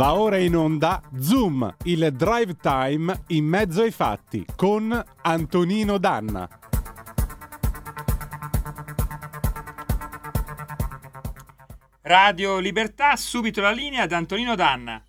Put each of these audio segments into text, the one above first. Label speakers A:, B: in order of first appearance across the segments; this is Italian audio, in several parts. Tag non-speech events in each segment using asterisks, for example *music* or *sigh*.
A: Va ora in onda Zoom, il drive time in mezzo ai fatti con Antonino Danna.
B: Radio Libertà, subito la linea ad Antonino Danna.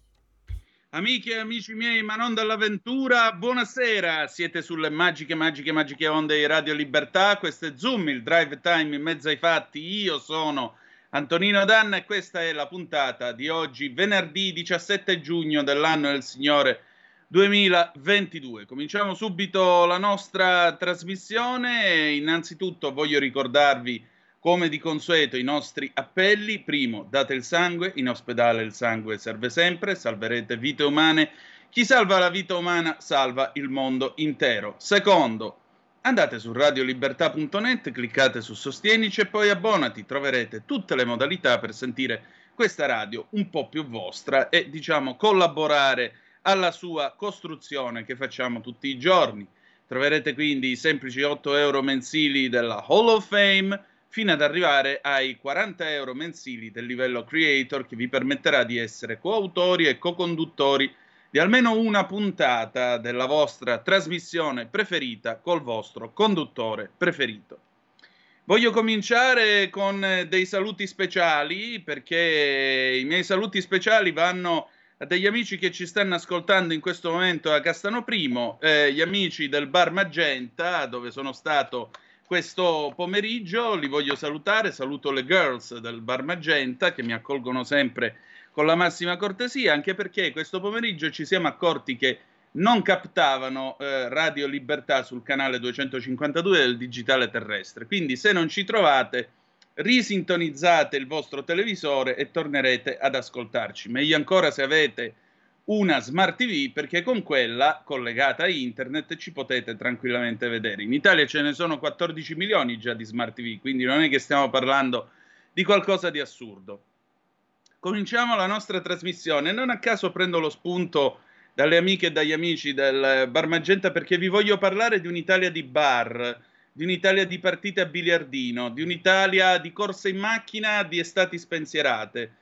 C: Amiche e amici miei, ma non dall'avventura, buonasera. Siete sulle magiche, magiche, magiche onde di Radio Libertà. Questo è Zoom, il drive time in mezzo ai fatti. Io sono Antonino Danna e questa è la puntata di oggi, venerdì 17 giugno dell'anno del Signore 2022. Cominciamo subito la nostra trasmissione. Innanzitutto voglio ricordarvi come di consueto i nostri appelli, primo, date il sangue, in ospedale il sangue serve sempre, salverete vite umane, chi salva la vita umana salva il mondo intero. Secondo, andate su radiolibertà.net, cliccate su Sostienici e poi abbonati, troverete tutte le modalità per sentire questa radio un po' più vostra e diciamo collaborare alla sua costruzione che facciamo tutti i giorni. Troverete quindi i semplici 8 euro mensili della Hall of Fame, fino ad arrivare ai 40 euro mensili del livello creator che vi permetterà di essere coautori e co-conduttori di almeno una puntata della vostra trasmissione preferita col vostro conduttore preferito. Voglio cominciare con dei saluti speciali perché i miei saluti speciali vanno a degli amici che ci stanno ascoltando in questo momento a Castano Primo, eh, gli amici del Bar Magenta dove sono stato questo pomeriggio li voglio salutare, saluto le girls del Bar Magenta che mi accolgono sempre con la massima cortesia, anche perché questo pomeriggio ci siamo accorti che non captavano eh, Radio Libertà sul canale 252 del digitale terrestre. Quindi se non ci trovate, risintonizzate il vostro televisore e tornerete ad ascoltarci. Meglio ancora se avete una smart TV perché con quella collegata a internet ci potete tranquillamente vedere. In Italia ce ne sono 14 milioni già di smart TV, quindi non è che stiamo parlando di qualcosa di assurdo. Cominciamo la nostra trasmissione. Non a caso prendo lo spunto dalle amiche e dagli amici del Bar Magenta perché vi voglio parlare di un'Italia di bar, di un'Italia di partite a biliardino, di un'Italia di corse in macchina, di estati spensierate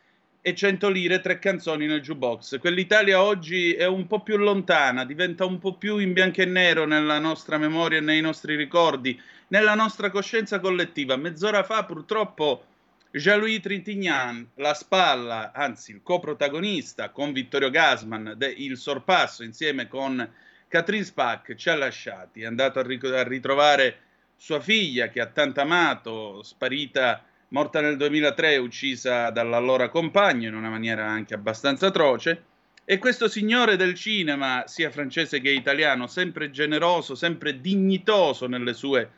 C: e 100 lire, tre canzoni nel jukebox. Quell'Italia oggi è un po' più lontana, diventa un po' più in bianco e nero nella nostra memoria nei nostri ricordi, nella nostra coscienza collettiva. Mezz'ora fa, purtroppo, Jean-Louis Trintignant, la spalla, anzi il coprotagonista con Vittorio Gasman de Il Sorpasso insieme con Catherine Spack, ci ha lasciati. È andato a, ric- a ritrovare sua figlia che ha tanto amato, sparita morta nel 2003, uccisa dall'allora compagno in una maniera anche abbastanza atroce. E questo signore del cinema, sia francese che italiano, sempre generoso, sempre dignitoso nelle sue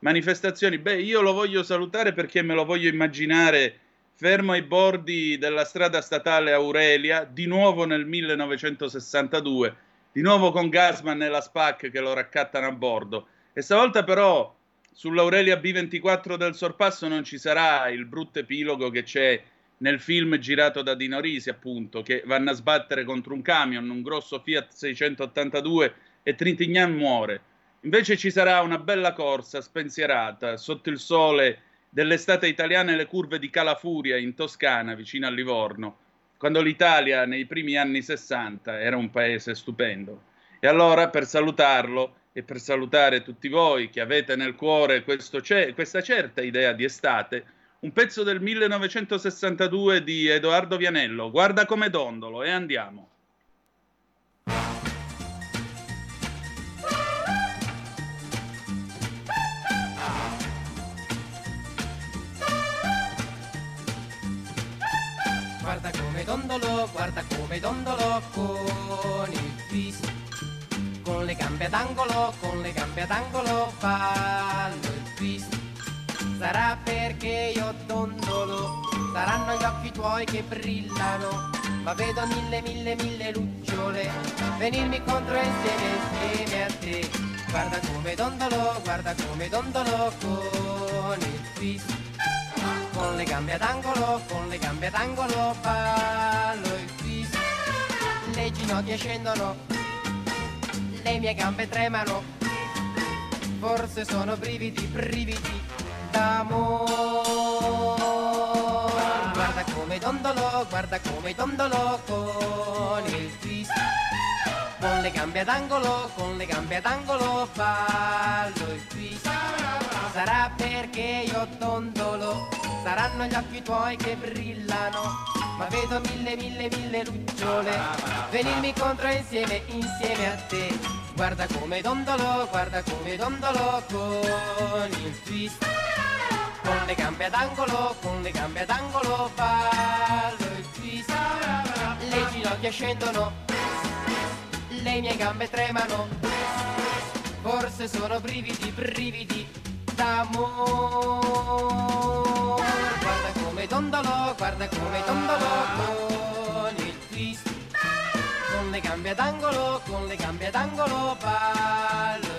C: manifestazioni, beh, io lo voglio salutare perché me lo voglio immaginare fermo ai bordi della strada statale Aurelia, di nuovo nel 1962, di nuovo con Gasman e la SPAC che lo raccattano a bordo. E stavolta però sull'Aurelia B24 del sorpasso non ci sarà il brutto epilogo che c'è nel film girato da Dino Risi, appunto, che vanno a sbattere contro un camion, un grosso Fiat 682 e Trintignan muore. Invece ci sarà una bella corsa spensierata sotto il sole dell'estate italiana e le curve di Calafuria in Toscana, vicino a Livorno, quando l'Italia nei primi anni 60 era un paese stupendo. E allora, per salutarlo, e per salutare tutti voi che avete nel cuore ce- questa certa idea di estate, un pezzo del 1962 di Edoardo Vianello, Guarda come dondolo, e andiamo.
D: Guarda come dondolo con il twist con le gambe ad angolo, con le gambe ad angolo fallo il twist. Sarà perché io dondolo, saranno gli occhi tuoi che brillano, ma vedo mille, mille, mille lucciole venirmi contro insieme, insieme a te. Guarda come dondolo, guarda come dondolo con il twist. Con le gambe ad angolo, con le gambe ad angolo fallo il twist. Le ginocchia scendono le mie gambe tremano, forse sono brividi, brividi d'amore. Guarda come dondolo, guarda come dondolo con il twist. Con le gambe ad angolo, con le gambe ad angolo fallo il twist. Sarà perché io dondolo, saranno gli occhi tuoi che brillano, ma vedo mille, mille, mille lucciole venirmi contro insieme, insieme a te. Guarda come dondolo, guarda come dondolo con il twist. Con le gambe ad angolo, con le gambe ad angolo fallo il twist. Le ginocchia scendono, le mie gambe tremano. Forse sono brividi, brividi Guarda come dondolo, guarda come dondolo con il twist. Con le gambe ad con le gambe ad angolo ballo.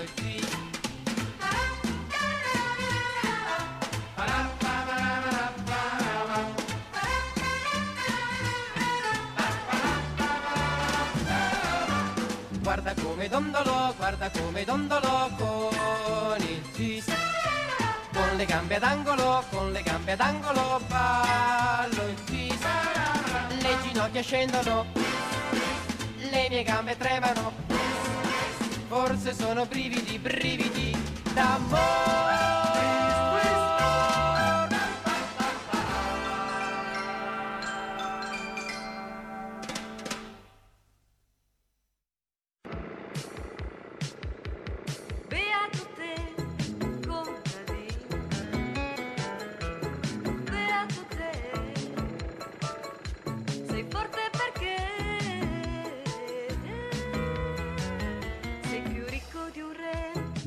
D: Guarda come dondolo, guarda come dondolo con il twist. Le gambe ad angolo, con le gambe ad angolo ballo il twist. Le ginocchia scendono, le mie gambe tremano. Forse sono brividi, brividi d'amore.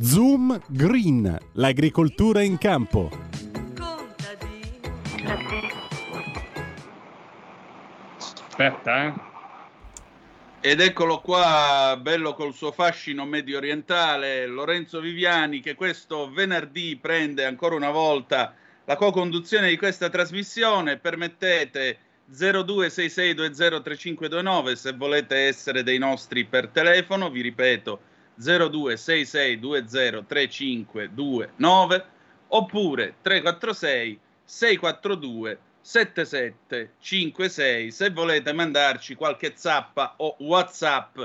A: Zoom Green, l'agricoltura in campo.
B: Aspetta, eh.
C: Ed eccolo qua, bello col suo fascino medio orientale, Lorenzo Viviani, che questo venerdì prende ancora una volta la co-conduzione di questa trasmissione. Permettete 0266203529 se volete essere dei nostri per telefono, vi ripeto 0266203529 oppure 346 642 7756 se volete mandarci qualche zappa o whatsapp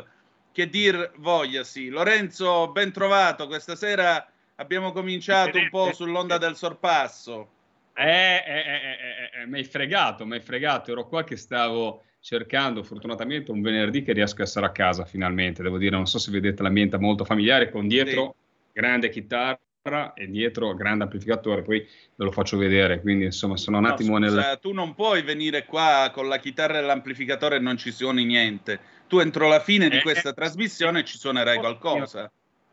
C: che dir vogliasi Lorenzo ben trovato. Questa sera abbiamo cominciato un po' sull'onda del sorpasso.
B: Eh, eh, eh, eh, eh, mi hai fregato, mi hai fregato. Ero qua che stavo cercando, fortunatamente, un venerdì che riesco a essere a casa finalmente. Devo dire, non so se vedete l'ambiente molto familiare, con dietro grande chitarra e dietro grande amplificatore. Poi ve lo faccio vedere. Quindi, insomma, sono un
C: No,
B: attimo
C: scusa,
B: nel.
C: tu non puoi venire qua con la chitarra e l'amplificatore e non ci suoni niente tu entro la fine di
B: Eh,
C: questa
B: eh,
C: trasmissione ci suonerai qualcosa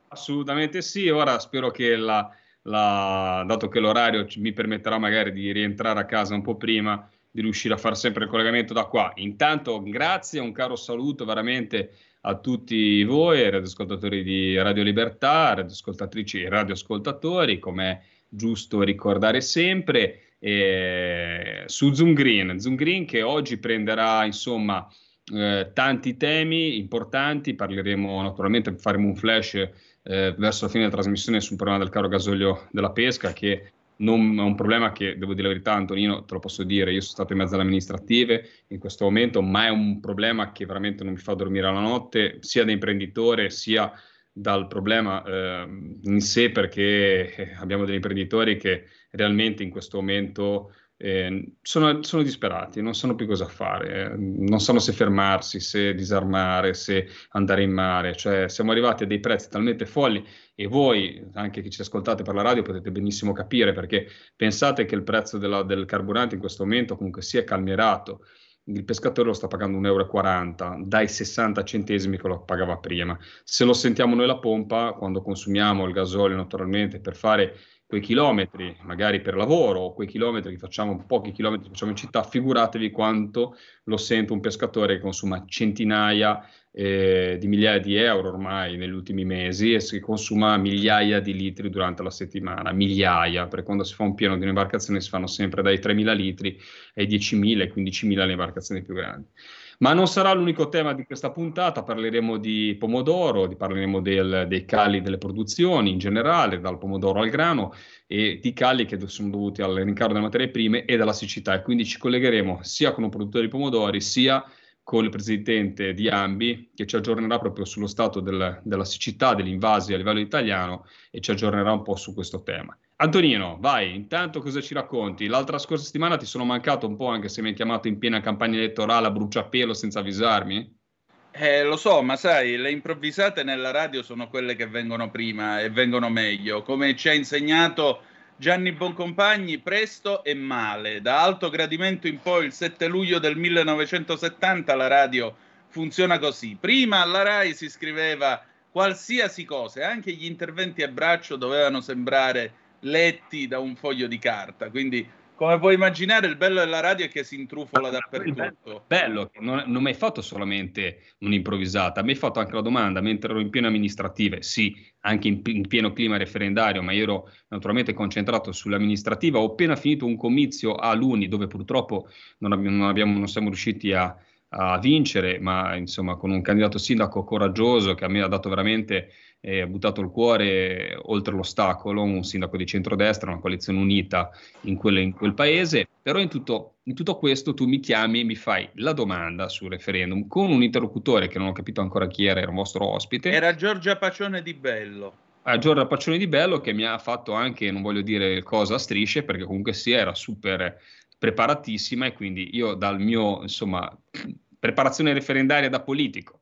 B: Assolutamente sì. Ora spero che la, la- dato che l'orario mi permetterà magari di rientrare a casa un po' prima, di riuscire a fare sempre il collegamento da qua. Intanto, grazie, un caro saluto veramente a tutti voi, radioascoltatori di Radio Libertà, radioascoltatrici e radioascoltatori, come è giusto ricordare sempre, eh, su Zoom Green. Zoom Green che oggi prenderà, insomma, eh, tanti temi importanti, parleremo naturalmente, faremo un flash eh, verso la fine della trasmissione sul problema del caro gasolio della pesca, che non è un problema che, devo dire la verità, Antonino, te lo posso dire, io sono stato in mezzo alle amministrative in questo momento, ma è un problema che veramente non mi fa dormire la notte, sia da imprenditore, sia dal problema eh, in sé, perché eh, abbiamo degli imprenditori che realmente in questo momento eh, sono, sono disperati, non sanno più cosa fare, eh, non sanno se fermarsi, se disarmare, se andare in mare, cioè siamo arrivati a dei prezzi talmente folli e voi, anche che ci ascoltate per la radio, potete benissimo capire perché pensate che il prezzo della- del carburante in questo momento comunque si è calmierato. Il pescatore lo sta pagando 1,40 euro dai 60 centesimi che lo pagava prima. Se lo sentiamo noi la pompa, quando consumiamo il gasolio naturalmente per fare quei chilometri, magari per lavoro, o quei chilometri che facciamo, pochi chilometri che facciamo in città, figuratevi quanto lo sente un pescatore che consuma centinaia eh, di migliaia di euro ormai negli ultimi mesi e si consuma migliaia di litri durante la settimana, migliaia, perché quando si fa un pieno di un'imbarcazione si fanno sempre dai 3.000 litri ai 10.000 e 15.000 le imbarcazioni più grandi. Ma non sarà l'unico tema di questa puntata, parleremo di pomodoro, parleremo del- dei cali delle produzioni in generale, dal pomodoro al grano e di cali che sono dovuti al rincaro delle materie prime e dalla siccità. E quindi ci collegheremo sia con un produttore di pomodori, sia con il presidente di Ambi, che ci aggiornerà proprio sullo stato del- della siccità, degli invasi a livello italiano e ci aggiornerà un po' su questo tema. Antonino, vai, intanto cosa ci racconti? L'altra scorsa settimana ti sono mancato un po', anche se mi hai chiamato in piena campagna elettorale a bruciapelo senza avvisarmi.
C: Eh, lo so, ma sai, le improvvisate nella radio sono quelle che vengono prima e vengono meglio. Come ci ha insegnato Gianni Boncompagni, presto e male. Da alto gradimento in poi, il 7 luglio del 1970, la radio funziona così. Prima alla RAI si scriveva qualsiasi cosa, anche gli interventi a braccio dovevano sembrare letti da un foglio di carta. Quindi, come puoi immaginare, il bello della radio è che si intrufola dappertutto.
B: Bello, non, non mi hai fatto solamente un'improvvisata, mi hai fatto anche la domanda mentre ero in pieno amministrative, sì, anche in, in pieno clima referendario, ma io ero naturalmente concentrato sull'amministrativa. Ho appena finito un comizio a Luni dove purtroppo non, abbiamo, non, abbiamo, non siamo riusciti a, a vincere, ma insomma con un candidato sindaco coraggioso che a me ha dato veramente eh, ha buttato il cuore oltre l'ostacolo, un sindaco di centrodestra, una coalizione unita in, quelle, in quel paese, però in tutto, in tutto, questo tu mi chiami e mi fai la domanda sul referendum con un interlocutore che non ho capito ancora chi era, era un vostro ospite.
C: Era Giorgia Pacione di Bello.
B: Ah, Giorgia Pacione di Bello che mi ha fatto anche, non voglio dire cosa a strisce, perché comunque sì, era super preparatissima e quindi io dal mio, insomma, preparazione referendaria da politico,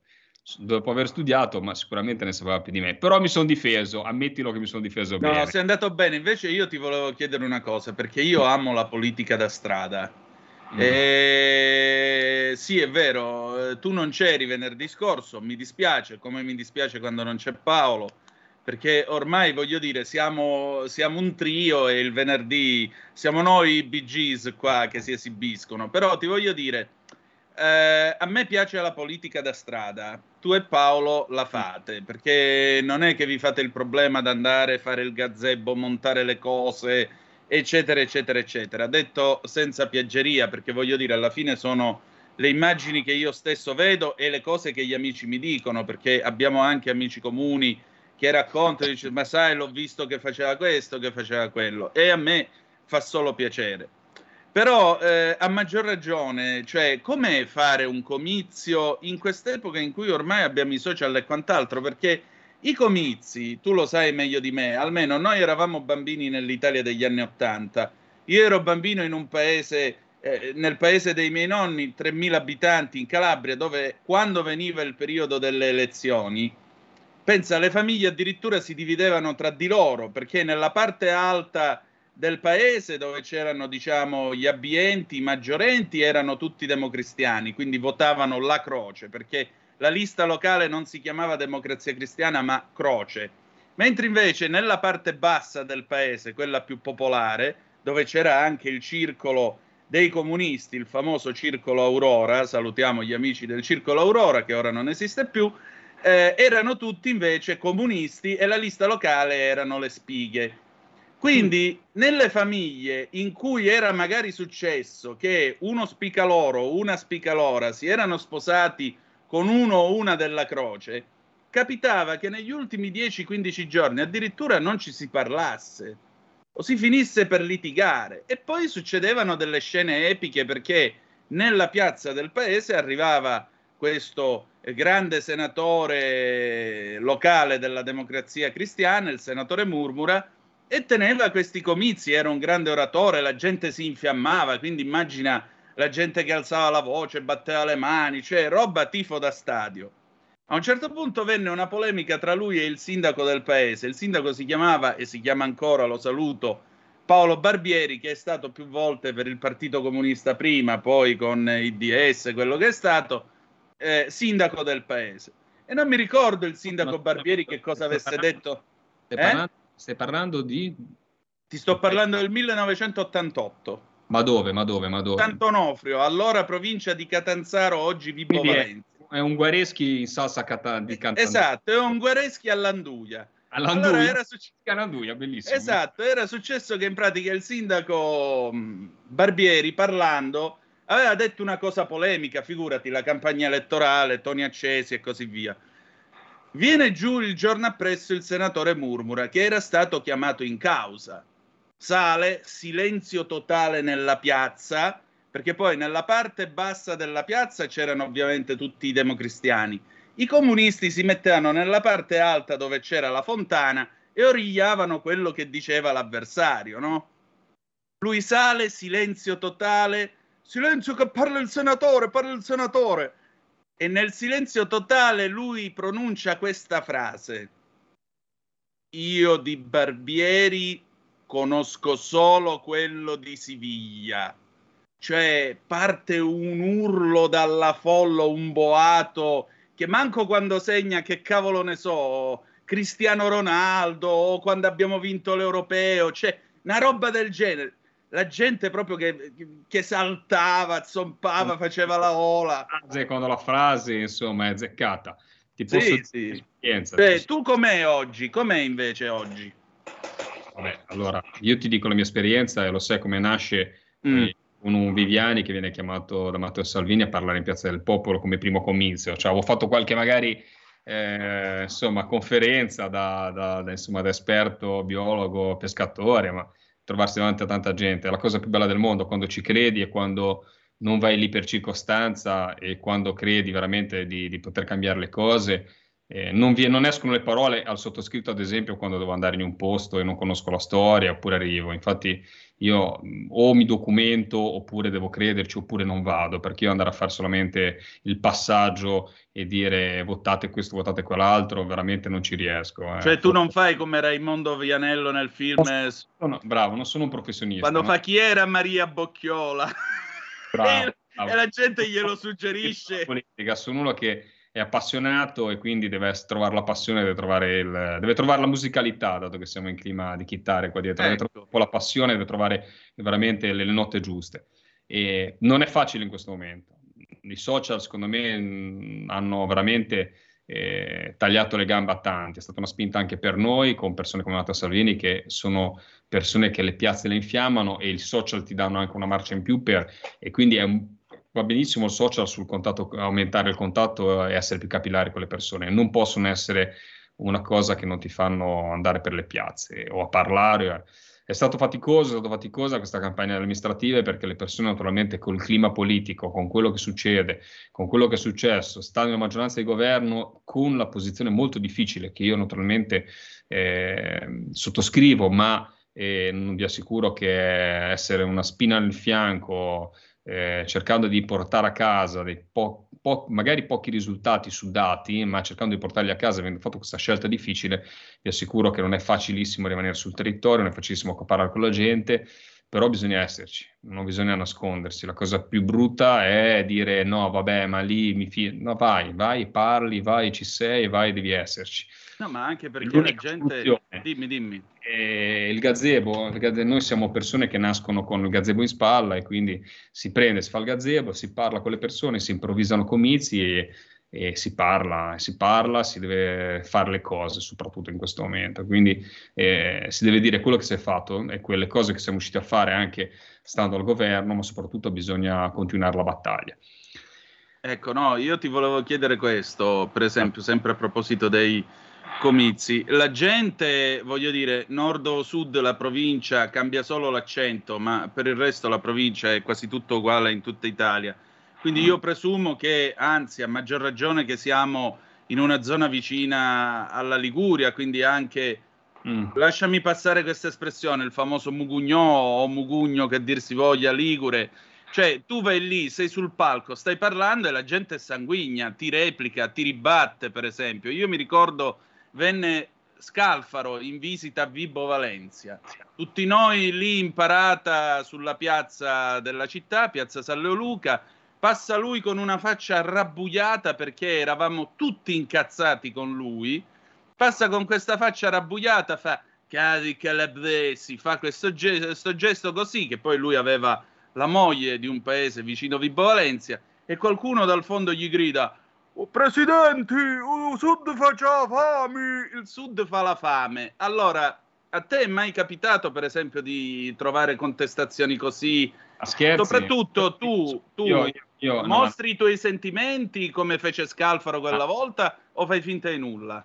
B: dopo aver studiato, ma sicuramente ne sapeva più di me. Però mi sono difeso, ammettilo che mi sono difeso
C: no,
B: bene.
C: No, sei andato bene. Invece io ti volevo chiedere una cosa, perché io amo la politica da strada. Mm. E... Sì, è vero, tu non c'eri venerdì scorso, mi dispiace, come mi dispiace quando non c'è Paolo, perché ormai voglio dire, siamo, siamo un trio e il venerdì siamo noi i Bee Gees qua che si esibiscono, però ti voglio dire eh, a me piace la politica da strada, tu e Paolo la fate, perché non è che vi fate il problema di andare a fare il gazebo, montare le cose, eccetera, eccetera, eccetera. Detto senza piaggeria, perché voglio dire, alla fine sono le immagini che io stesso vedo e le cose che gli amici mi dicono, perché abbiamo anche amici comuni che raccontano, dice, ma sai, l'ho visto che faceva questo, che faceva quello, e a me fa solo piacere. Però eh, a maggior ragione, cioè, com'è fare un comizio in quest'epoca in cui ormai abbiamo i social e quant'altro? Perché i comizi, tu lo sai meglio di me, almeno noi eravamo bambini nell'Italia degli anni Ottanta. Io ero bambino in un paese, eh, nel paese dei miei nonni, 3.000 abitanti in Calabria, dove quando veniva il periodo delle elezioni, pensa, le famiglie addirittura si dividevano tra di loro, perché nella parte alta del paese dove c'erano diciamo gli abbienti, i maggiorenti erano tutti democristiani, quindi votavano la croce perché la lista locale non si chiamava democrazia cristiana ma croce. Mentre invece nella parte bassa del paese, quella più popolare, dove c'era anche il circolo dei comunisti, il famoso circolo Aurora, salutiamo gli amici del circolo Aurora che ora non esiste più, eh, erano tutti invece comunisti e la lista locale erano le spighe. Quindi nelle famiglie in cui era magari successo che uno spicaloro, una spicalora si erano sposati con uno o una della croce, capitava che negli ultimi 10-15 giorni addirittura non ci si parlasse o si finisse per litigare. E poi succedevano delle scene epiche perché nella piazza del paese arrivava questo grande senatore locale della democrazia cristiana, il senatore Murmura, e teneva questi comizi, era un grande oratore, la gente si infiammava, quindi immagina la gente che alzava la voce, batteva le mani, cioè roba tifo da stadio. A un certo punto venne una polemica tra lui e il sindaco del paese. Il sindaco si chiamava e si chiama ancora, lo saluto, Paolo Barbieri, che è stato più volte per il Partito Comunista prima, poi con il DS, quello che è stato, eh, sindaco del paese. E non mi ricordo il sindaco Barbieri che cosa avesse detto.
B: Eh? Stai parlando di...
C: Ti sto parlando del 1988.
B: Ma dove, ma dove, ma dove?
C: Sant'Onofrio, allora provincia di Catanzaro, oggi Vibo
B: Quindi
C: Valenza.
B: È, è un Guareschi in salsa cata- di Catanzaro.
C: Esatto, è un Guareschi all'Anduia.
B: All'Anduia?
C: Allora era successo...
B: All'Anduia, bellissimo.
C: Esatto, era successo che in pratica il sindaco mh, Barbieri parlando aveva detto una cosa polemica, figurati, la campagna elettorale, toni accesi e così via. Viene giù il giorno appresso il senatore Murmura, che era stato chiamato in causa. Sale, silenzio totale nella piazza, perché poi nella parte bassa della piazza c'erano ovviamente tutti i democristiani. I comunisti si mettevano nella parte alta dove c'era la fontana e origliavano quello che diceva l'avversario, no? Lui sale, silenzio totale, silenzio che parla il senatore, parla il senatore. E nel silenzio totale lui pronuncia questa frase. Io di Barbieri conosco solo quello di Siviglia. Cioè parte un urlo dalla folla, un boato, che manco quando segna, che cavolo ne so, Cristiano Ronaldo o quando abbiamo vinto l'Europeo, cioè una roba del genere la gente proprio che, che saltava, zompava, faceva la ola.
B: Quando la frase, insomma, è azzeccata. Ti
C: Sì,
B: posso
C: sì.
B: esperienza.
C: Beh, tu com'è oggi? Com'è invece oggi?
B: Vabbè, allora, io ti dico la mia esperienza e lo sai come nasce
C: Mm.
B: eh, un Viviani che viene chiamato da Matteo Salvini a parlare in Piazza del Popolo come primo comizio. Cioè, avevo fatto qualche magari eh, insomma, conferenza da, da- da, insomma, da esperto, biologo, pescatore, ma trovarsi davanti a tanta gente è la cosa più bella del mondo quando ci credi e quando non vai lì per circostanza e quando credi veramente di, di poter cambiare le cose. Eh, non, vi- non escono le parole al sottoscritto, ad esempio, quando devo andare in un posto e non conosco la storia, oppure arrivo. Infatti, io mh, o mi documento, oppure devo crederci, oppure non vado, perché io andare a fare solamente il passaggio e dire votate questo, votate quell'altro, veramente non ci riesco. eh.
C: Cioè tu non fai come Raimondo Vianello nel film eh,
B: Sono- bravo, non sono un professionista.
C: quando
B: no?
C: fa chi era Maria Bocchiola
B: Bravo,
C: e, *laughs*
B: bravo.
C: e la gente glielo suggerisce.
B: politica, sono uno che è appassionato e quindi deve trovare la passione, deve trovare, il- deve trovare la musicalità, dato che siamo in clima di chitarre qua dietro, deve
C: Ecco.
B: trovare un po' la passione, deve trovare veramente le, le note giuste. E non è facile in questo momento. I social, secondo me, hanno veramente eh, tagliato le gambe a tanti. È stata una spinta anche per noi, con persone come Matteo Salvini, che sono persone che le piazze le infiammano e i social ti danno anche una marcia in più per, e quindi è un- va benissimo il social sul contatto, aumentare il contatto e essere più capillari con le persone, non possono essere una cosa che non ti fanno andare per le piazze o a parlare. È stato faticoso, è stato faticosa questa campagna amministrativa perché le persone naturalmente col clima politico, con quello che succede, con quello che è successo, stanno nella maggioranza di governo con la posizione molto difficile che io naturalmente eh, sottoscrivo, ma eh, vi assicuro che essere una spina nel fianco eh, cercando di portare a casa dei po- po- magari pochi risultati su dati, ma cercando di portarli a casa, avendo fatto questa scelta difficile, vi assicuro che non è facilissimo rimanere sul territorio, non è facilissimo parlare con la gente, però bisogna esserci, non bisogna nascondersi. La cosa più brutta è dire no, vabbè, ma lì mi fido. No, vai, vai, parli, vai, ci sei, vai, devi esserci.
C: No, ma anche perché la
B: L'unica
C: gente...
B: soluzione.
C: Dimmi, dimmi.
B: E il gazebo, il gaze- noi siamo persone che nascono con il gazebo in spalla e quindi si prende, si fa il gazebo, si parla con le persone, si improvvisano comizi e, e si parla, si parla, si deve fare le cose, soprattutto in questo momento. Quindi eh, si deve dire quello che si è fatto e quelle cose che siamo riusciti a fare anche stando al governo, ma soprattutto bisogna continuare la battaglia.
C: Ecco, no, io ti volevo chiedere questo, per esempio, sempre a proposito dei comizi. La gente, voglio dire, nord o sud, la provincia cambia solo l'accento, ma per il resto la provincia è quasi tutto uguale in tutta Italia. Quindi io presumo che, anzi, a maggior ragione che siamo in una zona vicina alla Liguria, quindi anche
B: Mm.
C: lasciami passare questa espressione, il famoso mugugno o mugugno che dir si voglia, ligure. Cioè, tu vai lì, sei sul palco, stai parlando e la gente è sanguigna, ti replica, ti ribatte, per esempio. Io mi ricordo, venne Scalfaro in visita a Vibo Valencia. Tutti noi lì in parata sulla piazza della città, piazza San Leoluca, passa lui con una faccia rabbuiata perché eravamo tutti incazzati con lui passa con questa faccia rabbuiata, fa cari calabresi, fa questo, ge- questo gesto così, che poi lui aveva la moglie di un paese vicino Vibo Valencia, e qualcuno dal fondo gli grida "Oh, Presidenti, il sud faccia fame, il sud fa la fame. Allora, A te è mai capitato, per esempio, di trovare contestazioni così?
B: A scherzi.
C: Soprattutto tu, tu
B: Io- io- io- no,
C: mostri i tuoi sentimenti come fece Scalfaro quella
B: Ah.
C: volta o fai finta di nulla?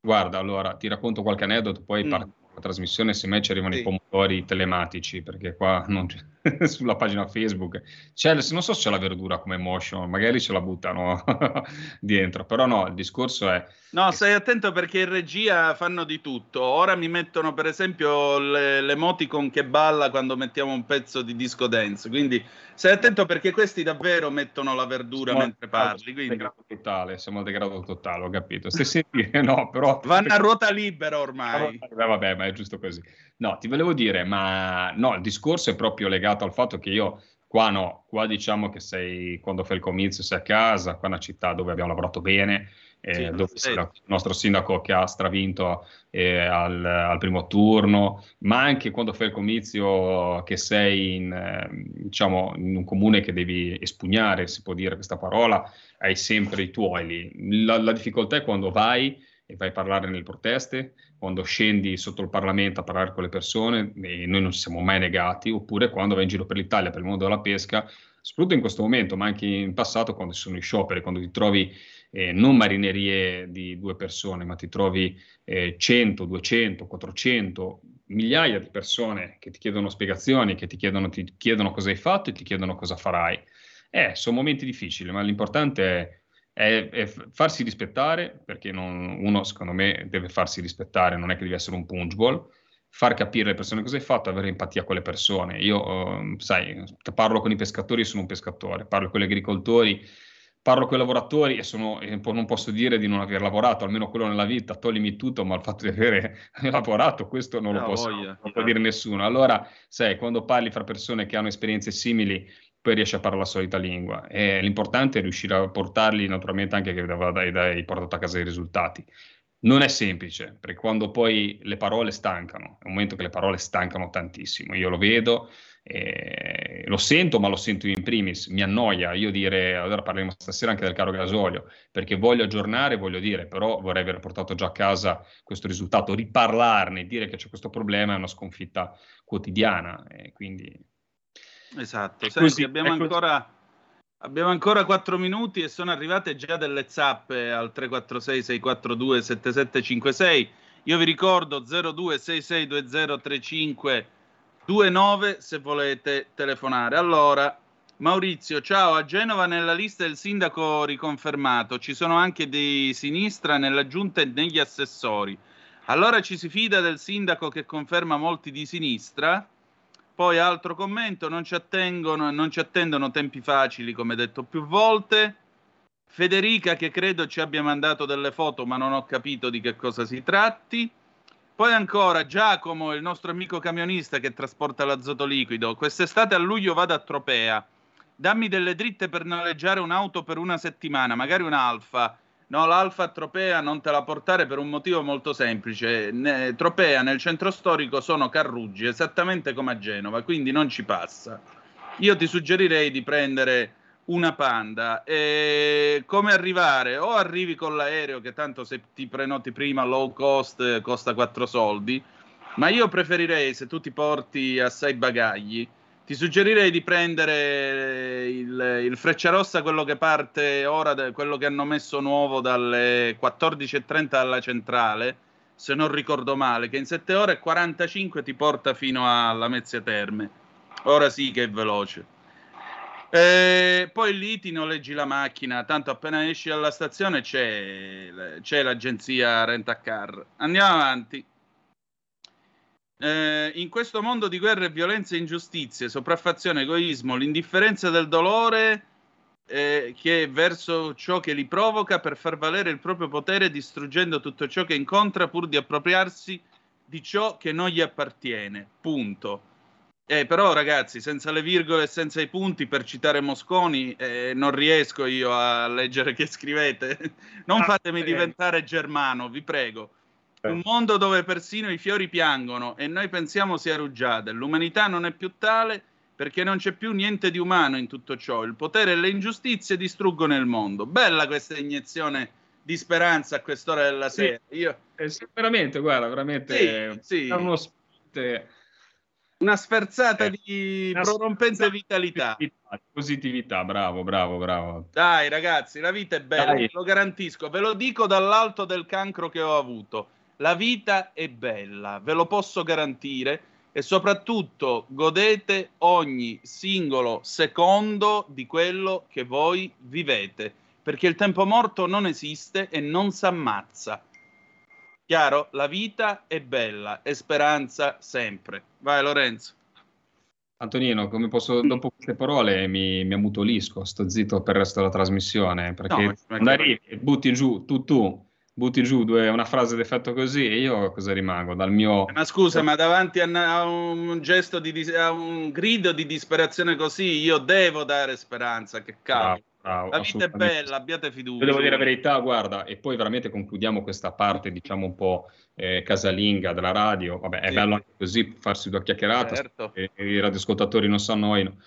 B: Guarda, allora ti racconto qualche aneddoto, poi
C: Mm.
B: parto con la trasmissione se mai ci arrivano
C: Sì.
B: i pomodori telematici, perché qua non c'è- *laughs* sulla pagina Facebook c'è, non so se c'è la verdura come motion, magari ce la buttano *laughs* dentro, però no, il discorso è
C: No, stai attento perché in regia fanno di tutto. Ora mi mettono, per esempio, le- l'emoticon che balla quando mettiamo un pezzo di disco dance. Quindi stai attento perché questi davvero mettono la verdura
B: siamo
C: mentre parli. Quindi
B: degrado totale, siamo al degrado totale, ho capito. Stessi *laughs* no, però
C: vanno a ruota libera ormai.
B: Eh, vabbè, ma è giusto così. No, ti volevo dire, ma no, il discorso è proprio legato al fatto che io qua no, qua diciamo che sei quando fai il comizio sei a casa, qua è una città dove abbiamo lavorato bene, eh,
C: Sì,
B: dove
C: sì.
B: il nostro sindaco che ha stravinto eh, al, al primo turno, ma anche quando fai il comizio che sei in, eh, diciamo, in un comune che devi espugnare, si può dire questa parola, hai sempre i tuoi lì. La, la difficoltà è quando vai e vai a parlare nelle proteste, quando scendi sotto il Parlamento a parlare con le persone, e noi non ci siamo mai negati, oppure quando vai in giro per l'Italia, per il mondo della pesca, soprattutto in questo momento, ma anche in passato quando ci sono i scioperi, quando ti trovi eh, non marinerie di due persone, ma ti trovi eh, 100, 200, 400, migliaia di persone che ti chiedono spiegazioni, che ti chiedono, ti chiedono cosa hai fatto e ti chiedono cosa farai. Eh, sono momenti difficili, ma l'importante è è, è farsi rispettare, perché non- uno secondo me deve farsi rispettare, non è che devi essere un punchball, far capire alle persone cosa hai fatto, avere empatia con le persone. Io, ehm, sai, parlo con i pescatori, sono un pescatore, parlo con gli agricoltori, parlo con i lavoratori e, sono, e non posso dire di non aver lavorato, almeno quello nella vita, toglimi tutto, ma il fatto di avere *laughs* lavorato, questo non lo
C: Ah,
B: posso, non può dire nessuno. Allora, sai, quando parli fra persone che hanno esperienze simili, poi riesci a parlare la solita lingua. E l'importante è riuscire a portarli naturalmente anche che dai, dai, portato a casa i risultati. Non è semplice, perché quando poi le parole stancano, è un momento che le parole stancano tantissimo. Io lo vedo, eh, lo sento, ma lo sento in primis, mi annoia io dire, allora parleremo stasera anche del caro gasolio, perché voglio aggiornare, voglio dire, però vorrei aver portato già a casa questo risultato, riparlarne, dire che c'è questo problema è una sconfitta quotidiana, e quindi
C: Esatto. Senti,
B: così,
C: abbiamo, ancora, abbiamo ancora 4 minuti e sono arrivate già delle zappe al 346 642 7756. Io vi ricordo 0266203529 se volete telefonare. Allora, Maurizio, ciao, a Genova nella lista del sindaco riconfermato ci sono anche dei sinistra nella giunta e negli assessori. Allora ci si fida del sindaco che conferma molti di sinistra? Poi altro commento, non ci, non ci attendono tempi facili, come detto più volte. Federica, che credo ci abbia mandato delle foto, ma non ho capito di che cosa si tratti. Poi ancora Giacomo, il nostro amico camionista che trasporta l'azoto liquido. Quest'estate a luglio vado a Tropea. Dammi delle dritte per noleggiare un'auto per una settimana, magari un'Alfa. No, l'Alfa Tropea non te la portare per un motivo molto semplice. Ne- Tropea nel centro storico sono carruggi, esattamente come a Genova, quindi non ci passa. Io ti suggerirei di prendere una Panda. E come arrivare? O arrivi con l'aereo, che tanto se ti prenoti prima low cost eh, costa 4 soldi, ma io preferirei, se tu ti porti assai bagagli, ti suggerirei di prendere il, il Frecciarossa, quello che parte ora, da- quello che hanno messo nuovo dalle 14.30 alla centrale, se non ricordo male, che in 7 ore e 45 ti porta fino alla Mezzia Terme. Ora sì che è veloce. E poi lì ti noleggi la macchina, tanto appena esci dalla stazione c'è, c'è l'agenzia Car. Andiamo avanti. Eh, in questo mondo di guerre, violenze, ingiustizie, sopraffazione, egoismo, l'indifferenza del dolore eh, che è verso ciò che li provoca per far valere il proprio potere distruggendo tutto ciò che incontra pur di appropriarsi di ciò che non gli appartiene. Punto. Eh, però ragazzi, senza le virgole e senza i punti, per citare Mosconi, eh, non riesco io a leggere che scrivete. *laughs* non
B: Ah,
C: fatemi
B: prego.
C: diventare germano, vi prego.
B: Eh.
C: Un mondo dove persino i fiori piangono e noi pensiamo sia rugiada. L'umanità non è più tale perché non c'è più niente di umano in tutto ciò. Il potere e le ingiustizie distruggono il mondo. Bella questa iniezione di speranza a quest'ora della
B: Sì.
C: sera. Io,
B: Eh, sì, veramente, guarda, veramente
C: Sì, sì.
B: uno spirito-
C: una sferzata
B: Eh,
C: di
B: una
C: prorompente
B: sferzata
C: vitalità.
B: positività, bravo, bravo, bravo.
C: Dai ragazzi, la vita è bella,
B: Dai.
C: lo garantisco, ve lo dico dall'alto del cancro che ho avuto. La vita è bella, ve lo posso garantire e soprattutto godete ogni singolo secondo di quello che voi vivete, perché il tempo morto non esiste e non s'ammazza. Chiaro? La vita è bella e speranza sempre. Vai Lorenzo.
B: Antonino, come posso, dopo queste parole mi, mi ammutolisco, sto zitto per il resto della trasmissione, perché
C: No,
B: arrivi e butti giù, tu, tu, butti giù due, una frase d'effetto così e io cosa rimango? Dal mio...
C: Ma scusa, ma davanti a, un gesto di a un grido di disperazione così, io devo dare speranza. Che cavolo.
B: Bravo, bravo,
C: La vita è bella, abbiate fiducia.
B: Io devo dire la verità, guarda, e poi veramente concludiamo questa parte, diciamo un po' eh, casalinga della radio. Vabbè, è
C: Sì.
B: bello anche così farsi due chiacchierate,
C: Certo.
B: i radioascoltatori non si annoino.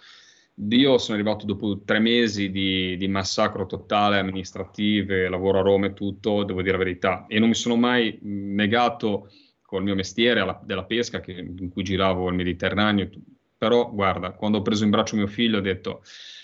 B: Io sono arrivato dopo tre mesi di, di massacro totale, amministrative, lavoro a Roma e tutto, devo dire la verità, e non mi sono mai negato col mio mestiere alla- della pesca che- in cui giravo il Mediterraneo, però guarda, quando ho preso in braccio mio figlio ho detto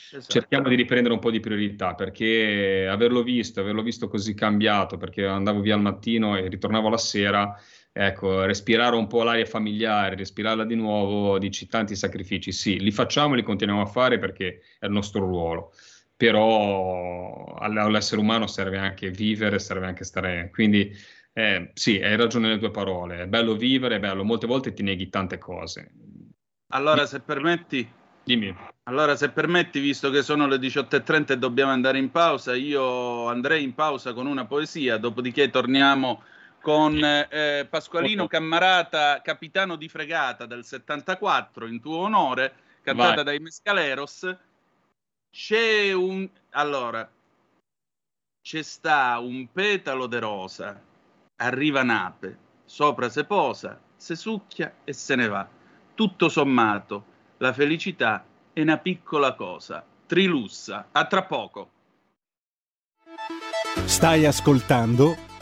C: Esatto.
B: cerchiamo di riprendere un po' di priorità perché averlo visto, averlo visto così cambiato, perché andavo via al mattino e ritornavo la sera, ecco, respirare un po' l'aria familiare, respirarla di nuovo, dici tanti sacrifici, sì, li facciamo e li continuiamo a fare perché è il nostro ruolo, però all- all'essere umano serve anche vivere, serve anche stare, quindi eh, sì, hai ragione nelle tue parole, è bello vivere, è bello, molte volte ti neghi tante cose.
C: Allora, se permetti,
B: Dimmi.
C: allora, se permetti, visto che sono le 18.30 e dobbiamo andare in pausa, io andrei in pausa con una poesia, dopodiché torniamo con eh, Pasqualino Cammarata, capitano di fregata del 74, in tuo onore, cantata
B: Vai.
C: dai Mescaleros. C'è un... Allora, c'è sta un petalo de rosa, arriva Nape, sopra se posa, se succhia e se ne va. Tutto sommato, la felicità è una piccola cosa. Trilussa, a tra poco.
A: Stai ascoltando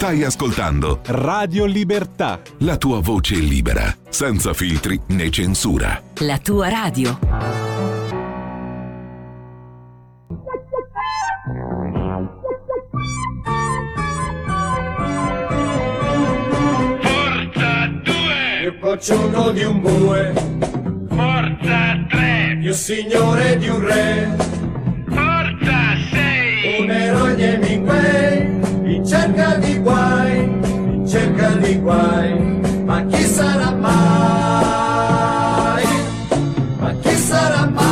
E: Stai ascoltando
A: Radio Libertà.
E: la tua voce libera, senza filtri né censura.
F: La tua radio.
G: più cocciuno di un bue. Forza 3! Più signore di un re. Forza 6! Un eroe di Hemingway, in cerca di guai, in cerca di guai. Ma chi sarà mai? Ma chi sarà mai?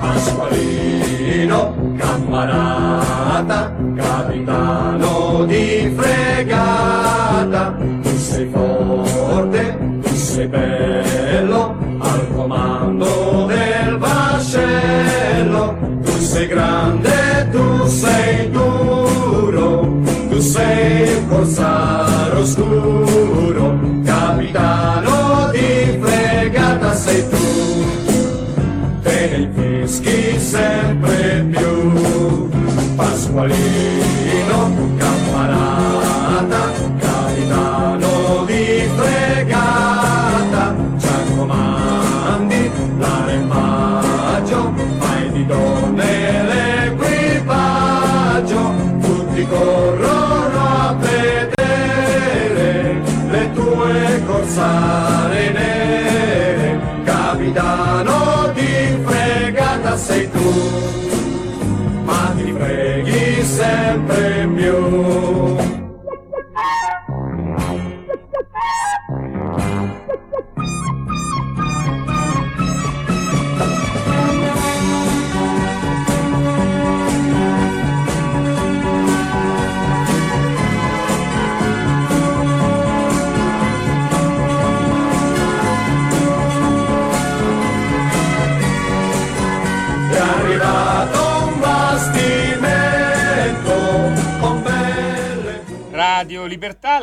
G: Pasqualino, cammarata, capitano di fregata, tu sei forte, tu sei bello, al comando del vascello, tu sei grande, sei duro, tu sei un corsaro scuro, capitano di fregata sei tu te ne infischi sempre più. Pasqualino, tutti corrono a vedere le tue corsare nere, capitano di fregata sei tu, ma ti freghi sempre più.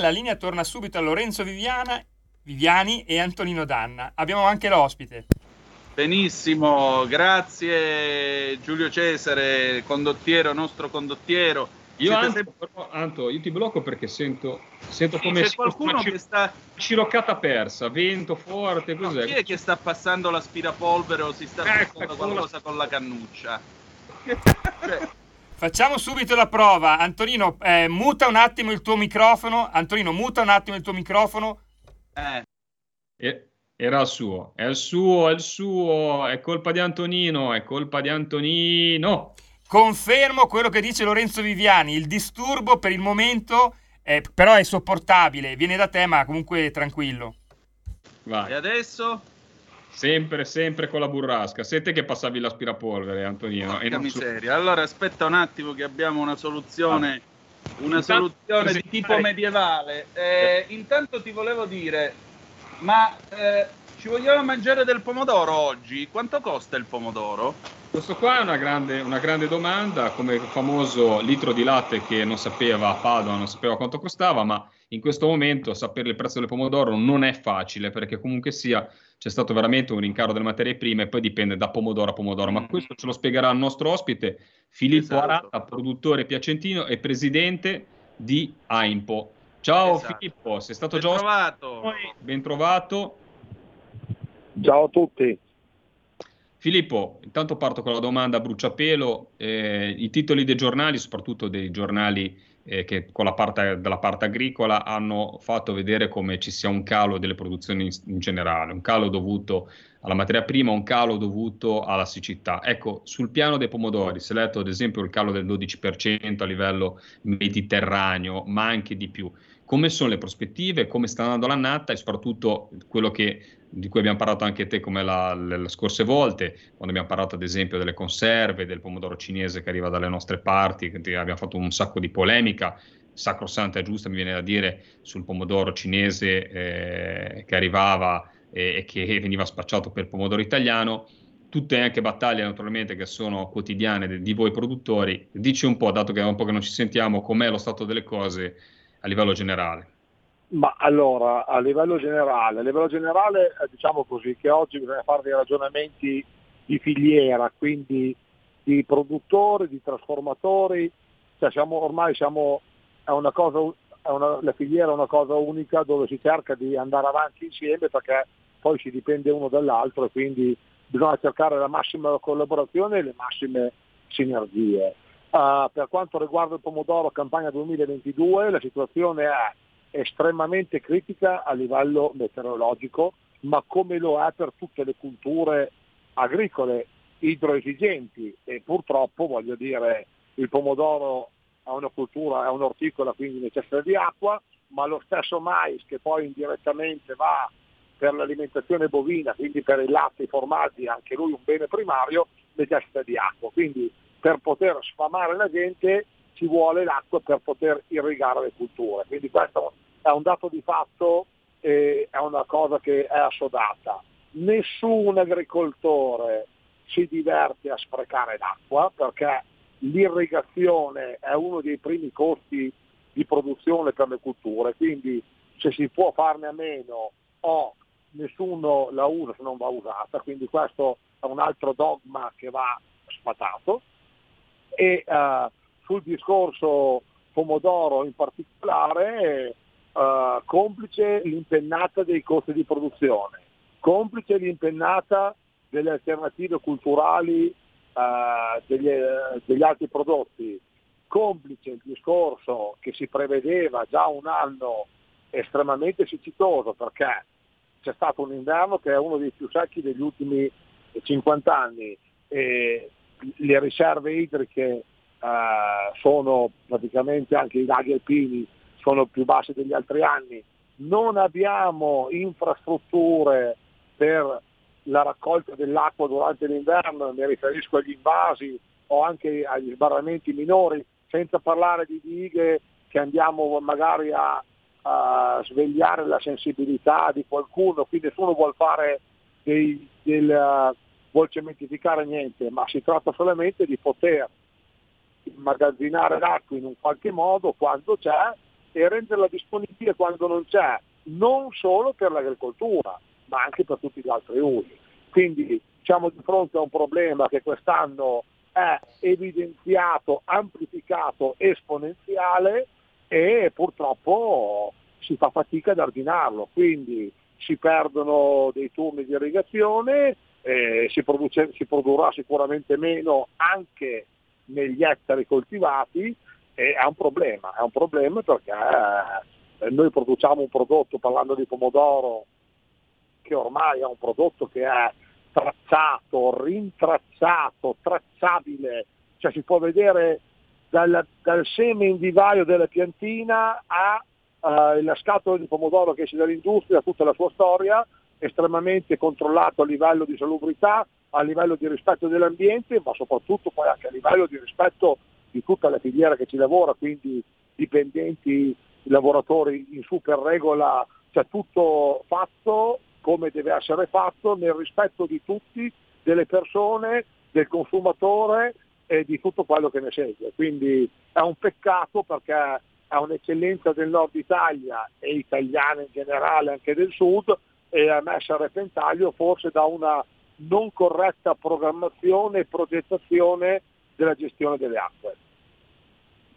H: La linea torna subito a Lorenzo Viviana, Viviani e Antonino Danna. Abbiamo anche l'ospite.
C: Benissimo, grazie Giulio Cesare, condottiero, nostro condottiero.
B: Io, Anto,
C: sempre-
B: però, Anto, io ti blocco perché sento, sento
C: Sì,
B: come
C: c'è
B: se
C: qualcuno
B: una
C: che
B: ci-
C: sta
B: sciroccata persa, vento forte,
C: No,
B: cos'è?
C: chi è che sta passando l'aspirapolvere o si sta
B: Ecco,
C: facendo
B: ecco,
C: qualcosa con la cannuccia? *laughs* Cioè,
H: Facciamo subito la prova. Antonino, eh, muta un attimo il tuo microfono. Antonino, muta un attimo il tuo microfono.
C: eh,
B: E- Era il suo, è il suo, è il suo, è colpa di Antonino, è colpa di Antonino.
H: Confermo quello che dice Lorenzo Viviani. Il disturbo per il momento, eh, però è sopportabile. Viene da te, ma comunque tranquillo.
C: e
B: Vai,
C: adesso?
B: Sempre, sempre con la burrasca. Sei te che passavi l'aspirapolvere, Antonino. e
C: Porca
B: non su-
C: miseria. Allora aspetta un attimo che abbiamo una soluzione, una
B: Intanto
C: soluzione di tipo medievale. Eh, intanto ti volevo dire, ma eh, ci vogliamo mangiare del pomodoro oggi? Quanto costa il pomodoro?
B: Questo qua è una grande, una grande domanda, come il famoso litro di latte che non sapeva a Padova, non sapeva quanto costava, ma in questo momento sapere il prezzo del pomodoro non è facile perché comunque sia c'è stato veramente un rincaro delle materie prime e poi dipende da pomodoro a pomodoro, ma
C: Mm.
B: questo ce lo spiegherà il nostro ospite Filippo
C: Esatto.
B: Arata, produttore piacentino e presidente di AIMPO. Ciao
C: Esatto.
B: Filippo, sei stato
C: Ben
B: già ospite
C: trovato.
B: ben trovato.
I: Ciao a tutti.
B: Filippo, intanto parto con la domanda a bruciapelo. Eh, I titoli dei giornali, soprattutto dei giornali eh, che con la parte, della parte agricola, hanno fatto vedere come ci sia un calo delle produzioni in, in generale, un calo dovuto alla materia prima, un calo dovuto alla siccità. Ecco, sul piano dei pomodori, è letto ad esempio il calo del 12% a livello mediterraneo, ma anche di più. Come sono le prospettive, come sta andando l'annata e soprattutto quello che di cui abbiamo parlato anche te come la, le, le scorse volte, quando abbiamo parlato ad esempio delle conserve, del pomodoro cinese che arriva dalle nostre parti, abbiamo fatto un sacco di polemica, sacrosanta e giusta mi viene da dire, sul pomodoro cinese eh, che arrivava e, e che veniva spacciato per pomodoro italiano, tutte anche battaglie naturalmente che sono quotidiane di, di voi produttori. Dici un po', dato che è un po' che non ci sentiamo, com'è lo stato delle cose a livello generale?
I: Ma allora, a livello generale, a livello generale eh, diciamo così che oggi bisogna fare dei ragionamenti di filiera, quindi di produttori, di trasformatori, cioè siamo, ormai siamo, è una cosa, è una, la filiera è una cosa unica dove si cerca di andare avanti insieme perché poi si dipende uno dall'altro e quindi bisogna cercare la massima collaborazione e le massime sinergie. Uh, per quanto riguarda il pomodoro campagna 2022 la situazione è estremamente critica a livello meteorologico, ma come lo è per tutte le culture agricole idroesigenti e purtroppo voglio dire il pomodoro è una cultura, è un'orticola quindi necessita di acqua, ma lo stesso mais che poi indirettamente va per l'alimentazione bovina, quindi per il latte, i formaggi, anche lui un bene primario, necessita di acqua. Quindi per poter sfamare la gente ci vuole l'acqua per poter irrigare le culture. Quindi questo è un dato di fatto e è una cosa che è assodata. Nessun agricoltore si diverte a sprecare l'acqua perché l'irrigazione è uno dei primi costi di produzione per le culture, quindi se si può farne a meno o nessuno la usa se non va usata, quindi questo è un altro dogma che va sfatato. E uh, sul discorso pomodoro in particolare, uh, complice l'impennata dei costi di produzione, complice l'impennata delle alternative culturali uh, degli, degli altri prodotti, complice il discorso che si prevedeva già un anno estremamente siccitoso perché c'è stato un inverno che è uno dei più secchi degli ultimi 50 anni e le riserve idriche eh, sono praticamente anche i laghi alpini sono più bassi degli altri anni, non abbiamo infrastrutture per la raccolta dell'acqua durante l'inverno, mi riferisco agli invasi o anche agli sbarramenti minori, senza parlare di dighe che andiamo magari a, a svegliare la sensibilità di qualcuno, qui nessuno vuole fare dei, del, uh, vuol cementificare niente, ma si tratta solamente di poter immagazzinare l'acqua in un qualche modo quando c'è e renderla disponibile quando non c'è, non solo per l'agricoltura, ma anche per tutti gli altri usi. Quindi siamo di fronte a un problema che quest'anno è evidenziato, amplificato, esponenziale e purtroppo si fa fatica ad ordinarlo, quindi si perdono dei turni di irrigazione, eh, si, produce, si produrrà sicuramente meno anche negli ettari coltivati e è un problema, è un problema perché eh, noi produciamo un prodotto, parlando di pomodoro, che ormai è un prodotto che è tracciato, rintracciato, tracciabile, cioè si può vedere dal, dal seme in vivaio della piantina alla uh, scatola di pomodoro che esce dall'industria, tutta la sua storia, estremamente controllato a livello di salubrità, a livello di rispetto dell'ambiente, ma soprattutto poi anche a livello di rispetto di tutta la filiera che ci lavora, quindi dipendenti, lavoratori in super regola, cioè tutto fatto come deve essere fatto nel rispetto di tutti, delle persone, del consumatore e di tutto quello che ne segue. Quindi è un peccato perché è un'eccellenza del nord Italia e italiana in generale anche del sud e è messa a repentaglio forse da una non corretta programmazione e progettazione della gestione delle acque.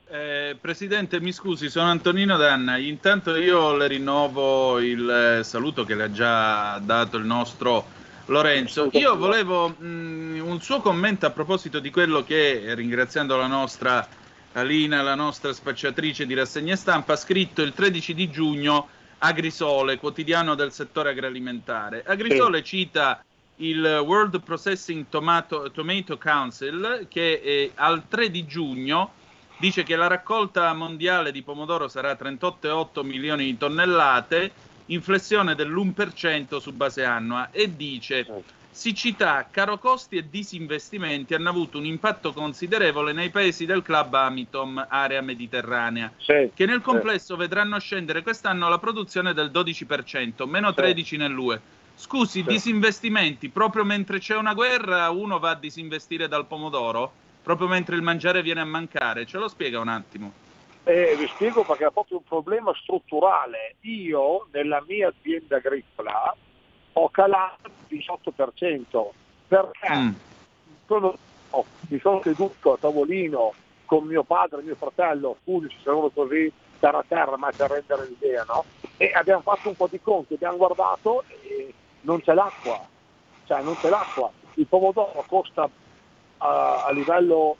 C: Eh, Presidente, mi scusi, sono Antonino Danna. Intanto io le rinnovo il eh, saluto che le ha già dato il nostro Lorenzo. Io volevo mh, mm, un suo commento a proposito di quello che, ringraziando la nostra Alina, la nostra spacciatrice di rassegne stampa, ha scritto il 13 di giugno Agrisole, quotidiano del settore agroalimentare. Agrisole sì. cita il World Processing Tomato, Tomato Council che eh, al 3 di giugno dice che la raccolta mondiale di pomodoro sarà 38,8 milioni di tonnellate, inflessione dell'1% su base annua e dice siccità, caro costi e disinvestimenti hanno avuto un impatto considerevole nei paesi del club Amitom, area mediterranea,
I: sì,
C: che nel complesso sì. vedranno scendere quest'anno la produzione del 12%, meno 13 sì. nell'UE. Scusi, disinvestimenti, proprio mentre c'è una guerra uno va a disinvestire dal pomodoro? proprio mentre il mangiare viene a mancare. Ce lo spiega un attimo?
I: Eh, vi spiego perché è proprio un problema strutturale. Io nella mia azienda agricola ho calato il 18% perché mm. sono, oh, mi sono seduto a tavolino con mio padre e mio fratello, se sono così terra a terra, ma per rendere l'idea, no? E abbiamo fatto un po' di conti, abbiamo guardato e non c'è l'acqua, cioè non c'è l'acqua. Il pomodoro costa a, a livello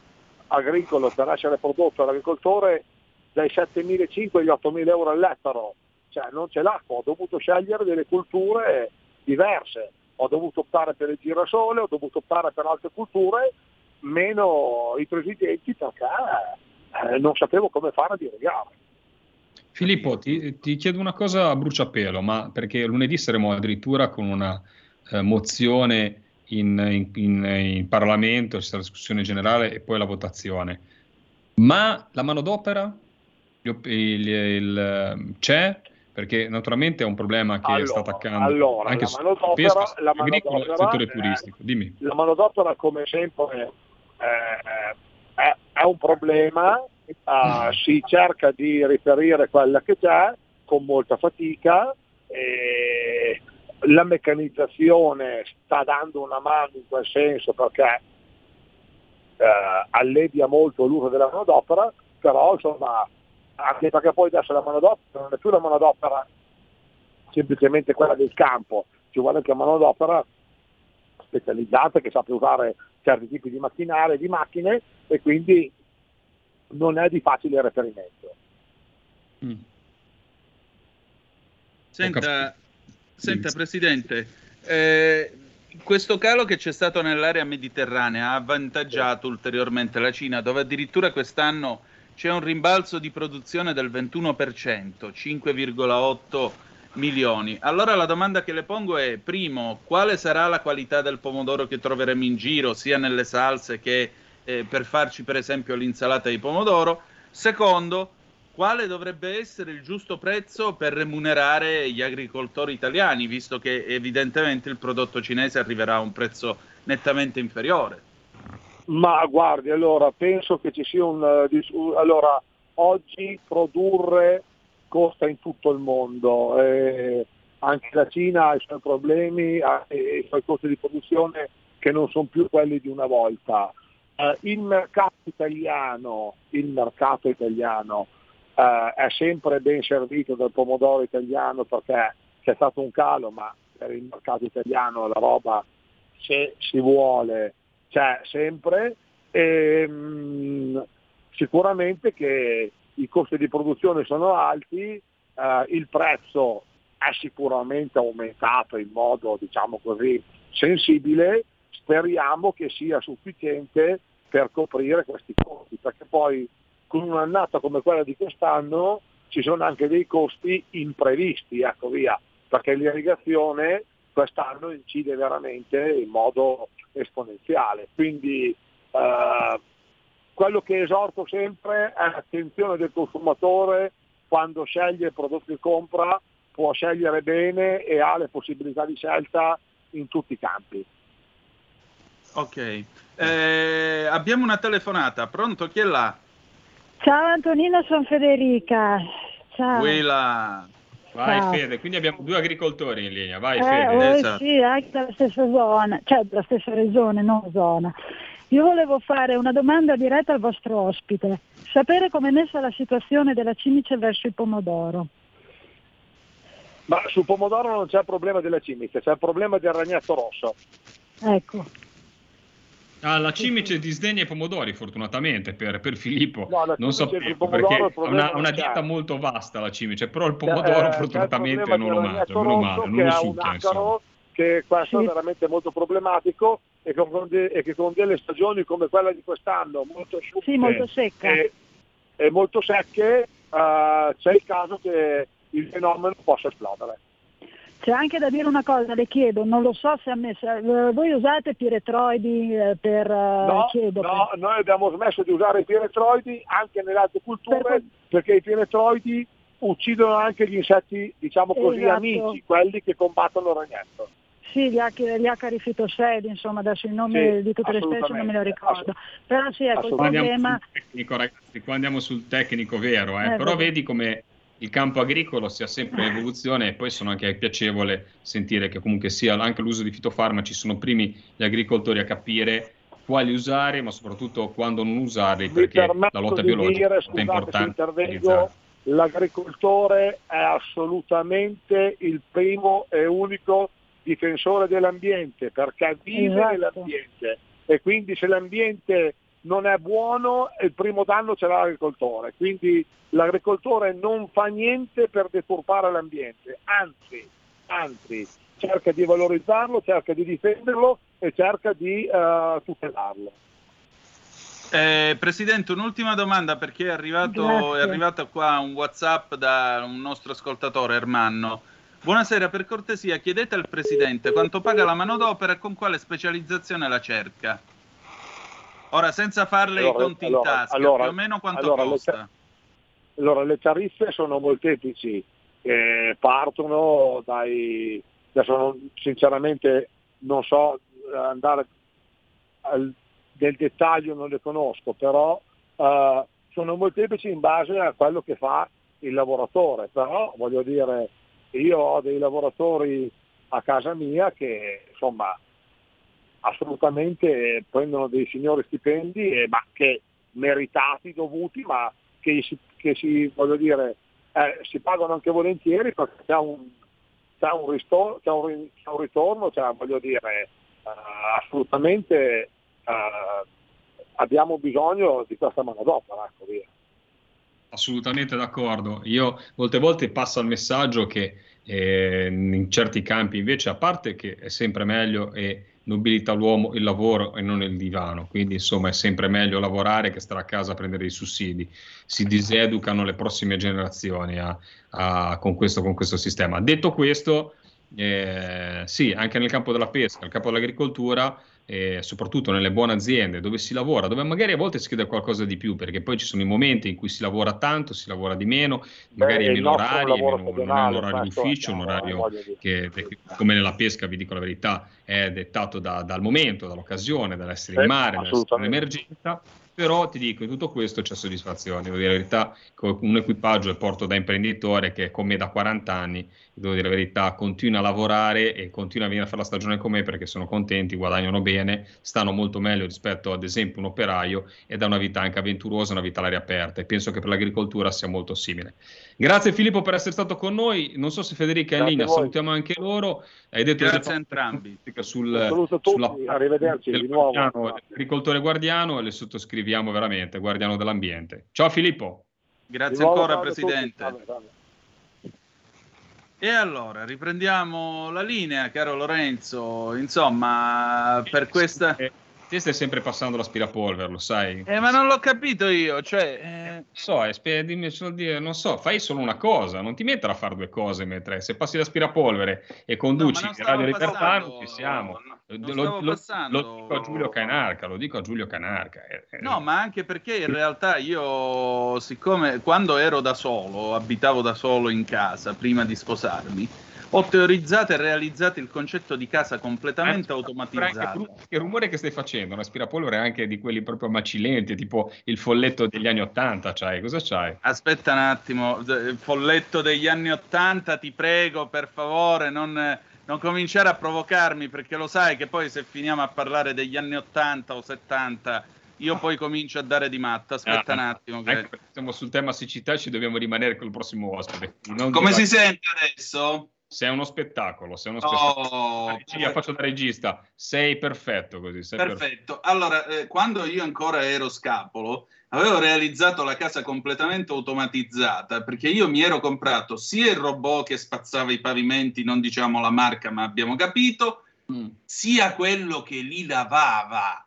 I: agricolo per essere prodotto all'agricoltore dai 7.500 agli 8.000 euro all'ettaro, cioè non c'è l'acqua, ho dovuto scegliere delle culture diverse, ho dovuto optare per il girasole, ho dovuto optare per altre culture meno i presidenti perché eh, non sapevo come fare a dirigare.
B: Filippo, ti, ti, chiedo una cosa a bruciapelo, ma perché lunedì saremo addirittura con una eh, mozione in, in, in, in Parlamento, c'è la discussione generale e poi la votazione. Ma la manodopera il, il, il, c'è? Perché naturalmente è un problema che
I: allora,
B: sta attaccando
I: allora,
B: anche
I: la manodopera,
B: su
I: la
B: e il settore turistico. Dimmi.
I: La manodopera come sempre eh, è, è, un problema, uh, si cerca di riferire quella che c'è con molta fatica. E la meccanizzazione sta dando una mano in quel senso perché eh, allevia molto l'uso della manodopera, però insomma, anche perché poi adesso la manodopera non è più la manodopera semplicemente quella del campo, ci vuole anche manodopera specializzata che sappia usare certi tipi di macchinari, di macchine e quindi non è di facile reperimento.
C: Mm. Senta, Senta Presidente, eh, questo calo che c'è stato nell'area mediterranea ha avvantaggiato ulteriormente la Cina, dove addirittura quest'anno c'è un rimbalzo di produzione del 21%, 5,8 milioni. Allora la domanda che le pongo è, primo, quale sarà la qualità del pomodoro che troveremo in giro, sia nelle salse che eh, per farci per esempio l'insalata di pomodoro? Secondo, quale dovrebbe essere il giusto prezzo per remunerare gli agricoltori italiani, visto che evidentemente il prodotto cinese arriverà a un prezzo nettamente inferiore?
I: Ma guardi, allora penso che ci sia un... Uh, allora, oggi produrre costa in tutto il mondo. eh, anche la Cina ha i suoi problemi, ha i suoi costi di produzione che non sono più quelli di una volta. Eh, il mercato italiano, il mercato italiano eh, è sempre ben servito dal pomodoro italiano perché c'è stato un calo, ma per il mercato italiano la roba se si vuole c'è sempre. E, mh, sicuramente che i costi di produzione sono alti, eh, il prezzo è sicuramente aumentato in modo diciamo così sensibile, speriamo che sia sufficiente per coprire questi costi, perché poi con un'annata come quella di quest'anno ci sono anche dei costi imprevisti, ecco via, perché l'irrigazione quest'anno incide veramente in modo esponenziale. Quindi eh, quello che esorto sempre è l'attenzione del consumatore quando sceglie il prodotto che compra, può scegliere bene e ha le possibilità di scelta in tutti i campi.
C: Ok, Eh, abbiamo una telefonata, pronto? Chi è là?
J: Ciao Antonino, sono Federica. Ciao.
C: Quella...
B: Vai
J: Ciao.
B: Fede, quindi abbiamo due agricoltori in linea, vai
J: Eh,
B: Fede.
J: oh, sì, anche dalla stessa zona, cioè dalla stessa regione, non zona. Io volevo fare una domanda diretta al vostro ospite, sapere come è messa la situazione della cimice verso il pomodoro.
I: Ma sul pomodoro non c'è il problema della cimice, c'è il problema del ragnetto rosso.
J: Ecco,
B: Ah, la cimice disdegna i pomodori, fortunatamente, per, per Filippo.
I: No,
B: non sapevo, perché ha una, una dieta molto vasta la cimice, però il
I: Eh,
B: pomodoro
I: il
B: fortunatamente non lo mangia, meno male, non lo succhia, insomma.
I: che questo è veramente molto problematico e che, con e che con delle stagioni come quella di quest'anno molto asciutte
J: Sì, molto secca.
I: e, e molto secche eh, c'è il caso che il fenomeno possa esplodere.
J: C'è anche da dire una cosa, le chiedo, non lo so se ha messo, eh, voi usate piretroidi eh, per, eh,
I: No,
J: chiedo,
I: no, noi abbiamo smesso di usare i piretroidi anche nelle altre culture perché i piretroidi uccidono anche gli insetti, diciamo così,
J: Esatto.
I: amici, quelli che combattono il ragnetto.
J: Sì, gli, ac- gli acarifitosedi, insomma, adesso i nomi
I: Sì,
J: di tutte le specie non me lo ricordo. Però sì, ecco, il
B: Qua andiamo
J: problema...
B: sul tecnico, ragazzi, qua andiamo sul tecnico vero, eh.
J: Eh,
B: però vedi come il campo agricolo sia sempre in evoluzione e poi sono anche piacevole sentire che comunque sia anche l'uso di fitofarmaci sono primi gli agricoltori a capire quali usare, ma soprattutto quando non usarli,
I: Mi
B: perché la lotta
I: di
B: biologica
I: dire,
B: è
I: scusate se
B: importante.
I: l'agricoltore è assolutamente il primo e unico difensore dell'ambiente perché vive
J: Esatto.
I: nell'ambiente e quindi se l'ambiente non è buono il primo danno ce l'ha l'agricoltore, quindi l'agricoltore non fa niente per deturpare l'ambiente, anzi, anzi cerca di valorizzarlo, cerca di difenderlo e cerca di eh, tutelarlo.
C: Eh, Presidente, un'ultima domanda perché è arrivato, è arrivato qua un WhatsApp da un nostro ascoltatore, Ermanno. Buonasera, per cortesia chiedete al Presidente quanto paga la manodopera e con quale specializzazione la cerca. Ora, senza farle i
I: Allora,
C: conti in
I: allora,
C: tasca,
I: allora,
C: più o meno quanto
I: le
C: costa?
I: ta- Allora, le tariffe sono molteplici, eh, partono dai... Adesso sinceramente non so andare al- nel dettaglio, non le conosco, però eh, sono molteplici in base a quello che fa il lavoratore, però voglio dire, io ho dei lavoratori a casa mia che insomma assolutamente prendono dei signori stipendi, e, ma che meritati, dovuti, ma che si, che si, voglio dire, eh, si pagano anche volentieri perché c'è un, c'è un, ristor- c'è un, c'è un ritorno, cioè, voglio dire, eh, assolutamente eh, abbiamo bisogno di questa manodopera, ecco via.
B: Assolutamente d'accordo. Io molte volte passo il messaggio che eh, in certi campi invece, a parte che è sempre meglio e nobilita l'uomo il lavoro e non il divano, quindi insomma è sempre meglio lavorare che stare a casa a prendere i sussidi. Si diseducano le prossime generazioni a- a- con, questo, con questo sistema. Detto questo, eh, sì, anche nel campo della pesca, nel campo dell'agricoltura, eh, soprattutto nelle buone aziende dove si lavora, dove magari a volte si chiede qualcosa di più, perché poi ci sono i momenti in cui si lavora tanto, si lavora di meno, magari
I: Beh,
B: è meno orari, è meno- non è un orario di
I: questo
B: ufficio, un
I: abbiamo,
B: orario che, come nella pesca, vi dico la verità, è dettato da- dal momento, dall'occasione, dall'essere in
I: Sì,
B: mare, dall'essere in emergenza. Però ti dico, in tutto questo c'è soddisfazione, devo dire la verità, un equipaggio e porto da imprenditore che è con me da 40 anni, devo dire la verità, continua a lavorare e continua a venire a fare la stagione con me perché sono contenti, guadagnano bene, stanno molto meglio rispetto ad esempio un operaio ed ha una vita anche avventurosa, una vita all'aria aperta e penso che per l'agricoltura sia molto simile. Grazie Filippo per essere stato con noi, non so se Federica è in linea, salutiamo anche loro. Hai detto
C: Grazie a entrambi.
B: sul,
I: saluto a tutti,
B: sulla
I: arrivederci di nuovo.
B: guardiano, agricoltore guardiano e le sottoscriviamo veramente, guardiano dell'ambiente. Ciao Filippo.
C: Grazie
I: nuovo,
C: ancora. Presidente. E allora, riprendiamo la linea, caro Lorenzo. Insomma, per questa...
B: Eh, Te stai sempre passando l'aspirapolvere, lo sai.
C: Eh, ma non l'ho capito io, cioè... eh,
B: So, eh, spe- dimmi dire, non so, fai solo una cosa, non ti mettere a fare due cose mentre se passi l'aspirapolvere e conduci
C: non
B: Radio Libertà non ci siamo.
C: non
B: lo, lo- lo dico a Giulio Canarca, lo dico a Giulio Canarca. eh, eh.
C: No, ma anche perché in realtà io, siccome quando ero da solo, abitavo da solo in casa prima di sposarmi, ho teorizzato e realizzato il concetto di casa completamente
B: Anzi,
C: automatizzata.
B: Frank, che rumore che stai facendo? Un aspirapolvere anche di quelli proprio macilenti, tipo il folletto degli anni Ottanta, c'hai? Cosa c'hai?
C: Aspetta un attimo, il folletto degli anni Ottanta, ti prego, per favore, non, non cominciare a provocarmi, perché lo sai che poi se finiamo a parlare degli anni Ottanta o 70, io poi comincio a dare di matto. Aspetta
B: Ah,
C: un attimo. che-
B: siamo sul tema siccità, ci dobbiamo rimanere con il prossimo ospite. Non
C: Come si sente adesso?
B: Sei uno spettacolo, sei uno spettacolo.
C: Oh,
B: Regia, faccio da regista, sei perfetto così. Sei
C: Perfetto. Allora, eh, quando io ancora ero scapolo, avevo realizzato la casa completamente automatizzata perché io mi ero comprato sia il robot che spazzava i pavimenti, non diciamo la marca, ma abbiamo capito, sia quello che li lavava.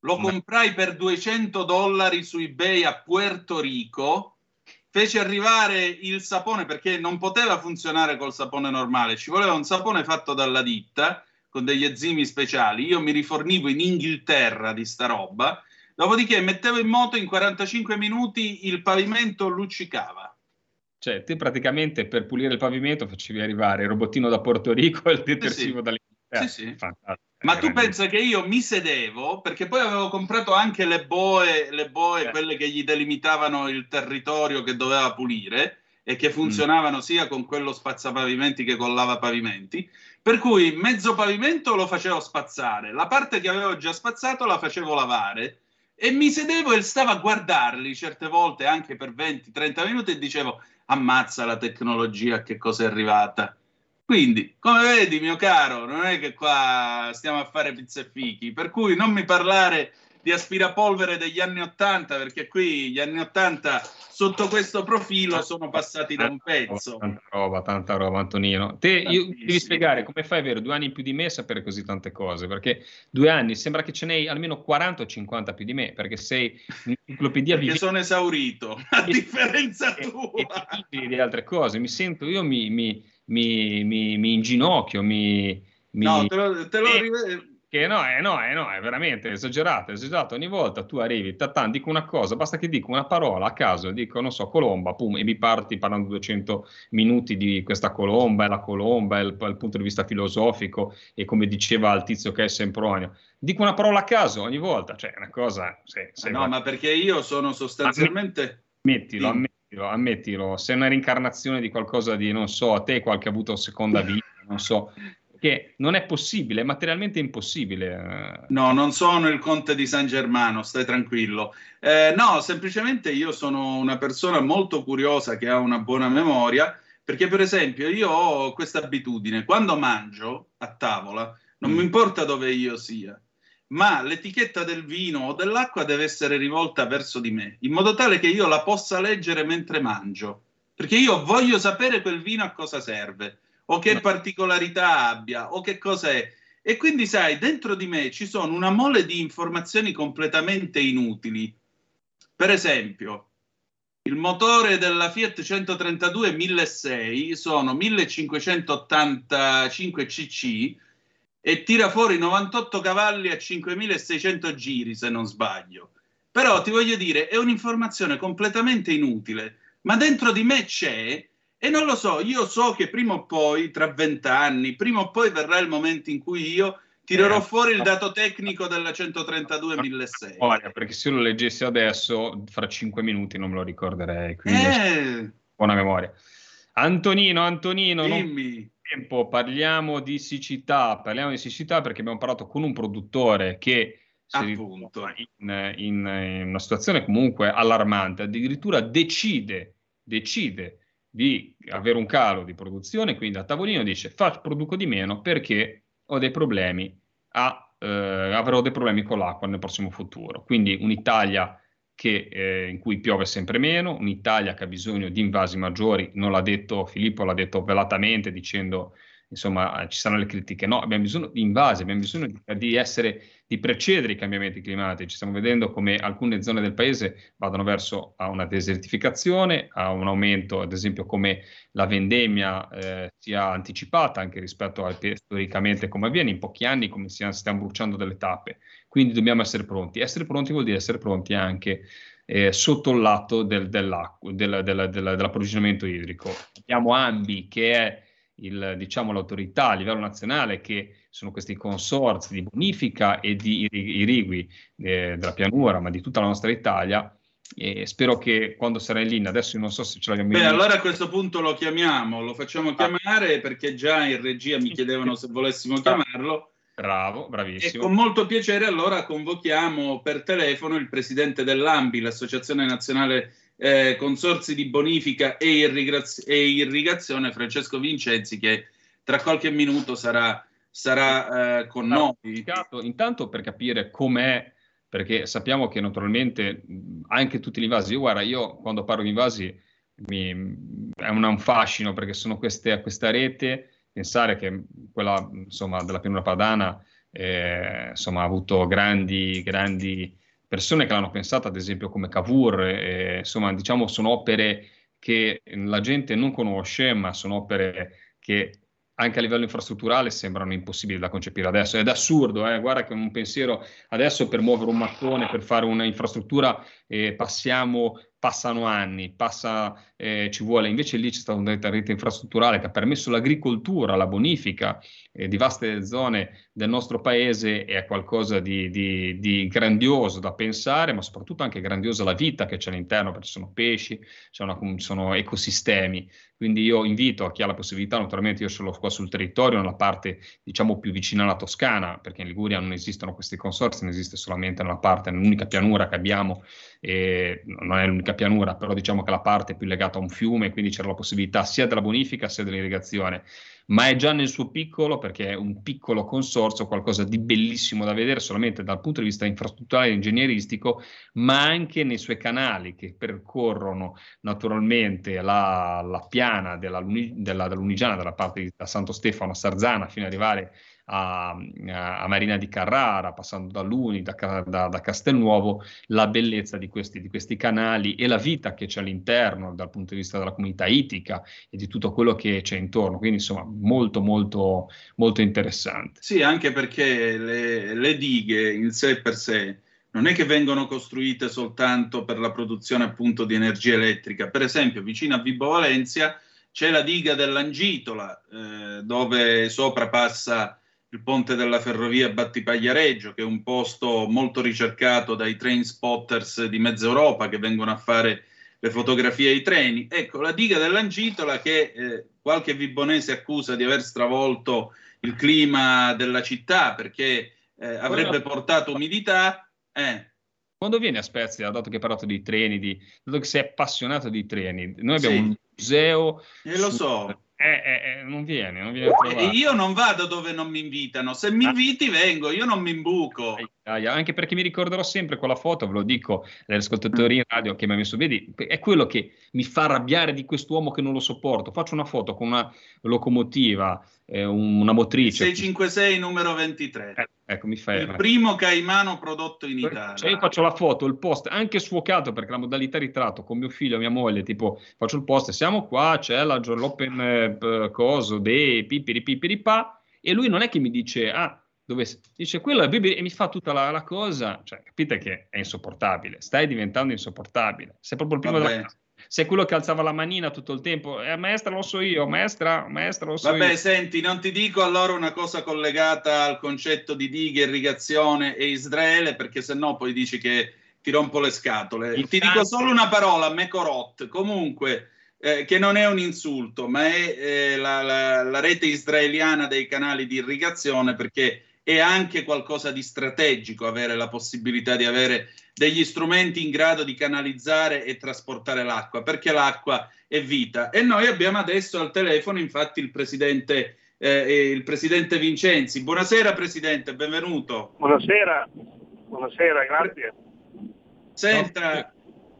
C: Lo comprai per 200 dollari su eBay a Puerto Rico. Fece arrivare il sapone perché non poteva funzionare col sapone normale, ci voleva un sapone fatto dalla ditta con degli enzimi speciali. Io mi rifornivo in Inghilterra di sta roba, dopodiché mettevo in moto in 45 minuti il pavimento luccicava.
B: Cioè, te praticamente per pulire il pavimento facevi arrivare il robottino da Porto Rico e il detersivo
C: sì.
B: dall'Inghilterra.
C: Sì, sì.
B: Fantastico.
C: Ma tu pensa che io mi sedevo perché poi avevo comprato anche le boe, le boe
B: Eh.
C: quelle che gli delimitavano il territorio che doveva pulire e
B: Mm.
C: che funzionavano sia con quello spazzapavimenti che con lavapavimenti. Per cui mezzo pavimento lo facevo spazzare, la parte che avevo già spazzato la facevo lavare e mi sedevo e stavo a guardarli certe volte anche per 20-30 minuti e dicevo ammazza la tecnologia che cosa è arrivata. Quindi, come vedi, mio caro, non è che qua stiamo a fare pizza e fichi, per cui non mi parlare di aspirapolvere degli anni Ottanta, perché qui gli anni Ottanta sotto questo profilo sono passati da un pezzo.
B: Tanta roba, tanta roba, Antonino. Te io, devi spiegare come fai a avere due anni in più di me e sapere così tante cose, perché due anni sembra che ce n'hai almeno 40 o 50 più di me, perché sei un'enciclopedia
C: Perché
B: vivente
C: sono esaurito, *laughs* a differenza
B: e-
C: tua.
B: e ti di altre cose. Mi sento, io mi, mi, mi, mi, mi inginocchio, mi... mi
C: No, te lo, te lo
B: Eh, che no, eh, no, eh, no, è veramente esagerato, esagerato. Ogni volta tu arrivi, tatan, dico una cosa, basta che dico una parola a caso, dico, non so, colomba, pum, e mi parti parlando 200 minuti di questa colomba, e la colomba, il, il punto di vista filosofico, e come diceva il tizio che è Sempronio. Dico una parola a caso ogni volta, cioè è una cosa... sì, sì,
C: no, ma perché io sono sostanzialmente...
B: Ammettilo,
C: Sì.
B: Ammettilo, ammettilo, sei una rincarnazione di qualcosa di, non so, a te qualche ha avuto seconda *laughs* vita, non so, che non è possibile, è materialmente impossibile.
C: No, non sono il conte di San Germano, stai tranquillo. Eh, no, semplicemente io sono una persona molto curiosa che ha una buona memoria, perché per esempio io ho questa abitudine, quando mangio a tavola, non mi importa dove io sia, ma l'etichetta del vino o dell'acqua deve essere rivolta verso di me, in modo tale che io la possa leggere mentre mangio, perché io voglio sapere quel vino a cosa serve, o che particolarità abbia, o che cosa è. E quindi, sai, dentro di me ci sono una mole di informazioni completamente inutili. Per esempio, il motore della Fiat 132 1600 sono 1585 cc e tira fuori 98 cavalli a 5600 giri, se non sbaglio. Però ti voglio dire, è un'informazione completamente inutile, ma dentro di me c'è e non lo so, io so che prima o poi, tra vent'anni, prima o poi verrà il momento in cui io tirerò
B: Eh,
C: fuori il dato tecnico della 132 1006.
B: memoria, perché se lo leggessi adesso, fra cinque minuti non me lo ricorderei. Quindi
C: Eh,
B: buona memoria. Antonino, Antonino, non
C: dimmi.
B: Tempo, parliamo di siccità, parliamo di siccità perché abbiamo parlato con un produttore che si ritrova in, in- in una situazione comunque allarmante, addirittura decide, decide di avere un calo di produzione, quindi a tavolino dice faccio, produco di meno perché ho dei problemi, a, eh, avrò dei problemi con l'acqua nel prossimo futuro. Quindi un'Italia che, eh, in cui piove sempre meno, un'Italia che ha bisogno di invasi maggiori, non l'ha detto Filippo, l'ha detto velatamente dicendo insomma eh, ci saranno le critiche, no, abbiamo bisogno di invasi, abbiamo bisogno di, essere, di precedere i cambiamenti climatici, stiamo vedendo come alcune zone del paese vadano verso a una desertificazione, a un aumento, ad esempio come la vendemmia eh, sia anticipata anche rispetto a storicamente come avviene, in pochi anni come stiamo bruciando delle tappe, quindi dobbiamo essere pronti. Essere pronti vuol dire essere pronti anche eh, sotto il lato del, dell'acqua, del, del, del, dell'approvvigionamento idrico. Abbiamo AMBI che è il, diciamo, l'autorità a livello nazionale che sono questi consorzi di bonifica e di irrigui eh, della pianura, ma di tutta la nostra Italia. E spero che quando sarà in linea, adesso non so se ce l'abbiamo in
C: Beh,
B: linea.
C: allora a questo punto lo chiamiamo, lo facciamo chiamare perché già in regia mi chiedevano se volessimo chiamarlo.
B: Bravo,
C: E
B: bravissimo.
C: con molto piacere allora convochiamo per telefono il presidente dell'AMBI, l'Associazione Nazionale eh, Consorzi di Bonifica e, Irrigaz- e Irrigazione, Francesco Vincenzi, che tra qualche minuto sarà, sarà eh, con noi.
B: Intanto- per capire com'è, perché sappiamo che naturalmente anche tutti gli invasi, io guarda, io quando parlo di invasi mi, è un, un fascino perché sono queste, questa rete, pensare che quella insomma, della pianura padana eh, insomma, ha avuto grandi, grandi persone che l'hanno pensata, ad esempio come Cavour, eh, insomma diciamo sono opere che la gente non conosce, ma sono opere che anche a livello infrastrutturale sembrano impossibili da concepire adesso. Ed è assurdo, eh? guarda che un pensiero adesso per muovere un mattone, per fare un'infrastruttura, eh, passiamo, passano anni, passa, eh, ci vuole. Invece lì c'è stata una rete infrastrutturale che ha permesso l'agricoltura, la bonifica eh, di vaste zone del nostro paese è qualcosa di, di- di grandioso da pensare, ma soprattutto anche grandiosa la vita che c'è all'interno, perché ci sono pesci, una- sono ecosistemi. Quindi io invito a chi ha la possibilità, naturalmente io sono qua sul territorio, nella parte diciamo più vicina alla Toscana, perché in Liguria non esistono questi consorzi, ne esiste solamente nella parte, nell'unica pianura che abbiamo, e non è l'unica pianura, però diciamo che la parte più legata a un fiume, quindi c'era la possibilità sia della bonifica sia dell'irrigazione, ma è già nel suo piccolo perché è un piccolo consorzio, qualcosa di bellissimo da vedere solamente dal punto di vista infrastrutturale e ingegneristico, ma anche nei suoi canali che percorrono naturalmente la, la piana della, Luni- della, dell'Unigiana, dalla parte da Santo Stefano a Sarzana, fino ad arrivare a, a- a Marina di Carrara, passando da Luni, da, da- da Castelnuovo, la bellezza di questi, di questi canali e la vita che c'è all'interno dal punto di vista della comunità itica e di tutto quello che c'è intorno. Quindi, insomma, molto, molto, molto interessante.
C: Sì, anche perché le, le dighe in sé per sé non è che vengono costruite soltanto per la produzione appunto di energia elettrica. Per esempio, vicino a Vibo Valencia c'è la diga dell'Angitola, eh, dove sopra passa il ponte della ferrovia Battipagliareggio, che è un posto molto ricercato dai train spotters di mezza Europa che vengono a fare le fotografie ai treni. Ecco, la diga dell'Angitola che eh, qualche vibonese accusa di aver stravolto il clima della città perché eh, avrebbe portato umidità. Eh,
B: Quando vieni a Spezia, dato che hai parlato di treni, di, dato che sei appassionato di treni, noi abbiamo
C: Sì.
B: un museo.
C: E lo
B: su-
C: so.
B: Eh, eh, eh, non viene, non viene a trovare.
C: io non vado dove non mi invitano, se mi inviti vengo, io non mi imbuco.
B: Anche perché mi ricorderò sempre quella foto, ve lo dico agli ascoltatori in radio che mi ha messo, vedi, è quello che mi fa arrabbiare di quest'uomo che non lo sopporto. Faccio una foto con una locomotiva, eh, un- una motrice.
C: 656 numero 23.
B: Eh, ecco, mi fa
C: Il primo caimano prodotto in Italia.
B: Cioè io faccio la foto, il post, anche sfuocato perché la modalità ritratto con mio figlio e mia moglie, tipo faccio il post, siamo qua, c'è la, l'open eh, coso dei pipiri pipiri pa, e lui non è che mi dice, ah, dove s-" dice quello è pipiri", e mi fa tutta la, la cosa, cioè capite che è insopportabile, stai diventando insopportabile, sei proprio il primo
C: Vabbè.
B: della sei quello che alzava la manina tutto il tempo. Eh, maestra, lo so io, maestra, maestra, lo so
C: Vabbè,
B: io.
C: senti, non ti dico allora una cosa collegata al concetto di dighe, irrigazione e Israele, perché sennò poi dici che ti rompo le scatole.
B: Il
C: ti dico solo una parola, Mekorot. Comunque, eh, che non è un insulto, ma è eh, la, la- la rete israeliana dei canali di irrigazione, perché è anche qualcosa di strategico avere la possibilità di avere degli strumenti in grado di canalizzare e trasportare l'acqua, perché l'acqua è vita. E noi abbiamo adesso al telefono, infatti, il presidente, eh, il presidente Vincenzi. Buonasera, presidente, benvenuto.
K: Buonasera, buonasera, grazie.
C: Senta,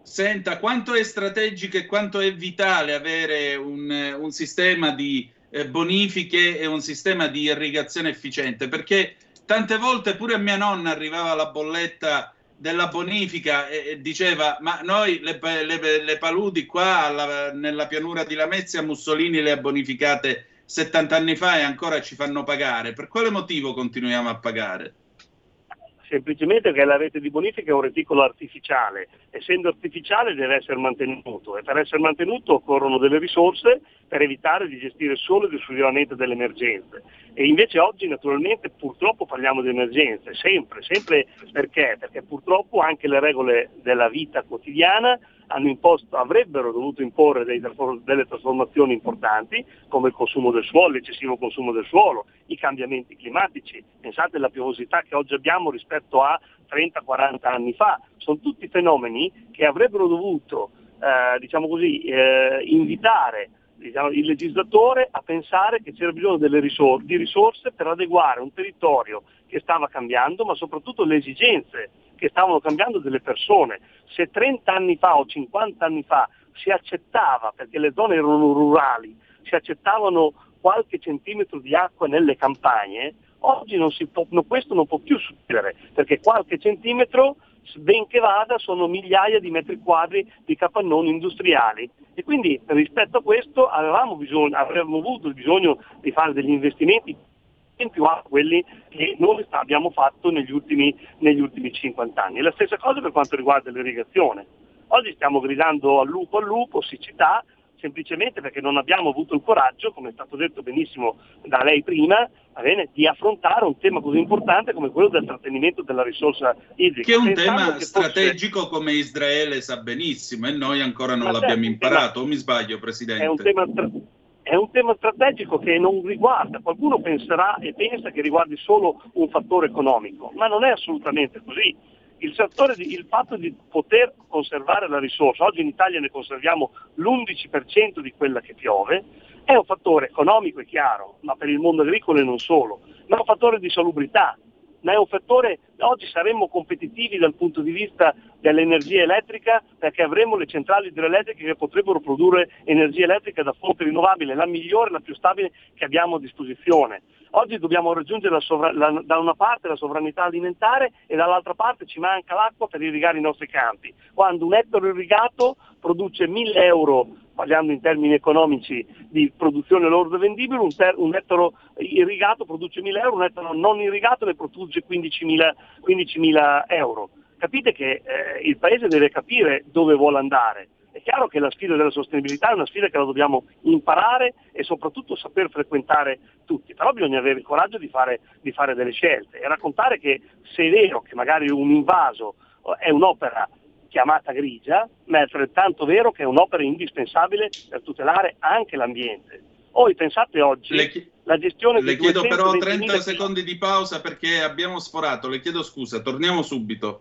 C: senta, quanto è strategico e quanto è vitale avere un, un sistema di eh, bonifiche e un sistema di irrigazione efficiente? Perché tante volte pure a mia nonna arrivava la bolletta della bonifica e, e diceva ma noi le, le- le paludi qua alla- nella pianura di Lamezia Mussolini le ha bonificate 70 anni fa e ancora ci fanno pagare. Per quale motivo continuiamo a pagare?
K: Semplicemente che la rete di bonifica è un reticolo artificiale, essendo artificiale deve essere mantenuto e per essere mantenuto occorrono delle risorse per evitare di gestire solo ed esclusivamente delle emergenze. E invece oggi naturalmente purtroppo parliamo di emergenze, sempre, sempre perché? Perché purtroppo anche le regole della vita quotidiana imposto, avrebbero dovuto imporre dei delle trasformazioni importanti come il consumo del suolo, l'eccessivo consumo del suolo, i cambiamenti climatici, pensate alla piovosità che oggi abbiamo rispetto a 30-40 anni fa, sono tutti fenomeni che avrebbero dovuto eh, diciamo così, eh, invitare diciamo, il legislatore a pensare che c'era bisogno risor- di risorse per adeguare un territorio che stava cambiando, ma soprattutto le esigenze che stavano cambiando delle persone. Se 30 anni fa o 50 anni fa si accettava, perché le zone erano rurali, si accettavano qualche centimetro di acqua nelle campagne, oggi non può, no, questo non può più succedere, perché qualche centimetro, benché vada, sono migliaia di metri quadri di capannoni industriali. E quindi rispetto a questo avevamo bisogno, avremmo avuto il bisogno di fare degli investimenti in più a quelli che noi abbiamo fatto negli ultimi, negli ultimi 50 anni. E la stessa cosa per quanto riguarda l'irrigazione. Oggi stiamo gridando al lupo al lupo, siccità, semplicemente perché non abbiamo avuto il coraggio, come è stato detto benissimo da lei prima, bene, di affrontare un tema così importante come quello del trattenimento della risorsa idrica.
C: Che è un
K: Pensando
C: tema
K: che fosse-
C: strategico come Israele sa benissimo e noi ancora non
K: Ma
C: l'abbiamo
K: certo,
C: imparato, o mi sbaglio Presidente?
K: È un, tema stra- è un tema strategico che non riguarda, qualcuno penserà e pensa che riguardi solo un fattore economico, ma non è assolutamente così. Il, di- il fatto di poter conservare la risorsa, oggi in Italia ne conserviamo l'11% di quella che piove, è un fattore economico, è chiaro, ma per il mondo agricolo e non solo, ma è un fattore di salubrità, ma è un fattore, oggi saremmo competitivi dal punto di vista dell'energia elettrica perché avremo le centrali idroelettriche che potrebbero produrre energia elettrica da fonte rinnovabile, la migliore, la più stabile che abbiamo a disposizione. Oggi dobbiamo raggiungere la sovra- la- da una parte la sovranità alimentare e dall'altra parte ci manca l'acqua per irrigare i nostri campi. Quando un ettaro irrigato produce 1000 euro, parliamo in termini economici di produzione lordo vendibile, un, ter- un ettaro irrigato produce 1000 euro, un ettaro non irrigato ne produce 15.000, 15.000 euro. Capite che eh, il Paese deve capire dove vuole andare. È chiaro che la sfida della sostenibilità è una sfida che la dobbiamo imparare e soprattutto saper frequentare tutti, però bisogna avere il coraggio di fare, di fare delle scelte e raccontare che se è vero che magari un invaso eh, è un'opera chiamata grigia, ma è altrettanto vero che è un'opera indispensabile per tutelare anche l'ambiente. Voi pensate oggi
C: chi-
K: la gestione
C: Le
K: di
C: chiedo però
K: 220.000
C: 30 secondi di pausa perché abbiamo sforato, le chiedo scusa, torniamo subito.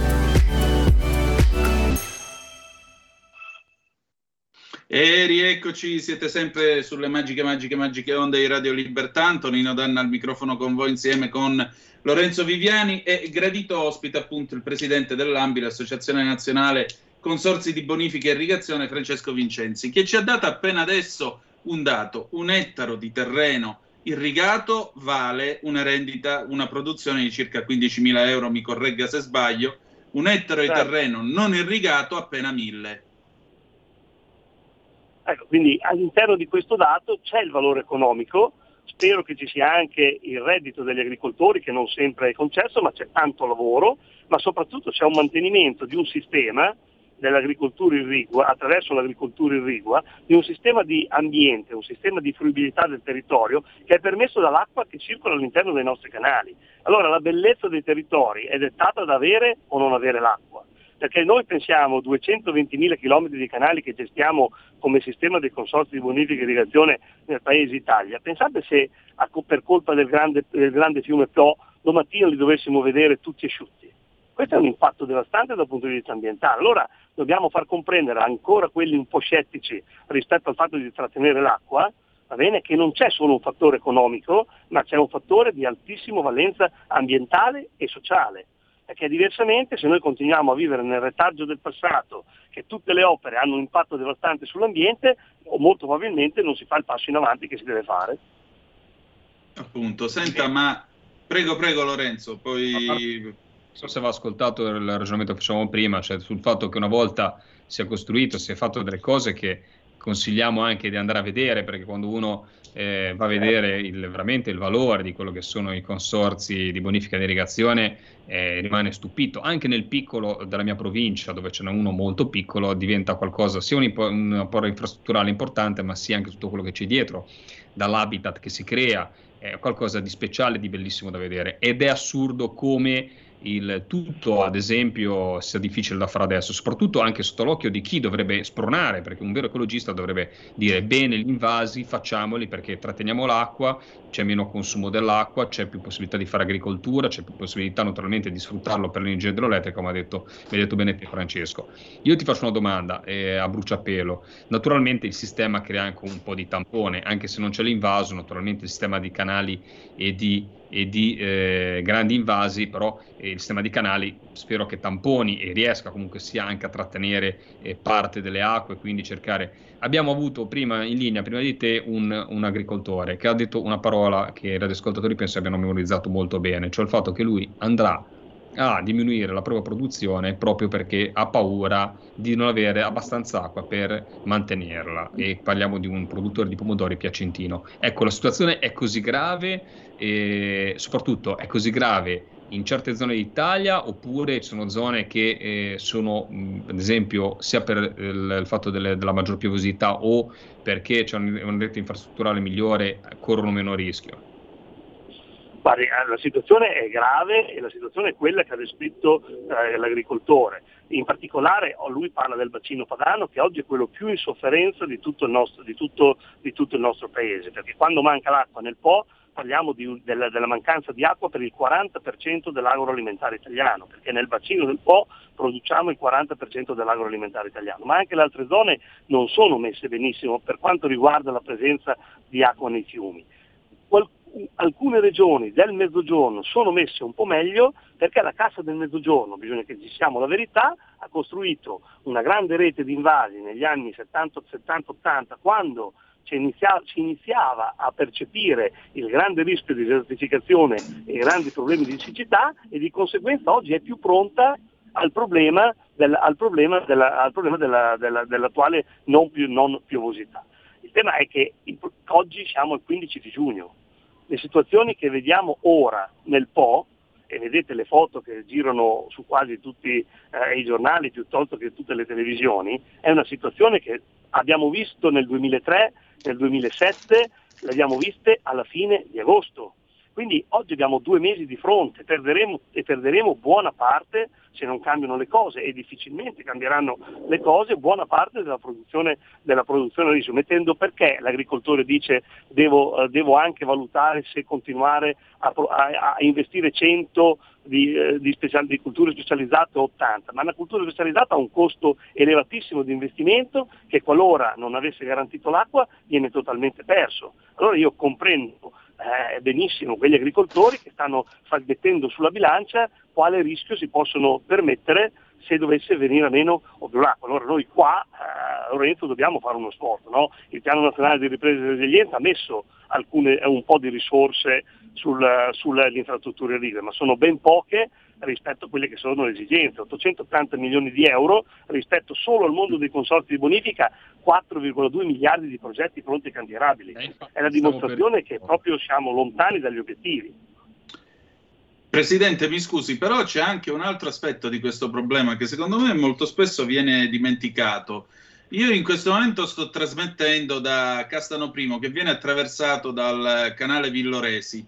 C: E rieccoci, siete sempre sulle magiche, magiche, magiche onde di Radio Libertà. Antonino Danna al microfono con voi insieme con Lorenzo Viviani e gradito ospite appunto il presidente dell'AMBI, l'Associazione Nazionale Consorzi di Bonifica e Irrigazione, Francesco Vincenzi, che ci ha dato appena adesso un dato, un ettaro di terreno irrigato vale una rendita, una produzione di circa 15.000 euro, mi corregga se sbaglio, un ettaro di
K: Certo.
C: terreno non irrigato appena 1.000.
K: Ecco, quindi all'interno di questo dato c'è il valore economico, spero che ci sia anche il reddito degli agricoltori che non sempre è concesso, ma c'è tanto lavoro, ma soprattutto c'è un mantenimento di un sistema dell'agricoltura irrigua, attraverso l'agricoltura irrigua, di un sistema di ambiente, un sistema di fruibilità del territorio che è permesso dall'acqua che circola all'interno dei nostri canali. Allora la bellezza dei territori è dettata da avere o non avere l'acqua perché noi pensiamo 220.000 km di canali che gestiamo come sistema dei consorzi di bonifica e irrigazione nel paese Italia, pensate se per colpa del grande, del grande fiume Po domattina li dovessimo vedere tutti asciutti. Questo è un impatto devastante dal punto di vista ambientale. Allora dobbiamo far comprendere ancora quelli un po' scettici rispetto al fatto di trattenere l'acqua, va bene, che non c'è solo un fattore economico, ma c'è un fattore di altissima valenza ambientale e sociale perché diversamente se noi continuiamo a vivere nel retaggio del passato, che tutte le opere hanno un impatto devastante sull'ambiente, o molto probabilmente non si fa il passo in avanti che si deve fare.
C: Appunto, senta, ma prego, prego Lorenzo, poi...
B: Non so se aveva ascoltato il ragionamento che facevamo prima, cioè sul fatto che una volta si è costruito, si è fatto delle cose che consigliamo anche di andare a vedere, perché quando uno eh, va a vedere il- veramente il valore di quello che sono i consorzi di bonifica e irrigazione, eh, rimane stupito. Anche nel piccolo della mia provincia, dove ce n'è uno molto piccolo, diventa qualcosa, sia un, un apport infrastrutturale importante, ma sia anche tutto quello che c'è dietro, dall'habitat che si crea, è qualcosa di speciale, di bellissimo da vedere. Ed è assurdo come il tutto, ad esempio, sia difficile da fare adesso, soprattutto anche sotto l'occhio di chi dovrebbe spronare, perché un vero ecologista dovrebbe dire bene gli invasi, facciamoli perché tratteniamo l'acqua, c'è meno consumo dell'acqua, c'è più possibilità di fare agricoltura, c'è più possibilità naturalmente di sfruttarlo per l'energia idroelettrica, come ha detto, mi ha detto bene te Francesco. Io ti faccio una domanda eh, a bruciapelo. Naturalmente il sistema crea anche un po' di tampone, anche se non c'è l'invaso, naturalmente il sistema di canali e di e di eh, grandi invasi, però eh, il sistema di canali spero che tamponi e riesca comunque sia anche a trattenere eh, parte delle acque, quindi cercare. Abbiamo avuto prima in linea, prima di te, un, un agricoltore che ha detto una parola che i radioascoltatori penso abbiano memorizzato molto bene, cioè il fatto che lui andrà a diminuire la propria produzione proprio perché ha paura di non avere abbastanza acqua per mantenerla e parliamo di un produttore di pomodori piacentino. Ecco, la situazione è così grave e soprattutto è così grave in certe zone d'Italia oppure ci sono zone che eh, sono, mh, ad esempio, sia per il, il fatto delle- della maggior piovosità o perché c'è un- una rete infrastrutturale migliore, corrono meno rischio?
K: Eh, la situazione è grave e la situazione è quella che ha descritto eh, l'agricoltore. In particolare oh, lui parla del bacino padano che oggi è quello più in sofferenza di tutto il nostro, di tutto- di tutto il nostro paese, perché quando manca l'acqua nel Po parliamo di della, della mancanza di acqua per il 40% dell'agroalimentare italiano, perché nel bacino del Po produciamo il 40% dell'agroalimentare italiano, ma anche le altre zone non sono messe benissimo per quanto riguarda la presenza di acqua nei fiumi. Qual- alcune regioni del mezzogiorno sono messe un po' meglio perché la Cassa del Mezzogiorno, bisogna che diciamo la verità, ha costruito una grande rete di invasi negli anni 70-80 quando si, inizia- si iniziava a percepire il grande rischio di desertificazione e i grandi problemi di siccità e di conseguenza oggi è più pronta al problema, del- al problema della- al problema della- della- dell'attuale non, più- non piovosità. Il tema è che il- oggi siamo al 15 di giugno, le situazioni che vediamo ora nel Po, e vedete le foto che girano su quasi tutti eh, i giornali piuttosto che tutte le televisioni, è una situazione che abbiamo visto nel 2003, nel 2007, le abbiamo viste alla fine di agosto. Quindi oggi abbiamo due mesi di fronte, perderemo, e perderemo buona parte, se non cambiano le cose, e difficilmente cambieranno le cose, buona parte della produzione, della produzione riso, mettendo perché l'agricoltore dice devo, eh, devo anche valutare se continuare a, a- a investire 100 di, eh, di, special- di culture specializzate o 80, ma una cultura specializzata ha un costo elevatissimo di investimento che qualora non avesse garantito l'acqua viene totalmente perso. Allora io comprendo eh, benissimo quegli agricoltori che stanno fa- mettendo sulla bilancia quale rischio si possono permettere se dovesse venire a meno l'acqua. Allora noi qua a Lorenzo dobbiamo fare uno sforzo, no? il piano nazionale di ripresa e resilienza ha messo alcune, un po' di risorse sul, sulle infrastrutture irrigue, ma sono ben poche rispetto a quelle che sono le esigenze. 880 milioni di euro rispetto solo al mondo dei consorti di bonifica, 4,2 miliardi di progetti pronti e cantierabili. È la dimostrazione che proprio siamo lontani dagli obiettivi.
C: Presidente, mi scusi, però c'è anche un altro aspetto di questo problema che secondo me molto spesso viene dimenticato. Io in questo momento sto trasmettendo da Castano Primo che viene attraversato dal canale Villoresi.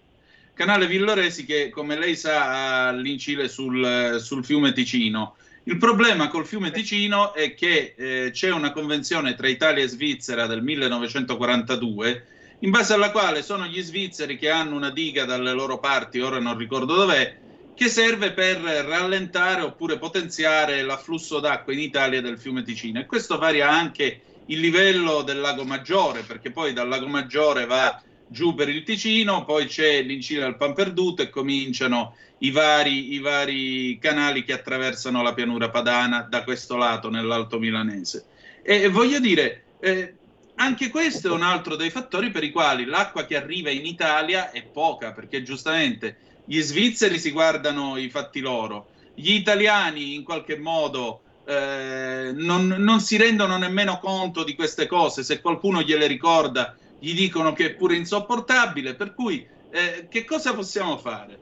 C: Canale Villoresi che, come lei sa, ha l'incile sul, sul fiume Ticino. Il problema col fiume Ticino è che eh, c'è una convenzione tra Italia e Svizzera del 1942 in base alla quale sono gli svizzeri che hanno una diga dalle loro parti, ora non ricordo dov'è, che serve per rallentare oppure potenziare l'afflusso d'acqua in Italia del fiume Ticino. E questo varia anche il livello del lago Maggiore, perché poi dal lago Maggiore va giù per il Ticino, poi c'è l'incina del Pamperduto e cominciano i vari, i vari canali che attraversano la pianura padana da questo lato, nell'Alto Milanese. E voglio dire, eh, anche questo è un altro dei fattori per i quali l'acqua che arriva in Italia è poca, perché giustamente gli svizzeri si guardano i fatti loro, gli italiani in qualche modo eh, non, non, si rendono nemmeno conto di queste cose, se qualcuno gliele ricorda gli dicono che è pure insopportabile, per cui eh, che cosa possiamo fare?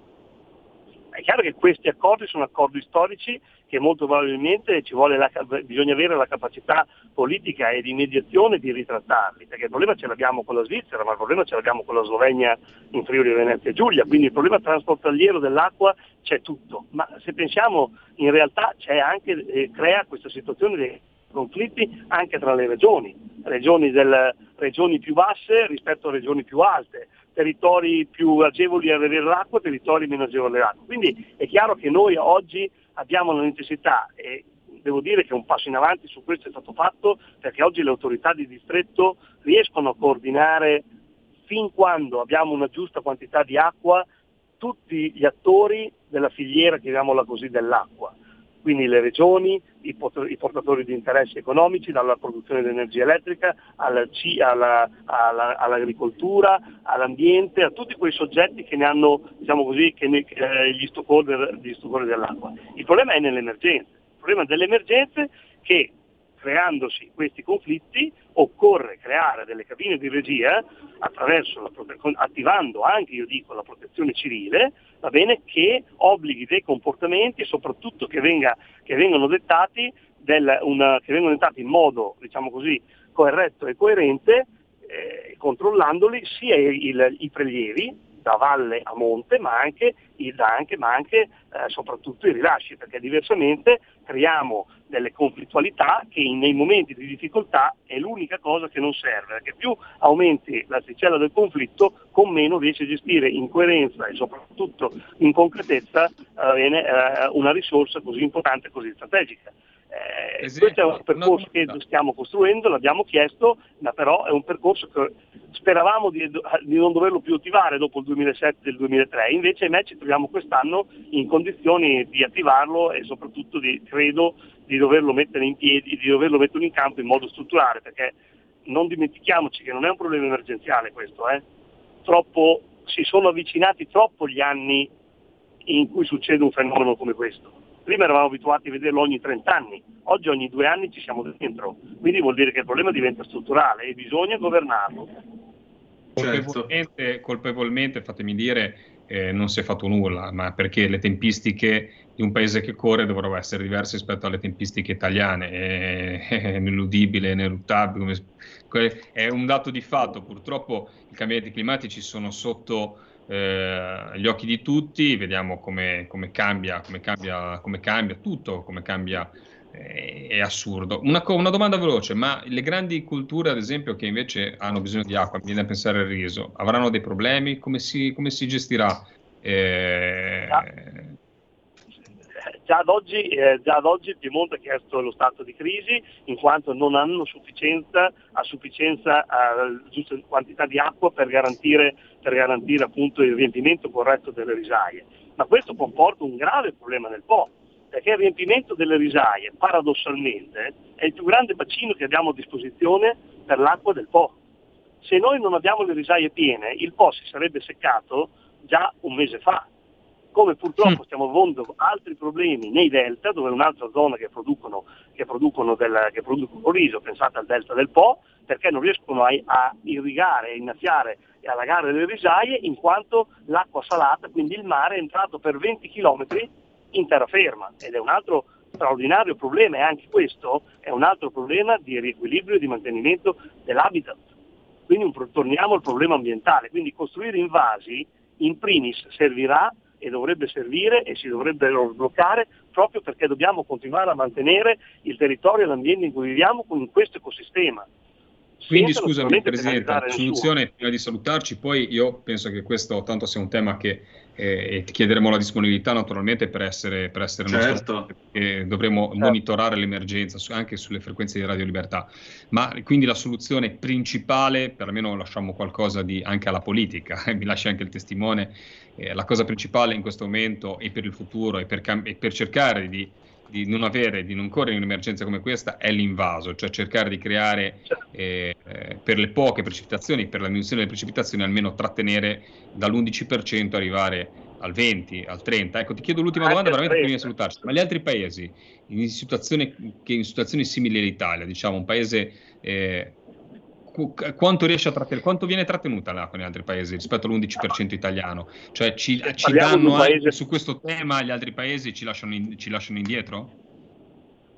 K: È chiaro che questi accordi sono accordi storici che molto probabilmente la, bisogna avere la capacità politica e di mediazione di ritrattarli, perché il problema ce l'abbiamo con la Svizzera, ma il problema ce l'abbiamo con la Slovenia in Friuli Venezia e Giulia, quindi il problema transfrontaliero dell'acqua c'è tutto, ma se pensiamo in realtà c'è anche, eh, crea questa situazione di conflitti anche tra le regioni, regioni, del, regioni più basse rispetto a regioni più alte, territori più agevoli ad avere l'acqua e territori meno agevoli all'acqua. Quindi è chiaro che noi oggi abbiamo la necessità e devo dire che un passo in avanti su questo è stato fatto perché oggi le autorità di distretto riescono a coordinare fin quando abbiamo una giusta quantità di acqua tutti gli attori della filiera, chiamiamola così, dell'acqua quindi le regioni, i, portatori di interessi economici, dalla produzione di energia elettrica alla, alla, alla, all'agricoltura, all'ambiente, a tutti quei soggetti che ne hanno, diciamo così, ne, eh, gli stockholder dell'acqua. Il problema è nelle emergenze, il problema delle emergenze che creandosi questi conflitti occorre creare delle cabine di regia attivando anche, io dico, la protezione civile, bene, che obblighi dei comportamenti e soprattutto che, venga, che, vengano, dettati del, una, che vengano dettati in modo, diciamo così, corretto e coerente, eh, controllandoli sia il, i prelievi da valle a monte, ma anche, anche, ma anche eh, soprattutto i rilasci, perché diversamente creiamo delle conflittualità che nei momenti di difficoltà è l'unica cosa che non serve, perché più aumenti l'asticella del conflitto, con meno riesci a gestire in coerenza e soprattutto in concretezza eh, eh una risorsa così importante e così strategica. Eh, questo è un percorso che stiamo costruendo, l'abbiamo chiesto, ma però è un percorso che speravamo di, di non doverlo più attivare dopo il 2007 e il 2003, invece ahimè ci troviamo quest'anno in condizioni di attivarlo e soprattutto di, credo di doverlo mettere in piedi, di doverlo mettere in campo in modo strutturale, perché non dimentichiamoci che non è un problema emergenziale questo, eh? troppo, si sono avvicinati troppo gli anni in cui succede un fenomeno come questo Prima eravamo abituati a vederlo ogni 30 anni, oggi ogni due anni ci siamo dentro, quindi vuol dire che il problema diventa strutturale e bisogna governarlo.
B: Colpevolmente, certo. colpevolmente fatemi dire, eh, non si è fatto nulla, ma perché le tempistiche di un paese che corre dovrebbero essere diverse rispetto alle tempistiche italiane, *laughs* è, è ineludibile, ineluttabile, è un dato di fatto, purtroppo i cambiamenti climatici sono sotto eh, gli occhi di tutti, vediamo come, come, cambia, come, cambia, come cambia tutto, come cambia eh, è assurdo. Una, una, domanda veloce, ma le grandi culture, ad esempio, che invece hanno bisogno di acqua, mi viene a pensare al riso, avranno dei problemi? Come si, come si gestirà? Eh,
K: già ad, oggi, eh, già ad oggi il Piemonte ha chiesto lo stato di crisi in quanto non hanno sufficienza, a sufficienza a giusta quantità di acqua per garantire, per garantire appunto il riempimento corretto delle risaie. Ma questo comporta un grave problema nel Po, perché il riempimento delle risaie, paradossalmente, è il più grande bacino che abbiamo a disposizione per l'acqua del Po. Se noi non abbiamo le risaie piene, il Po si sarebbe seccato già un mese fa. Come purtroppo stiamo avendo altri problemi nei delta, dove è un'altra zona che producono, che producono, del, che producono riso, pensate al delta del Po, perché non riescono a, a irrigare, a innaffiare e allagare le risaie in quanto l'acqua salata, quindi il mare, è entrato per 20 km in terraferma. Ed è un altro straordinario problema e anche questo è un altro problema di riequilibrio e di mantenimento dell'habitat. Quindi un, torniamo al problema ambientale, quindi costruire invasi in primis servirà e dovrebbe servire e si dovrebbero sbloccare proprio perché dobbiamo continuare a mantenere il territorio e l'ambiente in cui viviamo in questo ecosistema.
B: Quindi scusami Presidente, la soluzione prima di salutarci, poi io penso che questo tanto sia un tema che eh, ti chiederemo la disponibilità naturalmente per essere, per essere nostro
C: Certo.
B: ospite, perché dovremo monitorare l'emergenza su- anche sulle frequenze di Radio Libertà. Ma quindi la soluzione principale, per almeno lasciamo qualcosa di, anche alla politica, *laughs* mi lascia anche il testimone, eh, la cosa principale in questo momento e per il futuro e per, cam- e per cercare di, di non avere, di non correre in un'emergenza come questa è l'invaso, cioè cercare di creare eh, eh, per le poche precipitazioni, per la diminuzione delle precipitazioni, almeno trattenere dall'11% arrivare al 20, al 30. Ecco, ti chiedo l'ultima domanda veramente prima di
K: 30.
B: salutarci, ma gli altri paesi in situazioni, che in situazioni simili all'Italia, diciamo un paese eh, quanto riesce a trattenere, quanto viene trattenuta l'acqua negli altri paesi rispetto all'11% italiano? Cioè ci, ci danno
K: paese-
B: su questo tema gli altri paesi ci lasciano, in- ci lasciano indietro?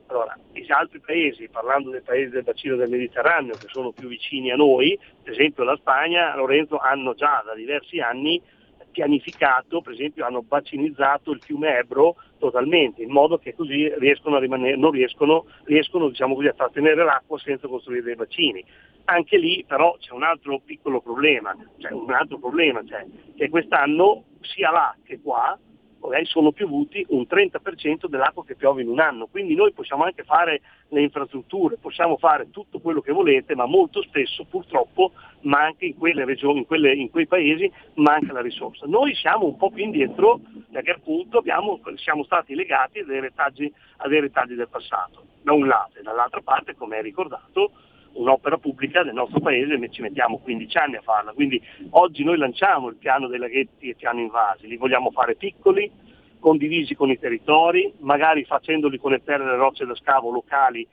K: Allora, gli altri paesi, parlando dei paesi del bacino del Mediterraneo che sono più vicini a noi, per esempio la Spagna, Lorenzo, hanno già da diversi anni pianificato, per esempio hanno bacinizzato il fiume Ebro totalmente, in modo che così riescono a rimanere, non riescono, riescono diciamo così, a trattenere l'acqua senza costruire dei bacini. Anche lì però c'è un altro piccolo problema, cioè un altro problema, cioè, che quest'anno sia là che qua ok, sono piovuti un 30% dell'acqua che piove in un anno, quindi noi possiamo anche fare le infrastrutture, possiamo fare tutto quello che volete, ma molto spesso purtroppo manca in quelle regioni, in, quelle- in quei paesi manca la risorsa. Noi siamo un po' più indietro perché appunto abbiamo- siamo stati legati a dei, retaggi, a dei retaggi del passato, da un lato e dall'altra parte, come hai ricordato, un'opera pubblica del nostro paese e ci mettiamo 15 anni a farla, quindi oggi noi lanciamo il piano dei laghetti e piano invasi, li vogliamo fare piccoli, condivisi con i territori, magari facendoli connettere le rocce da scavo locali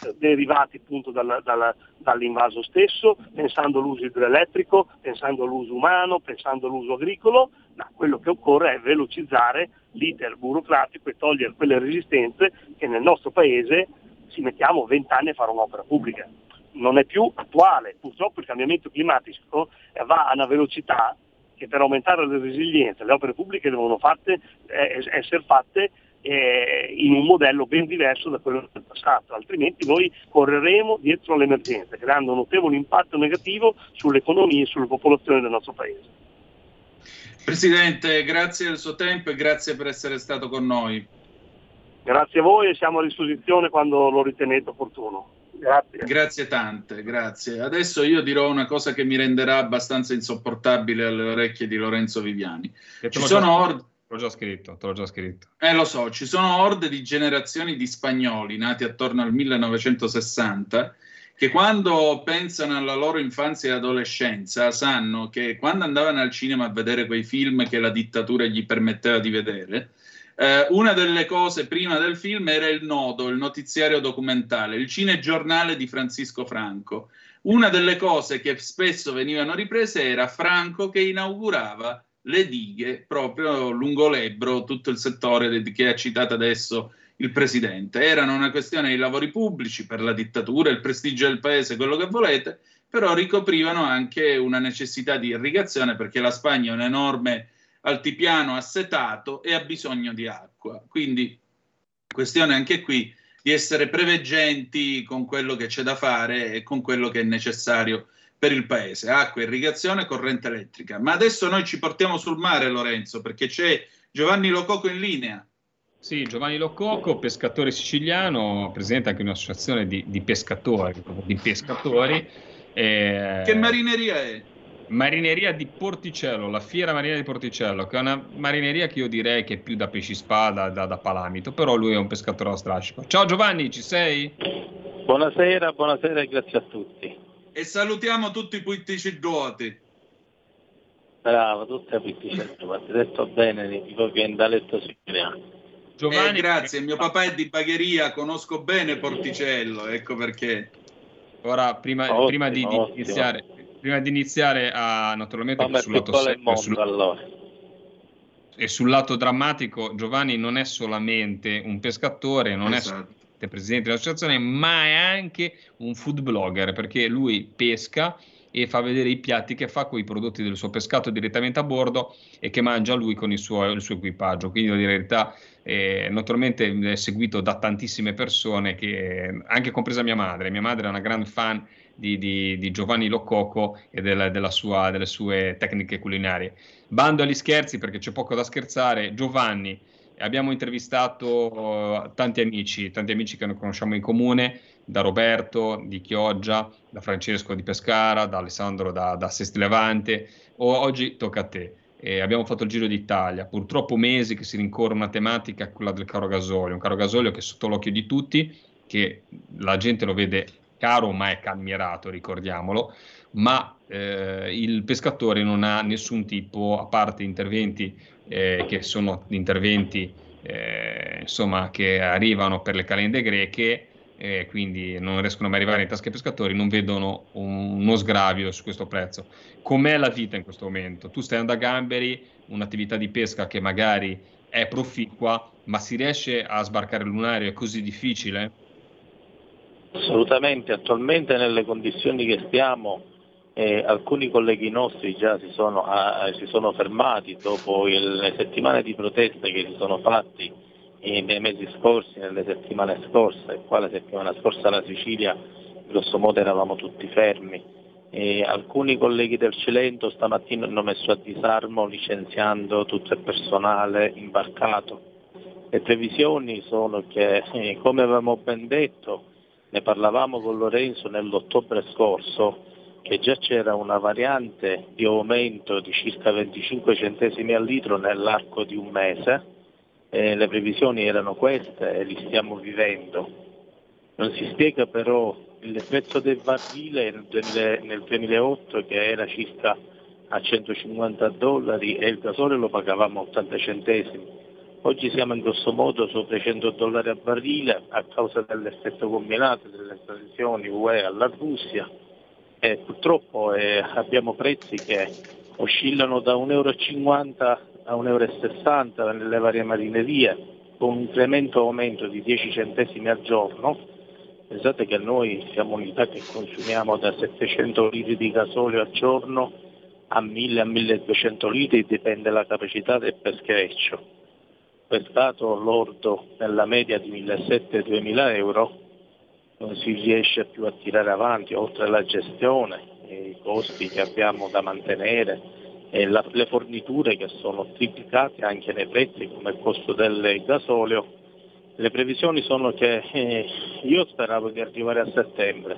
K: eh, derivati appunto dalla- dalla- dall'invaso stesso, pensando all'uso idroelettrico, pensando all'uso umano, pensando all'uso agricolo, ma quello che occorre è velocizzare l'iter burocratico e togliere quelle resistenze che nel nostro paese ci mettiamo 20 anni a fare un'opera pubblica. Non è più attuale, purtroppo il cambiamento climatico eh, va a una velocità che per aumentare la resilienza le opere pubbliche devono fatte, eh, essere fatte eh, in un modello ben diverso da quello del passato, altrimenti noi correremo dietro all'emergenza, creando un notevole impatto negativo sull'economia e sulle popolazioni del nostro paese.
C: Presidente, grazie del suo tempo e grazie per essere stato con noi.
K: Grazie a voi e siamo a disposizione quando lo ritenete opportuno. Grazie.
C: Grazie tante, grazie. Adesso io dirò una cosa che mi renderà abbastanza insopportabile alle orecchie di Lorenzo Viviani.
B: Che
C: Ci sono orde,
B: L'ho già scritto, te l'ho già scritto.
C: eh lo so, ci sono orde di generazioni di spagnoli nati attorno al 1960 che quando pensano alla loro infanzia e adolescenza sanno che quando andavano al cinema a vedere quei film che la dittatura gli permetteva di vedere, eh, una delle cose prima del film era il nodo, il notiziario documentale, il cinegiornale di Francisco Franco. Una delle cose che spesso venivano riprese era Franco che inaugurava le dighe proprio lungo l'Ebro, tutto il settore che ha citato adesso il presidente. Erano una questione di lavori pubblici per la dittatura, il prestigio del paese, quello che volete, però ricoprivano anche una necessità di irrigazione perché la Spagna è un enorme altipiano assetato e ha bisogno di acqua. Quindi questione anche qui di essere preveggenti con quello che c'è da fare e con quello che è necessario per il paese. Acqua, irrigazione, corrente elettrica. Ma adesso noi ci portiamo sul mare, Lorenzo, perché c'è Giovanni Lococo in linea.
B: Sì, Giovanni Lococo, pescatore siciliano, presidente anche di un'associazione di, di pescatori, di pescatori. eh,
C: Che marineria è?
B: Marineria di Porticello, la fiera marineria di Porticello, che è una marineria che io direi che è più da pesci spada, da, da palamito, però lui è un pescatore a strascico. Ciao Giovanni, ci sei?
L: Buonasera, buonasera e grazie a tutti.
C: E salutiamo tutti i Puitticilluoti.
L: Bravo, tutti a Pitticello, hai detto bene, dico che in dialetto siciliano.
C: Giovanni, eh, grazie, mio papà è di Bagheria, conosco bene Porticello, ecco perché.
B: Ora, prima,
L: Ottimo,
B: prima di, di iniziare, prima di iniziare a naturalmente
L: Vabbè,
B: sul lato
L: è il
B: serio, sul-
L: mondo allora.
B: e sul lato drammatico, Giovanni non è solamente un pescatore, non è
C: Esatto.
B: solamente presidente dell'associazione, ma è anche un food blogger perché lui pesca e fa vedere i piatti che fa con i prodotti del suo pescato direttamente a bordo e che mangia lui con il suo, il suo equipaggio. Quindi, la verità, eh, naturalmente è seguito da tantissime persone, che, anche compresa mia madre. Mia madre è una grande fan di, di- di Giovanni Lococo e del- della sua- delle sue tecniche culinarie. Bando agli scherzi perché c'è poco da scherzare. Giovanni, abbiamo intervistato eh, tanti amici, tanti amici che conosciamo in comune, da Roberto di Chioggia, da Francesco di Pescara, da Alessandro da, da Sesti Levante. O- oggi tocca a te. Eh, abbiamo fatto il Giro d'Italia, purtroppo mesi che si rincorre una tematica, quella del caro gasolio, un caro gasolio che è sotto l'occhio di tutti, che la gente lo vede caro ma è calmierato, ricordiamolo, ma eh, il pescatore non ha nessun tipo, a parte interventi eh, che sono interventi eh, insomma, che arrivano per le calende greche, eh, quindi non riescono mai ad arrivare in tasca ai pescatori, non vedono un- uno sgravio su questo prezzo. Com'è la vita in questo momento? Tu stai andando a gamberi, un'attività di pesca che magari è proficua, ma si riesce a sbarcare il lunario? È così difficile?
L: Assolutamente, attualmente nelle condizioni che stiamo eh, alcuni colleghi nostri già si sono, ah, si sono fermati dopo il- le settimane di proteste che si sono fatti eh, nei mesi scorsi, nelle settimane scorse, qua la settimana scorsa la Sicilia grosso modo eravamo tutti fermi. E alcuni colleghi del Cilento stamattina hanno messo a disarmo licenziando tutto il personale imbarcato. Le previsioni sono che, eh, come avevamo ben detto, ne parlavamo con Lorenzo nell'ottobre scorso, che già c'era una variante di aumento di circa 25 centesimi al litro nell'arco di un mese. Eh, le previsioni erano queste e li stiamo vivendo. Non si spiega però il prezzo del barile nel, 2000 nel 2008 che era circa a 150 dollari e il gasolio lo pagavamo a 80 centesimi. Oggi siamo in grosso modo sopra i 100 dollari a barile a causa dell'effetto combinato delle sanzioni UE alla Russia e purtroppo eh, abbiamo prezzi che oscillano da 1,50 euro a 1,60 euro nelle varie marinerie con un incremento aumento di 10 centesimi al giorno. Pensate che noi siamo unità che consumiamo da 700 litri di gasolio al giorno a 1000 a 1200 litri, dipende dalla capacità del peschereccio. Per stato lordo nella media di 1.700-2.000 euro non si riesce più a tirare avanti, oltre alla gestione, i costi che abbiamo da mantenere e la- le forniture che sono triplicate anche nei prezzi come il costo del gasolio. Le previsioni sono che eh, io speravo di arrivare a settembre,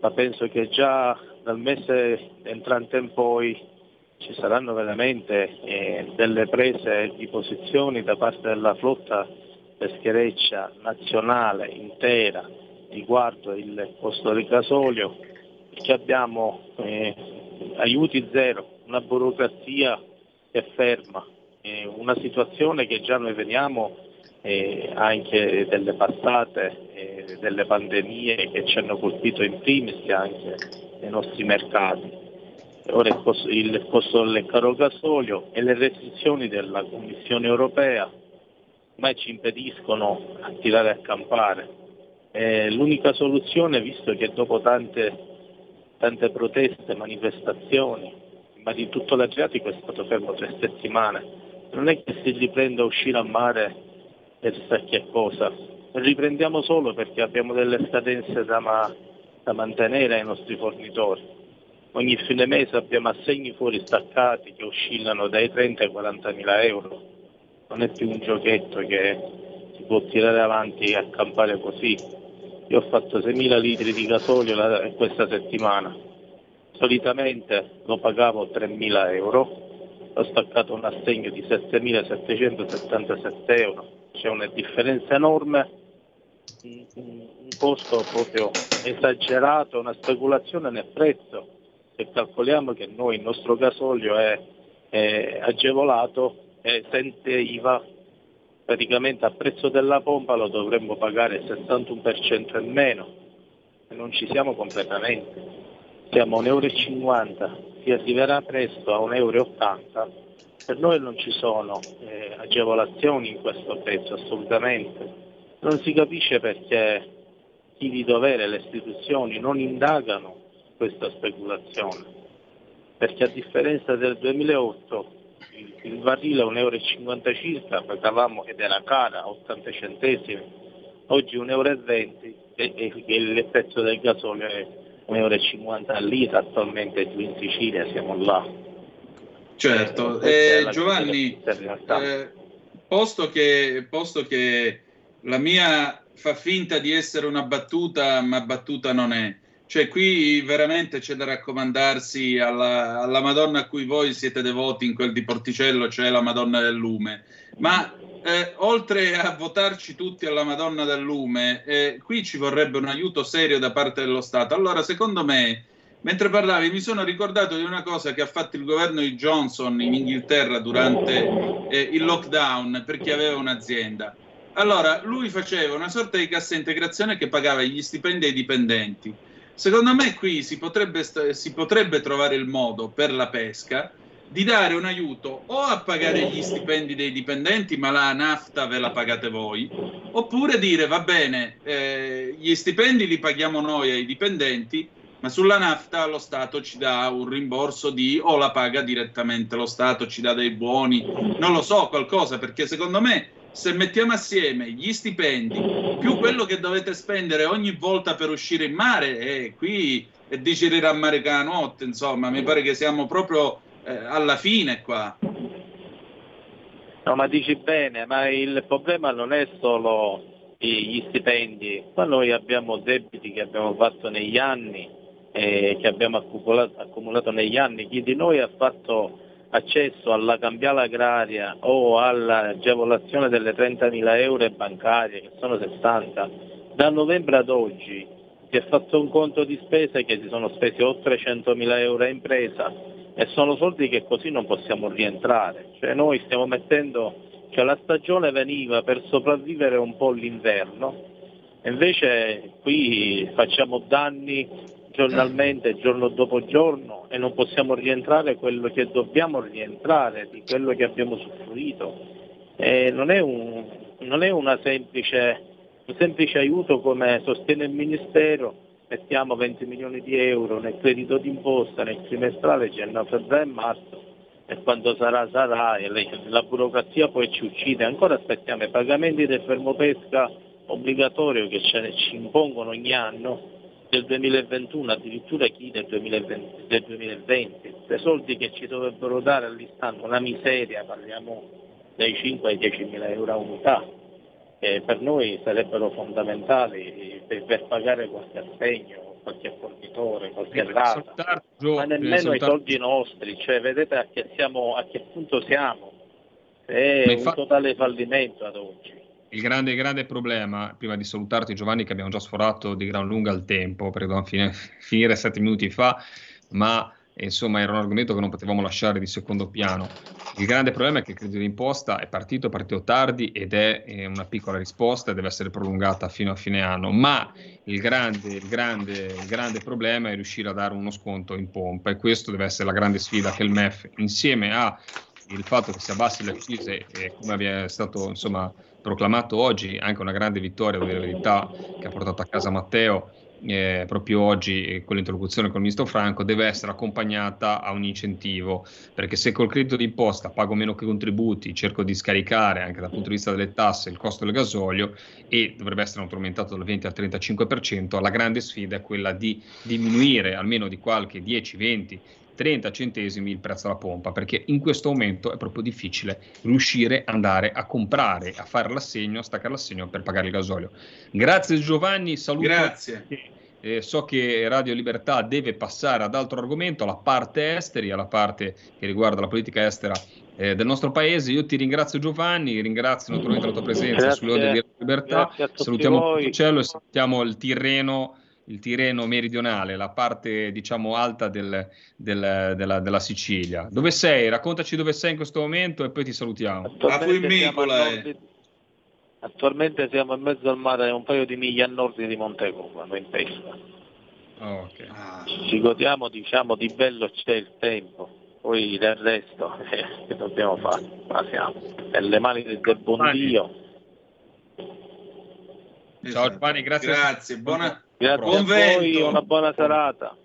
L: ma penso che già dal mese entrante in poi ci saranno veramente eh, delle prese di posizioni da parte della flotta peschereccia nazionale intera riguardo il costo del gasolio, perché abbiamo eh, aiuti zero, una burocrazia che è ferma, eh, una situazione che già noi vediamo eh, anche delle passate, eh, delle pandemie che ci hanno colpito in primis anche nei nostri mercati. Ora il costo, del caro gasolio e le restrizioni della Commissione europea ormai ci impediscono a tirare a campare. Eh, l'unica soluzione, visto che dopo tante, tante proteste, manifestazioni, ma di tutto l'Adriatico è stato fermo tre settimane, non è che si riprenda a uscire a mare per chissà che cosa, riprendiamo solo perché abbiamo delle scadenze da, ma- da mantenere ai nostri fornitori. Ogni fine mese abbiamo assegni fuori staccati che oscillano dai 30 ai 40 mila euro. Non è più un giochetto che si può tirare avanti e accampare così. Io ho fatto 6.000 litri di gasolio la- questa settimana Solitamente lo pagavo 3.000 euro, ho staccato un assegno di 7.777 euro, c'è una differenza enorme, un, un costo proprio esagerato, una speculazione nel prezzo, se calcoliamo che noi il nostro gasolio è, è agevolato e sente IVA praticamente a prezzo della pompa lo dovremmo pagare il 61% e meno e non ci siamo completamente. Siamo a 1,50 euro, si arriverà presto a 1,80 euro. Per noi non ci sono eh, agevolazioni in questo prezzo assolutamente. Non si capisce perché chi di dovere le istituzioni non indagano questa speculazione. Perché a differenza del 2008 il, il barile a 1,50 euro circa, pagavamo ed era cara, 80 centesimi, oggi 1,20 euro e, e, e il prezzo del gasolio è 1,50 euro al litro, attualmente qui in Sicilia siamo là.
C: Certo, eh, Giovanni, eh, posto, che, posto che la mia fa finta di essere una battuta, ma battuta non è, cioè, qui veramente c'è da raccomandarsi alla, alla, Madonna a cui voi siete devoti in quel di Porticello, cioè la Madonna del Lume. Ma eh, oltre a votarci tutti alla Madonna del Lume, eh, qui ci vorrebbe un aiuto serio da parte dello Stato. Allora, secondo me, mentre parlavi, mi sono ricordato di una cosa che ha fatto il governo di Johnson in Inghilterra durante eh, il lockdown per chi aveva un'azienda. Allora, lui faceva una sorta di cassa integrazione che pagava gli stipendi ai dipendenti Secondo me qui si potrebbe, si potrebbe trovare il modo per la pesca di dare un aiuto o a pagare gli stipendi dei dipendenti, ma la nafta ve la pagate voi, oppure dire va bene, eh, gli stipendi li paghiamo noi ai dipendenti, ma sulla nafta lo Stato ci dà un rimborso di o la paga direttamente lo Stato, ci dà dei buoni, non lo so, qualcosa, perché secondo me se mettiamo assieme gli stipendi più quello che dovete spendere ogni volta per uscire in mare, e qui è difficile a mare la notte, insomma, mi pare che siamo proprio eh, alla fine qua.
L: No, ma dici bene, ma il problema non è solo gli stipendi, ma noi abbiamo debiti che abbiamo fatto negli anni, eh, che abbiamo accumulato, accumulato negli anni. Chi di noi ha fatto accesso alla cambiale agraria o all'agevolazione delle 30.000 euro bancarie, che sono 60, da novembre ad oggi si è fatto un conto di spese che si sono spesi oltre 100.000 euro a impresa e sono soldi che così non possiamo rientrare. Cioè noi stiamo mettendo, cioè la stagione veniva per sopravvivere un po' l'inverno, invece qui facciamo danni giornalmente, giorno dopo giorno e non possiamo rientrare quello che dobbiamo rientrare, di quello che abbiamo usufruito. non è, un, non è semplice, un semplice aiuto come sostiene il Ministero, mettiamo 20 milioni di euro nel credito d'imposta, nel trimestrale, gennaio, febbraio e marzo, e quando sarà sarà, e la burocrazia poi ci uccide, ancora aspettiamo i pagamenti del fermo pesca obbligatorio che ci impongono ogni anno del 2021, addirittura chi del 2020, del 2020. Quei soldi che ci dovrebbero dare all'istante, una miseria, parliamo dai 5 ai 10 mila euro a unità, che per noi sarebbero fondamentali per, per pagare qualche assegno, qualche fornitore, qualche rata, ma nemmeno i soldi nostri, cioè vedete a che, siamo, a che punto siamo, è un totale fallimento ad oggi
B: il grande, grande problema, prima di salutarti Giovanni, che abbiamo già sforato di gran lunga il tempo, perché dovevamo fine, *laughs* finire sette minuti fa, ma insomma era un argomento che non potevamo lasciare di secondo piano. Il grande problema è che il credito d'imposta è partito, è partito tardi ed è eh, una piccola risposta e deve essere prolungata fino a fine anno, ma il grande, il, grande, il grande problema è riuscire a dare uno sconto in pompa e questo deve essere la grande sfida che il MEF insieme a il fatto che si abbassi le accise, come è stato insomma, proclamato oggi, anche una grande vittoria, la verità, che ha portato a casa Matteo eh, proprio oggi eh, con l'interlocuzione con il ministro Franco, deve essere accompagnata a un incentivo, perché se col credito d'imposta pago meno che contributi, cerco di scaricare anche dal punto di vista delle tasse il costo del gasolio e dovrebbe essere aumentato dal 20 al 35%, la grande sfida è quella di diminuire almeno di qualche 10, 20, 30 centesimi il prezzo alla pompa, perché in questo momento è proprio difficile riuscire ad andare a comprare, a fare l'assegno, a staccare l'assegno per pagare il gasolio. Grazie Giovanni, saluto.
C: Grazie.
B: eh, so che Radio Libertà deve passare ad altro argomento, alla parte esteri, alla parte che riguarda la politica estera eh, del nostro paese. Io ti ringrazio Giovanni, ringrazio naturalmente la tua presenza
L: Grazie.
B: sulle onde di Radio Libertà.
L: Grazie a tutti
B: Salutiamo
L: voi.
B: Ponticello e salutiamo il Tirreno il Tirreno meridionale, la parte diciamo alta del- del- della, della Sicilia. Dove sei? Raccontaci dove sei in questo momento e poi ti salutiamo.
L: Attualmente siamo, a nord di- attualmente siamo in mezzo al mare, un paio di miglia a nord di Montecucano, in pesca.
B: Oh, ok.
L: Ci godiamo, diciamo, di bello c'è il tempo, poi del resto *laughs* eh, che dobbiamo fare? Ma siamo nelle mani del, del buon. Dio.
B: Ciao Giovanni, grazie.
C: Grazie, buona-
L: Grazie
C: buon
L: a voi,
C: vento.
L: una buona serata.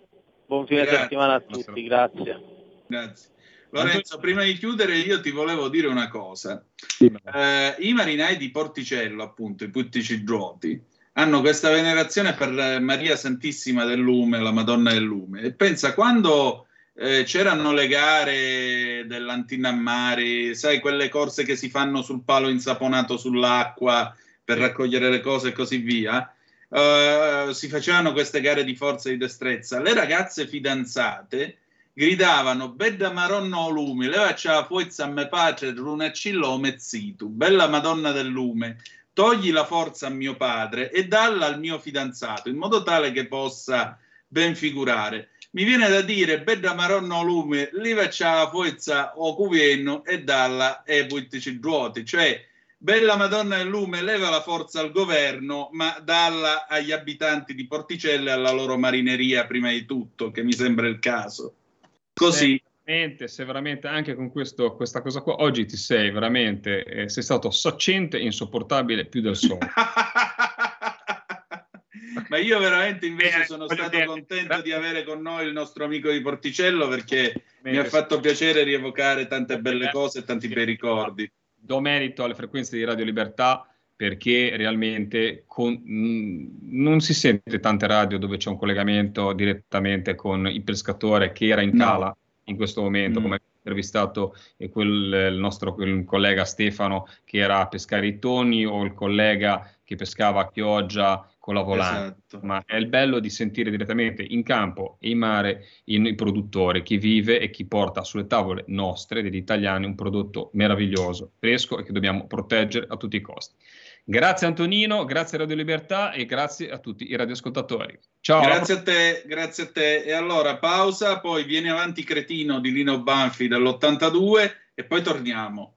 L: Buon fine
C: Grazie.
L: settimana a tutti, grazie.
C: Grazie. Lorenzo, prima di chiudere io ti volevo dire una cosa. Eh, I marinai di Porticello, appunto, i Putticidruoti, hanno questa venerazione per eh, Maria Santissima del Lume, la Madonna del Lume. E pensa, quando eh, c'erano le gare dell'Antinammari, sai, quelle corse che si fanno sul palo insaponato sull'acqua per raccogliere le cose e così via, eh, si facevano queste gare di forza e di destrezza. Le ragazze fidanzate gridavano Bedda Maronno lume, levaci la forza a me padre, runacillo o mezzitu, bella Madonna del lume, togli la forza a mio padre e dalla al mio fidanzato, in modo tale che possa ben figurare. Mi viene da dire Bedda Maronno lume, levaci la forza o cuvienno e dalla e puttici druoti, cioè Bella Madonna del Lume leva la forza al governo, ma dalla agli abitanti di Porticello e alla loro marineria prima di tutto, che mi sembra il caso. Così.
B: Se veramente, se veramente anche con questo, questa cosa qua, oggi ti sei veramente, eh, sei stato saccente e insopportabile più del solito. *laughs*
C: Ma io veramente invece
B: Eh,
C: sono stato contento di avere con noi il nostro amico di Porticello perché mi ha fatto piacere rievocare tante belle cose e tanti bei ricordi.
B: Do merito alle frequenze di Radio Libertà perché realmente con- mh, non si sente tante radio dove c'è un collegamento direttamente con il pescatore che era in
C: No.
B: cala in questo momento,
C: Mm.
B: come ha intervistato quel, il nostro quel collega Stefano che era a pescare i toni o il collega che pescava a Chioggia con la volante.
C: Esatto.
B: Ma è il bello di sentire direttamente in campo e in mare il, produttore, chi vive e chi porta sulle tavole nostre, degli italiani, un prodotto meraviglioso, fresco e che dobbiamo proteggere a tutti i costi. Grazie Antonino, grazie Radio Libertà e grazie a tutti i radioascoltatori. Ciao.
C: Grazie a te, grazie a te. E allora pausa, poi vieni avanti Cretino di Lino Banfi dell'82 e poi torniamo.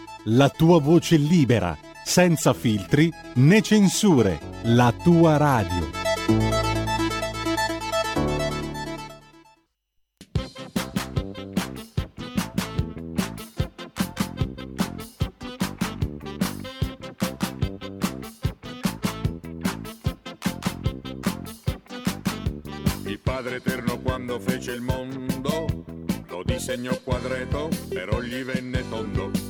A: la tua voce libera, senza filtri né censure, la tua radio.
M: Il Padre Eterno quando fece il mondo lo disegnò quadreto, però gli venne tondo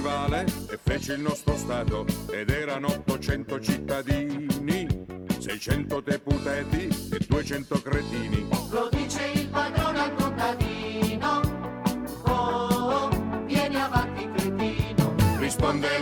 M: stivale e fece il nostro Stato ed erano 800 cittadini, 600 deputati e 200 cretini.
G: Lo dice il padrone al contadino, oh, oh, vieni avanti cretino.
M: Risponde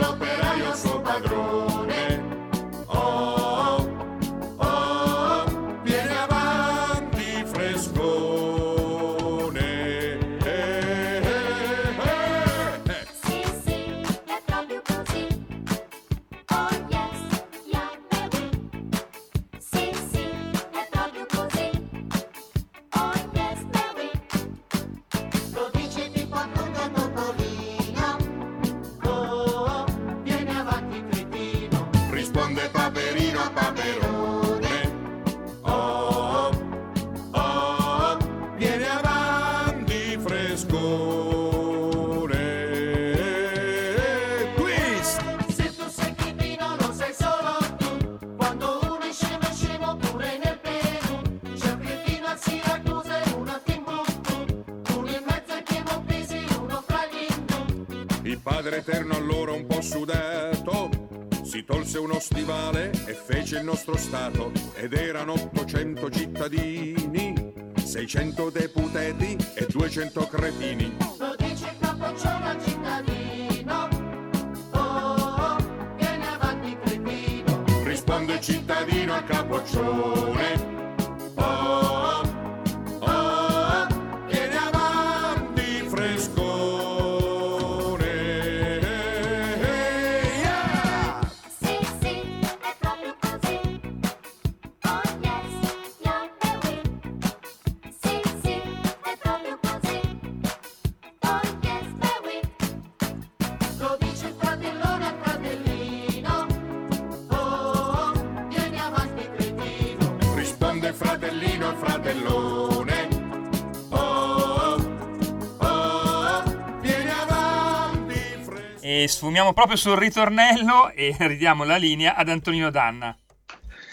M: E
H: sfumiamo proprio sul ritornello e *laughs* ridiamo la linea ad Antonino Danna.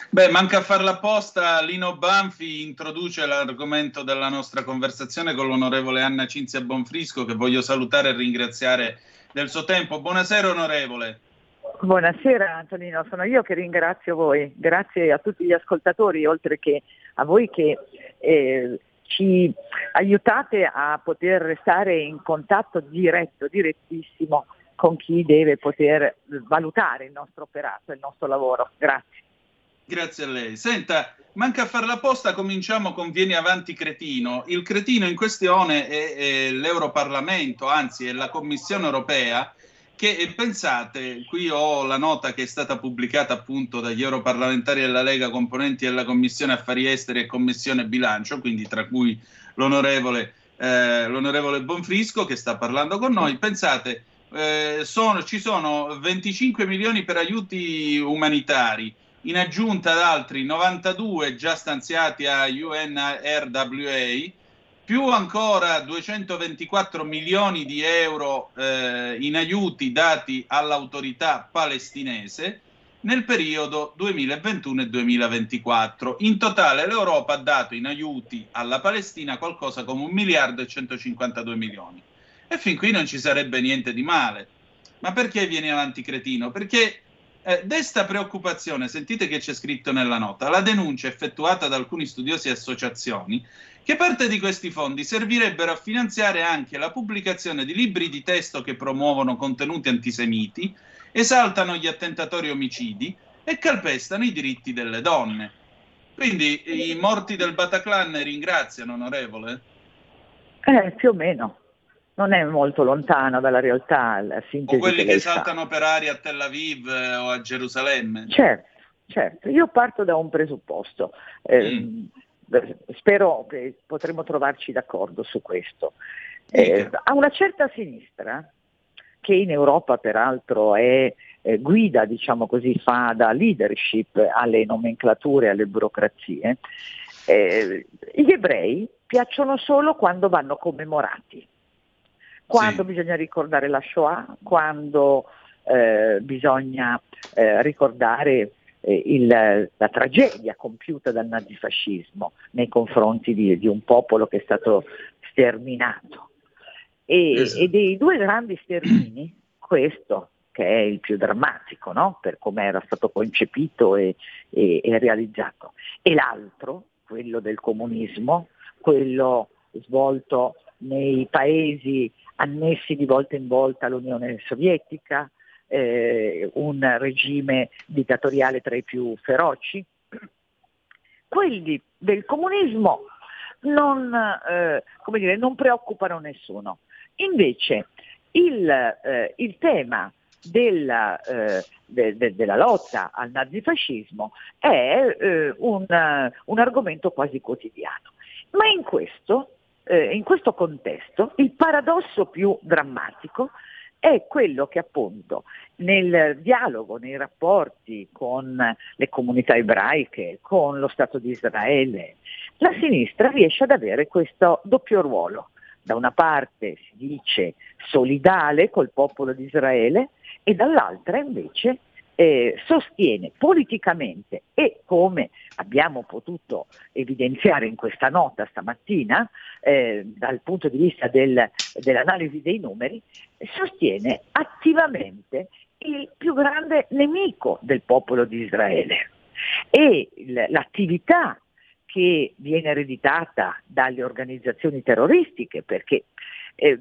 C: Beh, manca a farla apposta, Lino Banfi introduce l'argomento della nostra conversazione con l'onorevole Anna Cinzia Bonfrisco che voglio salutare e ringraziare del suo tempo. Buonasera onorevole.
N: Buonasera Antonino, sono io che ringrazio voi, grazie a tutti gli ascoltatori, oltre che a voi che eh, ci aiutate a poter restare in contatto diretto, direttissimo con chi deve poter valutare il nostro operato, il nostro lavoro. Grazie.
C: Grazie a lei. Senta, manca a farla apposta, cominciamo con Vieni avanti cretino. Il cretino in questione è, è l'Europarlamento, anzi è la Commissione europea che eh, pensate, qui ho la nota che è stata pubblicata appunto dagli europarlamentari della Lega, componenti della Commissione Affari Esteri e Commissione Bilancio, quindi tra cui l'onorevole, eh, l'onorevole Bonfrisco che sta parlando con noi. Pensate, eh, sono- ci sono 25 milioni per aiuti umanitari, in aggiunta ad altri 92 già stanziati a UNRWA, più ancora 224 milioni di euro eh, in aiuti dati all'autorità palestinese nel periodo 2021 e 2024. In totale l'Europa ha dato in aiuti alla Palestina qualcosa come un miliardo e 152 milioni. E fin qui non ci sarebbe niente di male. Ma perché viene avanti cretino? Perché eh, desta preoccupazione, sentite che c'è scritto nella nota, la denuncia effettuata da alcuni studiosi e associazioni che parte di questi fondi servirebbero a finanziare anche la pubblicazione di libri di testo che promuovono contenuti antisemiti, esaltano gli attentatori omicidi e calpestano i diritti delle donne. Quindi i morti del Bataclan ringraziano, onorevole?
N: Eh, più o meno, non è molto lontano dalla realtà la sintesi
C: O quelli che
N: fa.
C: saltano per aria a Tel Aviv eh, o a Gerusalemme?
N: Certo, certo, io parto da un presupposto. Eh,
C: Mm.
N: Spero che potremo trovarci d'accordo su questo. Eh, a una certa sinistra, che in Europa peraltro è eh, guida, diciamo così, fa da leadership alle nomenclature, alle burocrazie, eh, gli ebrei piacciono solo quando vanno commemorati, quando bisogna ricordare la Shoah, quando eh, bisogna eh, ricordare eh, il- la tragedia compiuta dal nazifascismo nei confronti di, di un popolo che è stato sterminato. E,
C: Esatto.
N: e dei due grandi stermini, *clears throat* questo che è il più drammatico, no? per come era stato concepito e, e- e realizzato, e l'altro, quello del comunismo, quello svolto nei paesi annessi di volta in volta all'Unione Sovietica, eh, un regime dittatoriale tra i più feroci. Quelli del comunismo non, eh, dire, non preoccupano nessuno. Invece il, eh, il tema della, eh, de- de- della lotta al nazifascismo è eh, un, un argomento quasi quotidiano. Ma in questo, eh, in questo contesto il paradosso più drammatico è quello che appunto nel dialogo, nei rapporti con le comunità ebraiche, con lo Stato di Israele, la sinistra riesce ad avere questo doppio ruolo. Da una parte si dice solidale col popolo di Israele e dall'altra invece eh, sostiene politicamente e come abbiamo potuto evidenziare in questa nota stamattina, eh, dal punto di vista del, dell'analisi dei numeri, sostiene attivamente il più grande nemico del popolo di Israele. E l'attività che viene ereditata dalle organizzazioni terroristiche, perché eh,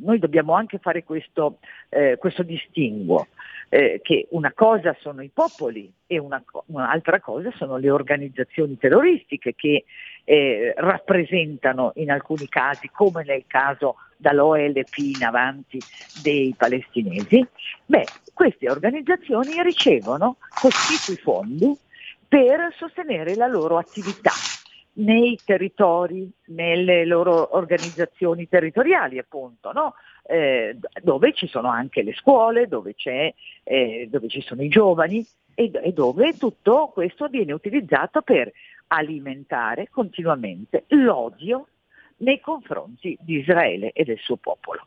N: noi dobbiamo anche fare questo, eh, questo distinguo, eh, che una cosa sono i popoli e una, un'altra cosa sono le organizzazioni terroristiche che eh, rappresentano in alcuni casi, come nel caso dall'OLP in avanti dei palestinesi, beh, queste organizzazioni ricevono cospicui fondi per sostenere la loro attività nei territori, nelle loro organizzazioni territoriali appunto, no? eh, dove ci sono anche le scuole, dove, eh, dove ci sono i giovani e, e dove tutto questo viene utilizzato per alimentare continuamente l'odio nei confronti di Israele e del suo popolo.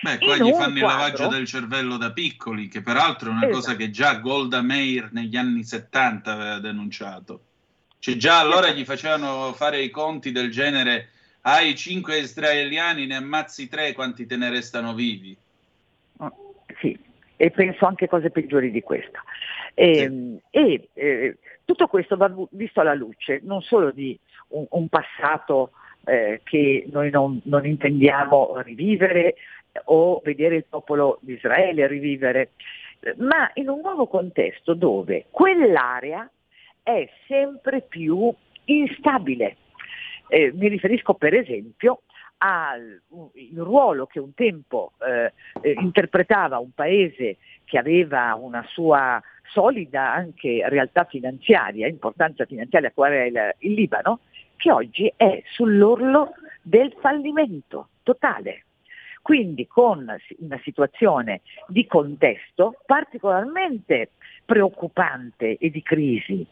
C: Beh, qua
N: In
C: gli fanno il
N: quadro-
C: lavaggio del cervello da piccoli, che peraltro è una cosa
N: Esatto.
C: che già Golda Meir negli anni 70 aveva denunciato. Cioè già allora gli facevano fare i conti del genere hai cinque israeliani, ne ammazzi tre, quanti te ne restano vivi?
N: Sì, e penso anche cose peggiori di questo. E, e, eh, tutto questo va visto alla luce non solo di un, un passato eh, che noi non, non intendiamo rivivere eh, o vedere il popolo di Israele rivivere, ma in un nuovo contesto dove quell'area è sempre più instabile. Eh, mi riferisco per esempio al ruolo che un tempo eh, eh, interpretava un paese che aveva una sua solida anche realtà finanziaria, importanza finanziaria qual è il, il Libano, che oggi è sull'orlo del fallimento totale. Quindi con una situazione di contesto particolarmente preoccupante e di crisi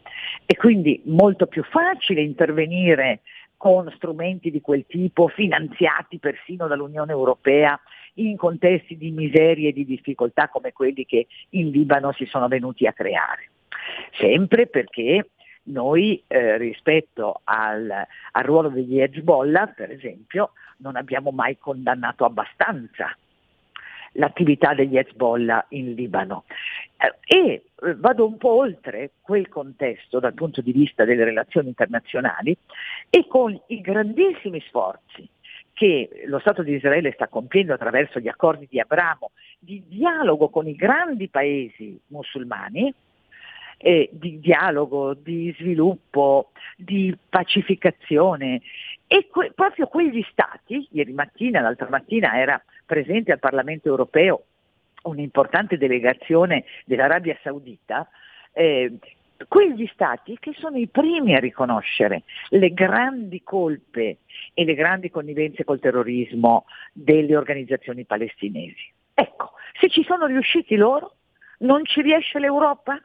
N: e quindi molto più facile intervenire con strumenti di quel tipo, finanziati persino dall'Unione Europea, in contesti di miseria e di difficoltà come quelli che in Libano si sono venuti a creare. Sempre perché noi eh, rispetto al, al ruolo degli Hezbollah, per esempio, non abbiamo mai condannato abbastanza l'attività degli Hezbollah in Libano. Eh, E eh, vado un po' oltre quel contesto dal punto di vista delle relazioni internazionali e con i grandissimi sforzi che lo Stato di Israele sta compiendo attraverso gli accordi di Abramo di dialogo con i grandi paesi musulmani, eh, di dialogo, di sviluppo, di pacificazione e que- proprio quegli stati, ieri mattina, l'altra mattina era presente al Parlamento europeo un'importante delegazione dell'Arabia Saudita, eh, quegli stati che sono i primi a riconoscere le grandi colpe e le grandi connivenze col terrorismo delle organizzazioni palestinesi. Ecco, se ci sono riusciti loro, non ci riesce l'Europa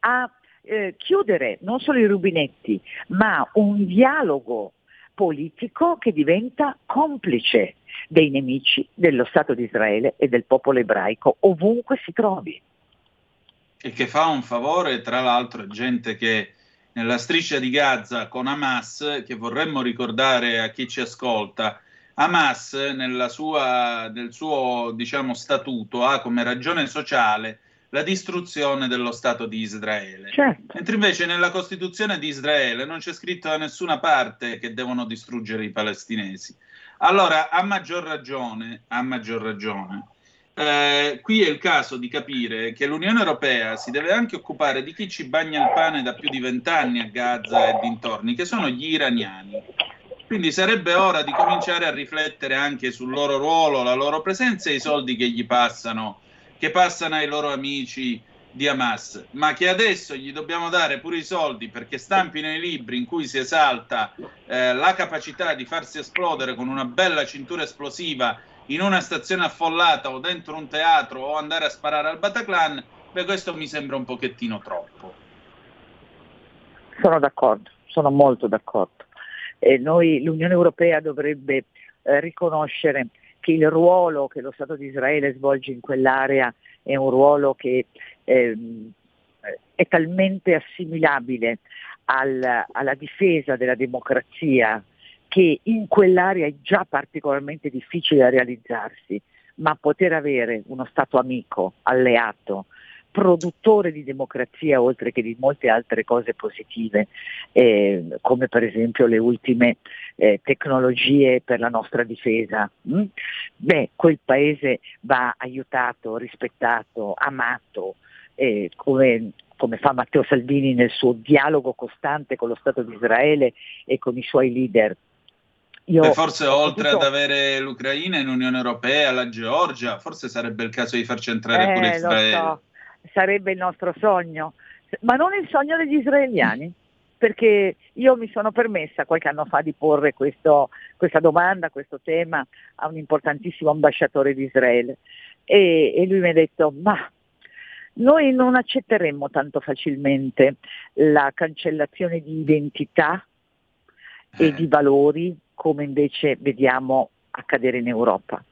N: a eh, chiudere non solo i rubinetti, ma un dialogo politico che diventa complice dei nemici dello Stato di Israele e del popolo ebraico ovunque si trovi.
C: E che fa un favore, tra l'altro, a gente che nella striscia di Gaza con Hamas, che vorremmo ricordare a chi ci ascolta, Hamas sua, nel suo diciamo, statuto ha come ragione sociale la distruzione dello Stato di Israele.
N: Certo.
C: Mentre invece nella Costituzione di Israele non c'è scritto da nessuna parte che devono distruggere i palestinesi. Allora, a maggior ragione, a maggior ragione, eh, qui è il caso di capire che l'Unione Europea si deve anche occupare di chi ci bagna il pane da più di vent'anni a Gaza e dintorni, che sono gli iraniani. Quindi sarebbe ora di cominciare a riflettere anche sul loro ruolo, la loro presenza e i soldi che gli passano, che passano ai loro amici di Hamas, ma che adesso gli dobbiamo dare pure i soldi perché stampino i libri in cui si esalta eh, la capacità di farsi esplodere con una bella cintura esplosiva in una stazione affollata o dentro un teatro o andare a sparare al Bataclan, beh questo mi sembra un pochettino troppo.
N: Sono d'accordo, sono molto d'accordo. E noi, l'Unione Europea dovrebbe eh, riconoscere che il ruolo che lo Stato di Israele svolge in quell'area è un ruolo che ehm, è talmente assimilabile al- alla difesa della democrazia che in quell'area è già particolarmente difficile da realizzarsi, ma poter avere uno Stato amico, alleato, produttore di democrazia oltre che di molte altre cose positive, eh, come per esempio le ultime eh, tecnologie per la nostra difesa. mm? Beh, quel paese va aiutato, rispettato, amato, eh, come, come fa Matteo Salvini nel suo dialogo costante con lo Stato di Israele e con i suoi leader. Io
C: Beh, forse oltre
N: potuto-
C: ad avere l'Ucraina in Unione Europea, la Georgia, forse sarebbe il caso di farci entrare pure
N: Eh, lo
C: Israele.
N: so, sarebbe il nostro sogno, ma non il sogno degli israeliani, perché io mi sono permessa qualche anno fa di porre questo- questa domanda, questo tema a un importantissimo ambasciatore di Israele. E, e lui mi ha detto ma noi non accetteremmo tanto facilmente la cancellazione di identità e di valori come invece vediamo accadere in Europa.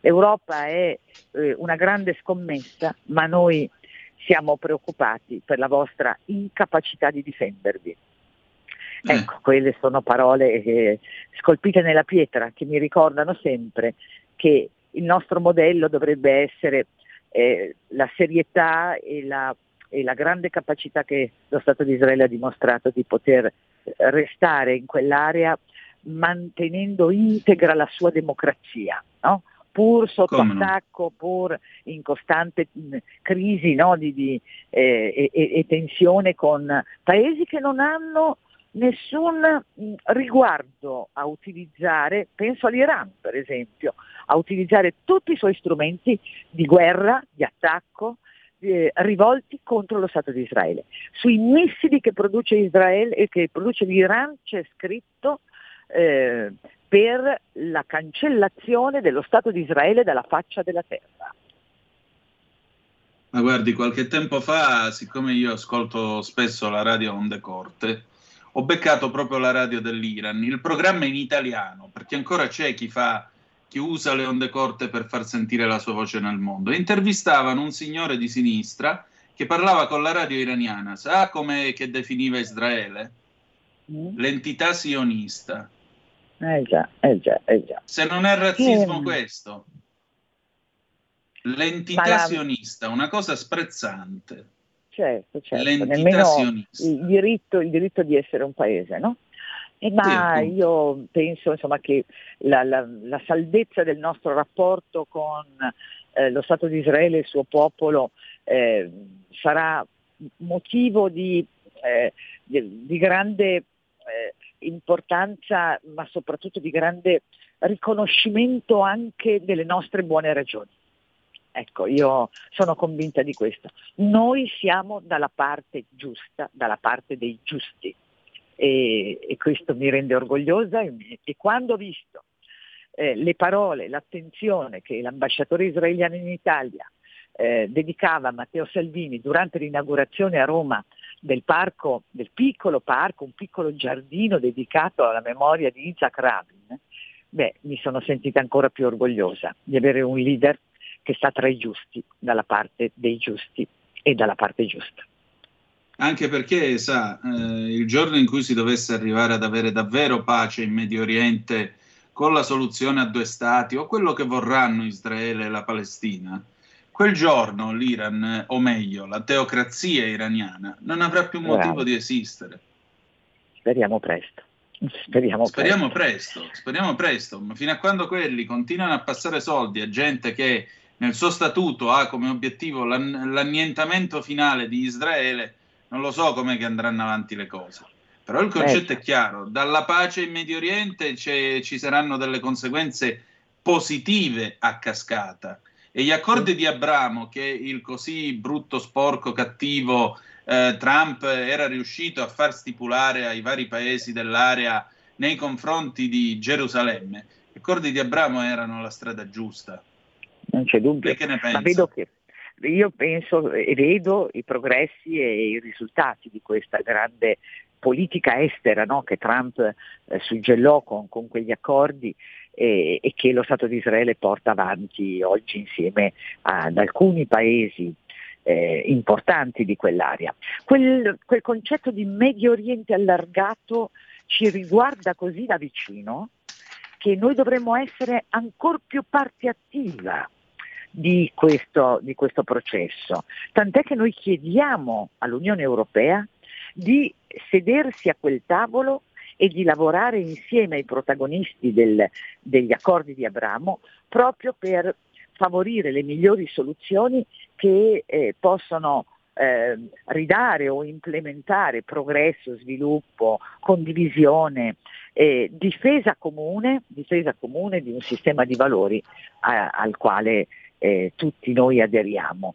N: L'Europa è eh, una grande scommessa, ma noi siamo preoccupati per la vostra incapacità di difendervi. Ecco, quelle sono parole eh, scolpite nella pietra che mi ricordano sempre che il nostro modello dovrebbe essere eh, la serietà e la, e la grande capacità che lo Stato di Israele ha dimostrato di poter eh, restare in quell'area mantenendo integra la sua democrazia, no? Pur sotto
C: Come no?
N: attacco, pur in costante mh, crisi no? di, di, eh, e, e- tensione con paesi che non hanno nessun mh, riguardo a utilizzare, penso all'Iran per esempio, a utilizzare tutti i suoi strumenti di guerra, di attacco, eh, rivolti contro lo Stato di Israele. Sui missili che produce Israele e che produce l'Iran c'è scritto eh, per la cancellazione dello Stato di Israele dalla faccia della terra.
C: Ma guardi, qualche tempo fa, siccome io ascolto spesso la radio Onde Corte, ho beccato proprio la radio dell'Iran, il programma in italiano, perché ancora c'è chi fa chi usa le onde corte per far sentire la sua voce nel mondo. Intervistavano un signore di sinistra che parlava con la radio iraniana. Sa come definiva Israele? L'entità sionista.
N: Eh già, eh già, eh già.
C: Se non è razzismo
N: Sì.
C: questo. L'entità
N: la-
C: sionista, una cosa sprezzante.
N: Certo, certo,
C: L'entità
N: nemmeno
C: sionista.
N: il diritto, il diritto di essere un paese, no? Eh, ma
C: appunto.
N: io penso insomma, che la, la- la saldezza del nostro rapporto con eh, lo Stato di Israele e il suo popolo eh, sarà motivo di, eh, di- di grande eh, importanza, ma soprattutto di grande riconoscimento anche delle nostre buone ragioni. Ecco, io sono convinta di questo. Noi siamo dalla parte giusta, dalla parte dei giusti e, e questo mi rende orgogliosa e, e quando ho visto eh, le parole, l'attenzione che l'ambasciatore israeliano in Italia eh, dedicava a Matteo Salvini durante l'inaugurazione a Roma del parco, del piccolo parco, un piccolo giardino dedicato alla memoria di Isaac Rabin, beh, mi sono sentita ancora più orgogliosa di avere un leader che sta tra i giusti, dalla parte dei giusti e dalla parte giusta.
C: Anche perché, sa, eh, il giorno in cui si dovesse arrivare ad avere davvero pace in Medio Oriente con la soluzione a due stati o quello che vorranno Israele e la Palestina, quel giorno l'Iran, o meglio, la teocrazia iraniana, non avrà più motivo di esistere.
N: Speriamo presto. Speriamo,
C: Speriamo
N: presto.
C: presto, speriamo presto, ma fino a quando quelli continuano a passare soldi a gente che nel suo statuto ha come obiettivo l'an- l'annientamento finale di Israele, non lo so com'è che andranno avanti le cose. Però il concetto è chiaro, dalla pace in Medio Oriente ci saranno delle conseguenze positive a cascata e gli accordi di Abramo che il così brutto, sporco, cattivo eh, Trump era riuscito a far stipulare ai vari paesi dell'area nei confronti di Gerusalemme, gli accordi di Abramo erano la strada giusta.
N: Non c'è dubbio.
C: Lei che ne pensa?
N: Ma vedo che io penso e vedo i progressi e i risultati di questa grande politica estera no, che Trump eh, suggellò con, con quegli accordi e, e che lo Stato di Israele porta avanti oggi insieme ad alcuni paesi eh, importanti di quell'area. Quel, quel concetto di Medio Oriente allargato ci riguarda così da vicino che noi dovremmo essere ancora più parte attiva di questo, di questo processo. Tant'è che noi chiediamo all'Unione Europea di sedersi a quel tavolo e di lavorare insieme ai protagonisti del, degli accordi di Abramo proprio per favorire le migliori soluzioni che eh, possono eh, ridare o implementare progresso, sviluppo, condivisione, eh, difesa, comune, difesa comune di un sistema di valori a, al quale eh, tutti noi aderiamo.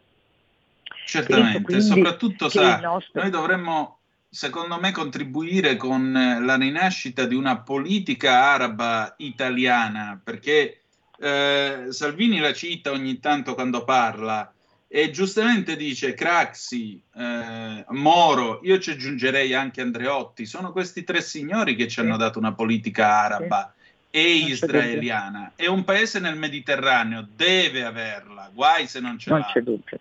C: Certamente, soprattutto sa, nostro... noi dovremmo secondo me contribuire con la rinascita di una politica araba italiana, perché eh, Salvini la cita ogni tanto quando parla e giustamente dice Craxi, eh, Moro, io ci aggiungerei anche Andreotti, sono questi tre signori che ci hanno dato una politica araba e israeliana e un paese nel Mediterraneo deve averla, guai se non ce
N: non
C: l'ha.
N: c'è dubbio.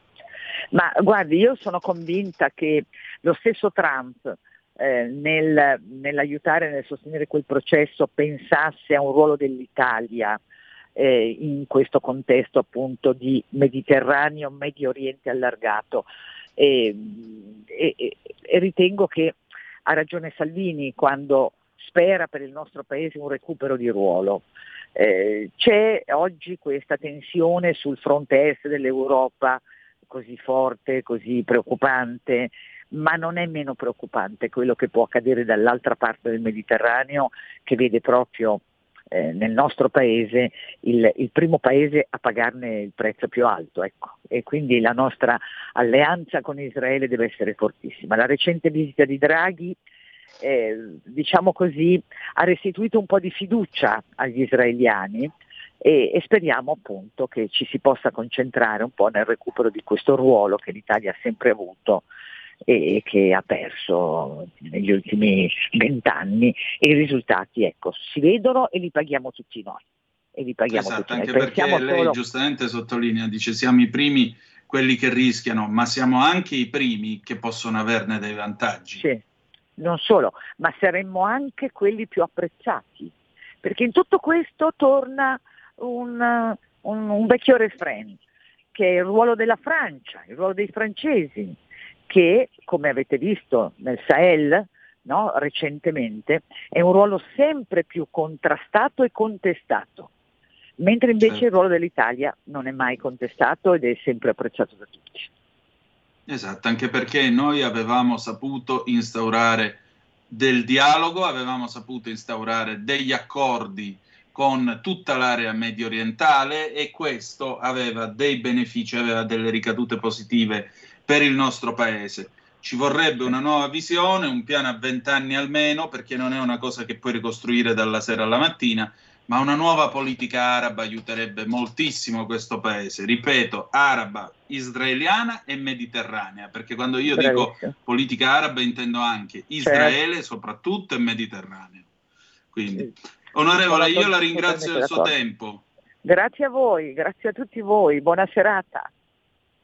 N: Ma guardi, io sono convinta che lo stesso Trump eh, nel, nell'aiutare, nel sostenere quel processo, pensasse a un ruolo dell'Italia eh, in questo contesto appunto di Mediterraneo, Medio Oriente allargato. E, e, e ritengo che ha ragione Salvini quando spera per il nostro Paese un recupero di ruolo. Eh, c'è oggi questa tensione sul fronte est dell'Europa così forte, così preoccupante, ma non è meno preoccupante quello che può accadere dall'altra parte del Mediterraneo che vede proprio eh, nel nostro paese il, il, primo paese a pagarne il prezzo più alto. Ecco. E quindi la nostra alleanza con Israele deve essere fortissima. La recente visita di Draghi eh, diciamo così, ha restituito un po' di fiducia agli israeliani e, e, speriamo appunto che ci si possa concentrare un po' nel recupero di questo ruolo che l'Italia ha sempre avuto e che ha perso negli ultimi vent'anni e i risultati ecco, si vedono e li paghiamo tutti noi. E li paghiamo
C: esatto,
N: tutti
C: anche
N: noi.
C: perché
N: Pensiamo
C: lei
N: solo...
C: giustamente sottolinea, dice siamo i primi quelli che rischiano, ma siamo anche i primi che possono averne dei vantaggi.
N: Sì, non solo, ma saremmo anche quelli più apprezzati, perché in tutto questo torna un, un, un vecchio refrain, che è il ruolo della Francia, il ruolo dei francesi, che, come avete visto nel Sahel, no, recentemente, è un ruolo sempre più contrastato e contestato, mentre invece
C: Certo.
N: il ruolo dell'Italia non è mai contestato ed è sempre apprezzato da tutti.
C: Esatto, anche perché noi avevamo saputo instaurare del dialogo, avevamo saputo instaurare degli accordi con tutta l'area medio orientale e questo aveva dei benefici, aveva delle ricadute positive per il nostro paese. Ci vorrebbe una nuova visione, un piano a vent'anni almeno, perché non è una cosa che puoi ricostruire dalla sera alla mattina, ma una nuova politica araba aiuterebbe moltissimo questo paese. Ripeto, araba, israeliana e mediterranea, perché quando io dico politica araba intendo anche Israele soprattutto e Mediterraneo. Quindi, onorevole, io la ringrazio del suo tempo.
N: Grazie a voi, grazie a tutti voi, buona serata.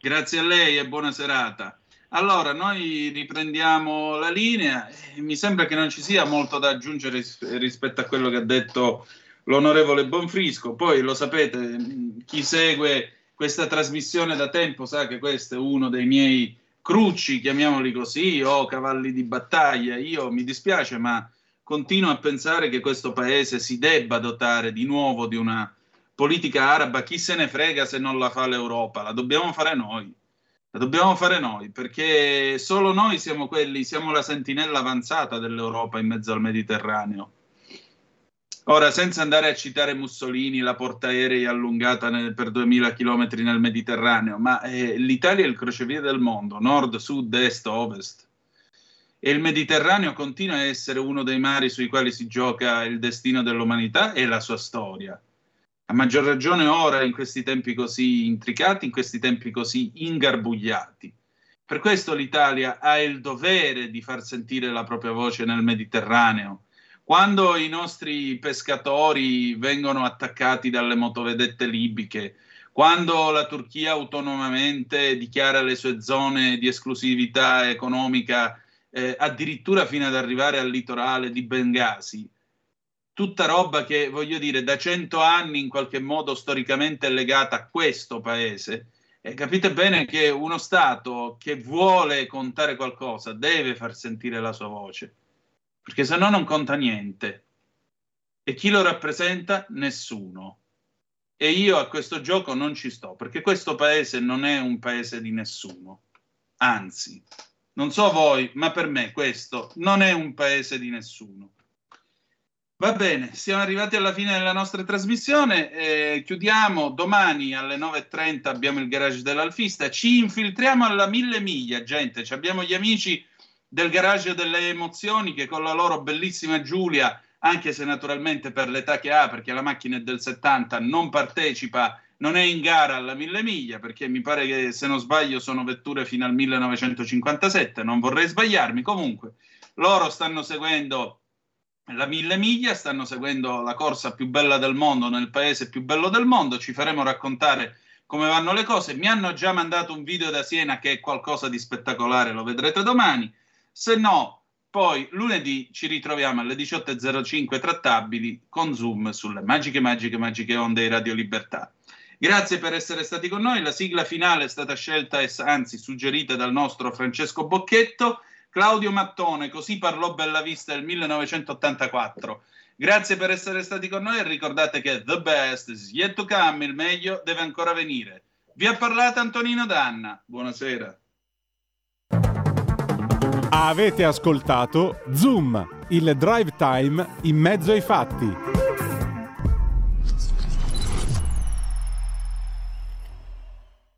C: Grazie a lei e buona serata. Allora, noi riprendiamo la linea. Mi sembra che non ci sia molto da aggiungere ris- rispetto a quello che ha detto l'onorevole Bonfrisco. Poi lo sapete, chi segue questa trasmissione da tempo sa che questo è uno dei miei crucci, chiamiamoli così, o cavalli di battaglia. Io mi dispiace, ma continuo a pensare che questo paese si debba dotare di nuovo di una politica araba. Chi se ne frega se non la fa l'Europa? La dobbiamo fare noi. La dobbiamo fare noi perché solo noi siamo quelli, siamo la sentinella avanzata dell'Europa in mezzo al Mediterraneo. Ora, senza andare a citare Mussolini, la portaerei allungata nel- per 2000 km nel Mediterraneo, ma eh, l'Italia è il crocevia del mondo, nord, sud, est, ovest. E il Mediterraneo continua a essere uno dei mari sui quali si gioca il destino dell'umanità e la sua storia. A maggior ragione ora, in questi tempi così intricati, in questi tempi così ingarbugliati. Per questo l'Italia ha il dovere di far sentire la propria voce nel Mediterraneo. Quando i nostri pescatori vengono attaccati dalle motovedette libiche, quando la Turchia autonomamente dichiara le sue zone di esclusività economica, eh, addirittura fino ad arrivare al litorale di Bengasi, tutta roba che, voglio dire, da cento anni in qualche modo storicamente è legata a questo paese. E capite bene che uno Stato che vuole contare qualcosa deve far sentire la sua voce, perché se no non conta niente. E chi lo rappresenta? Nessuno. E io a questo gioco non ci sto, perché questo paese non è un paese di nessuno. Anzi, non so voi, ma per me questo non è un paese di nessuno. Va bene, siamo arrivati alla fine della nostra trasmissione. Eh, chiudiamo domani alle 9.30 abbiamo il garage dell'Alfista. Ci infiltriamo alla mille miglia, gente. Ci abbiamo gli amici del garage delle emozioni che con la loro bellissima Giulia, anche se naturalmente per l'età che ha, perché la macchina è del 70, non partecipa, non è in gara alla mille miglia, perché mi pare che se non sbaglio sono vetture fino al 1957, non vorrei sbagliarmi. Comunque, loro stanno seguendo la mille miglia, stanno seguendo la corsa più bella del mondo nel paese più bello del mondo, ci faremo raccontare come vanno le cose. Mi hanno già mandato un video da Siena che è qualcosa di spettacolare, lo vedrete domani. Se no, poi lunedì ci ritroviamo alle 18.05 trattabili con Zoom sulle magiche, magiche, magiche onde di Radio Libertà. Grazie per essere stati con noi. La sigla finale è stata scelta anzi suggerita dal nostro Francesco Bocchetto. Claudio Mattone, così parlò Bellavista nel 1984. Grazie per essere stati con noi e ricordate che the best is yet to come, il meglio deve ancora venire. Vi ha parlato Antonino Danna. Buonasera.
A: Avete ascoltato Zoom, il drive time in mezzo ai fatti.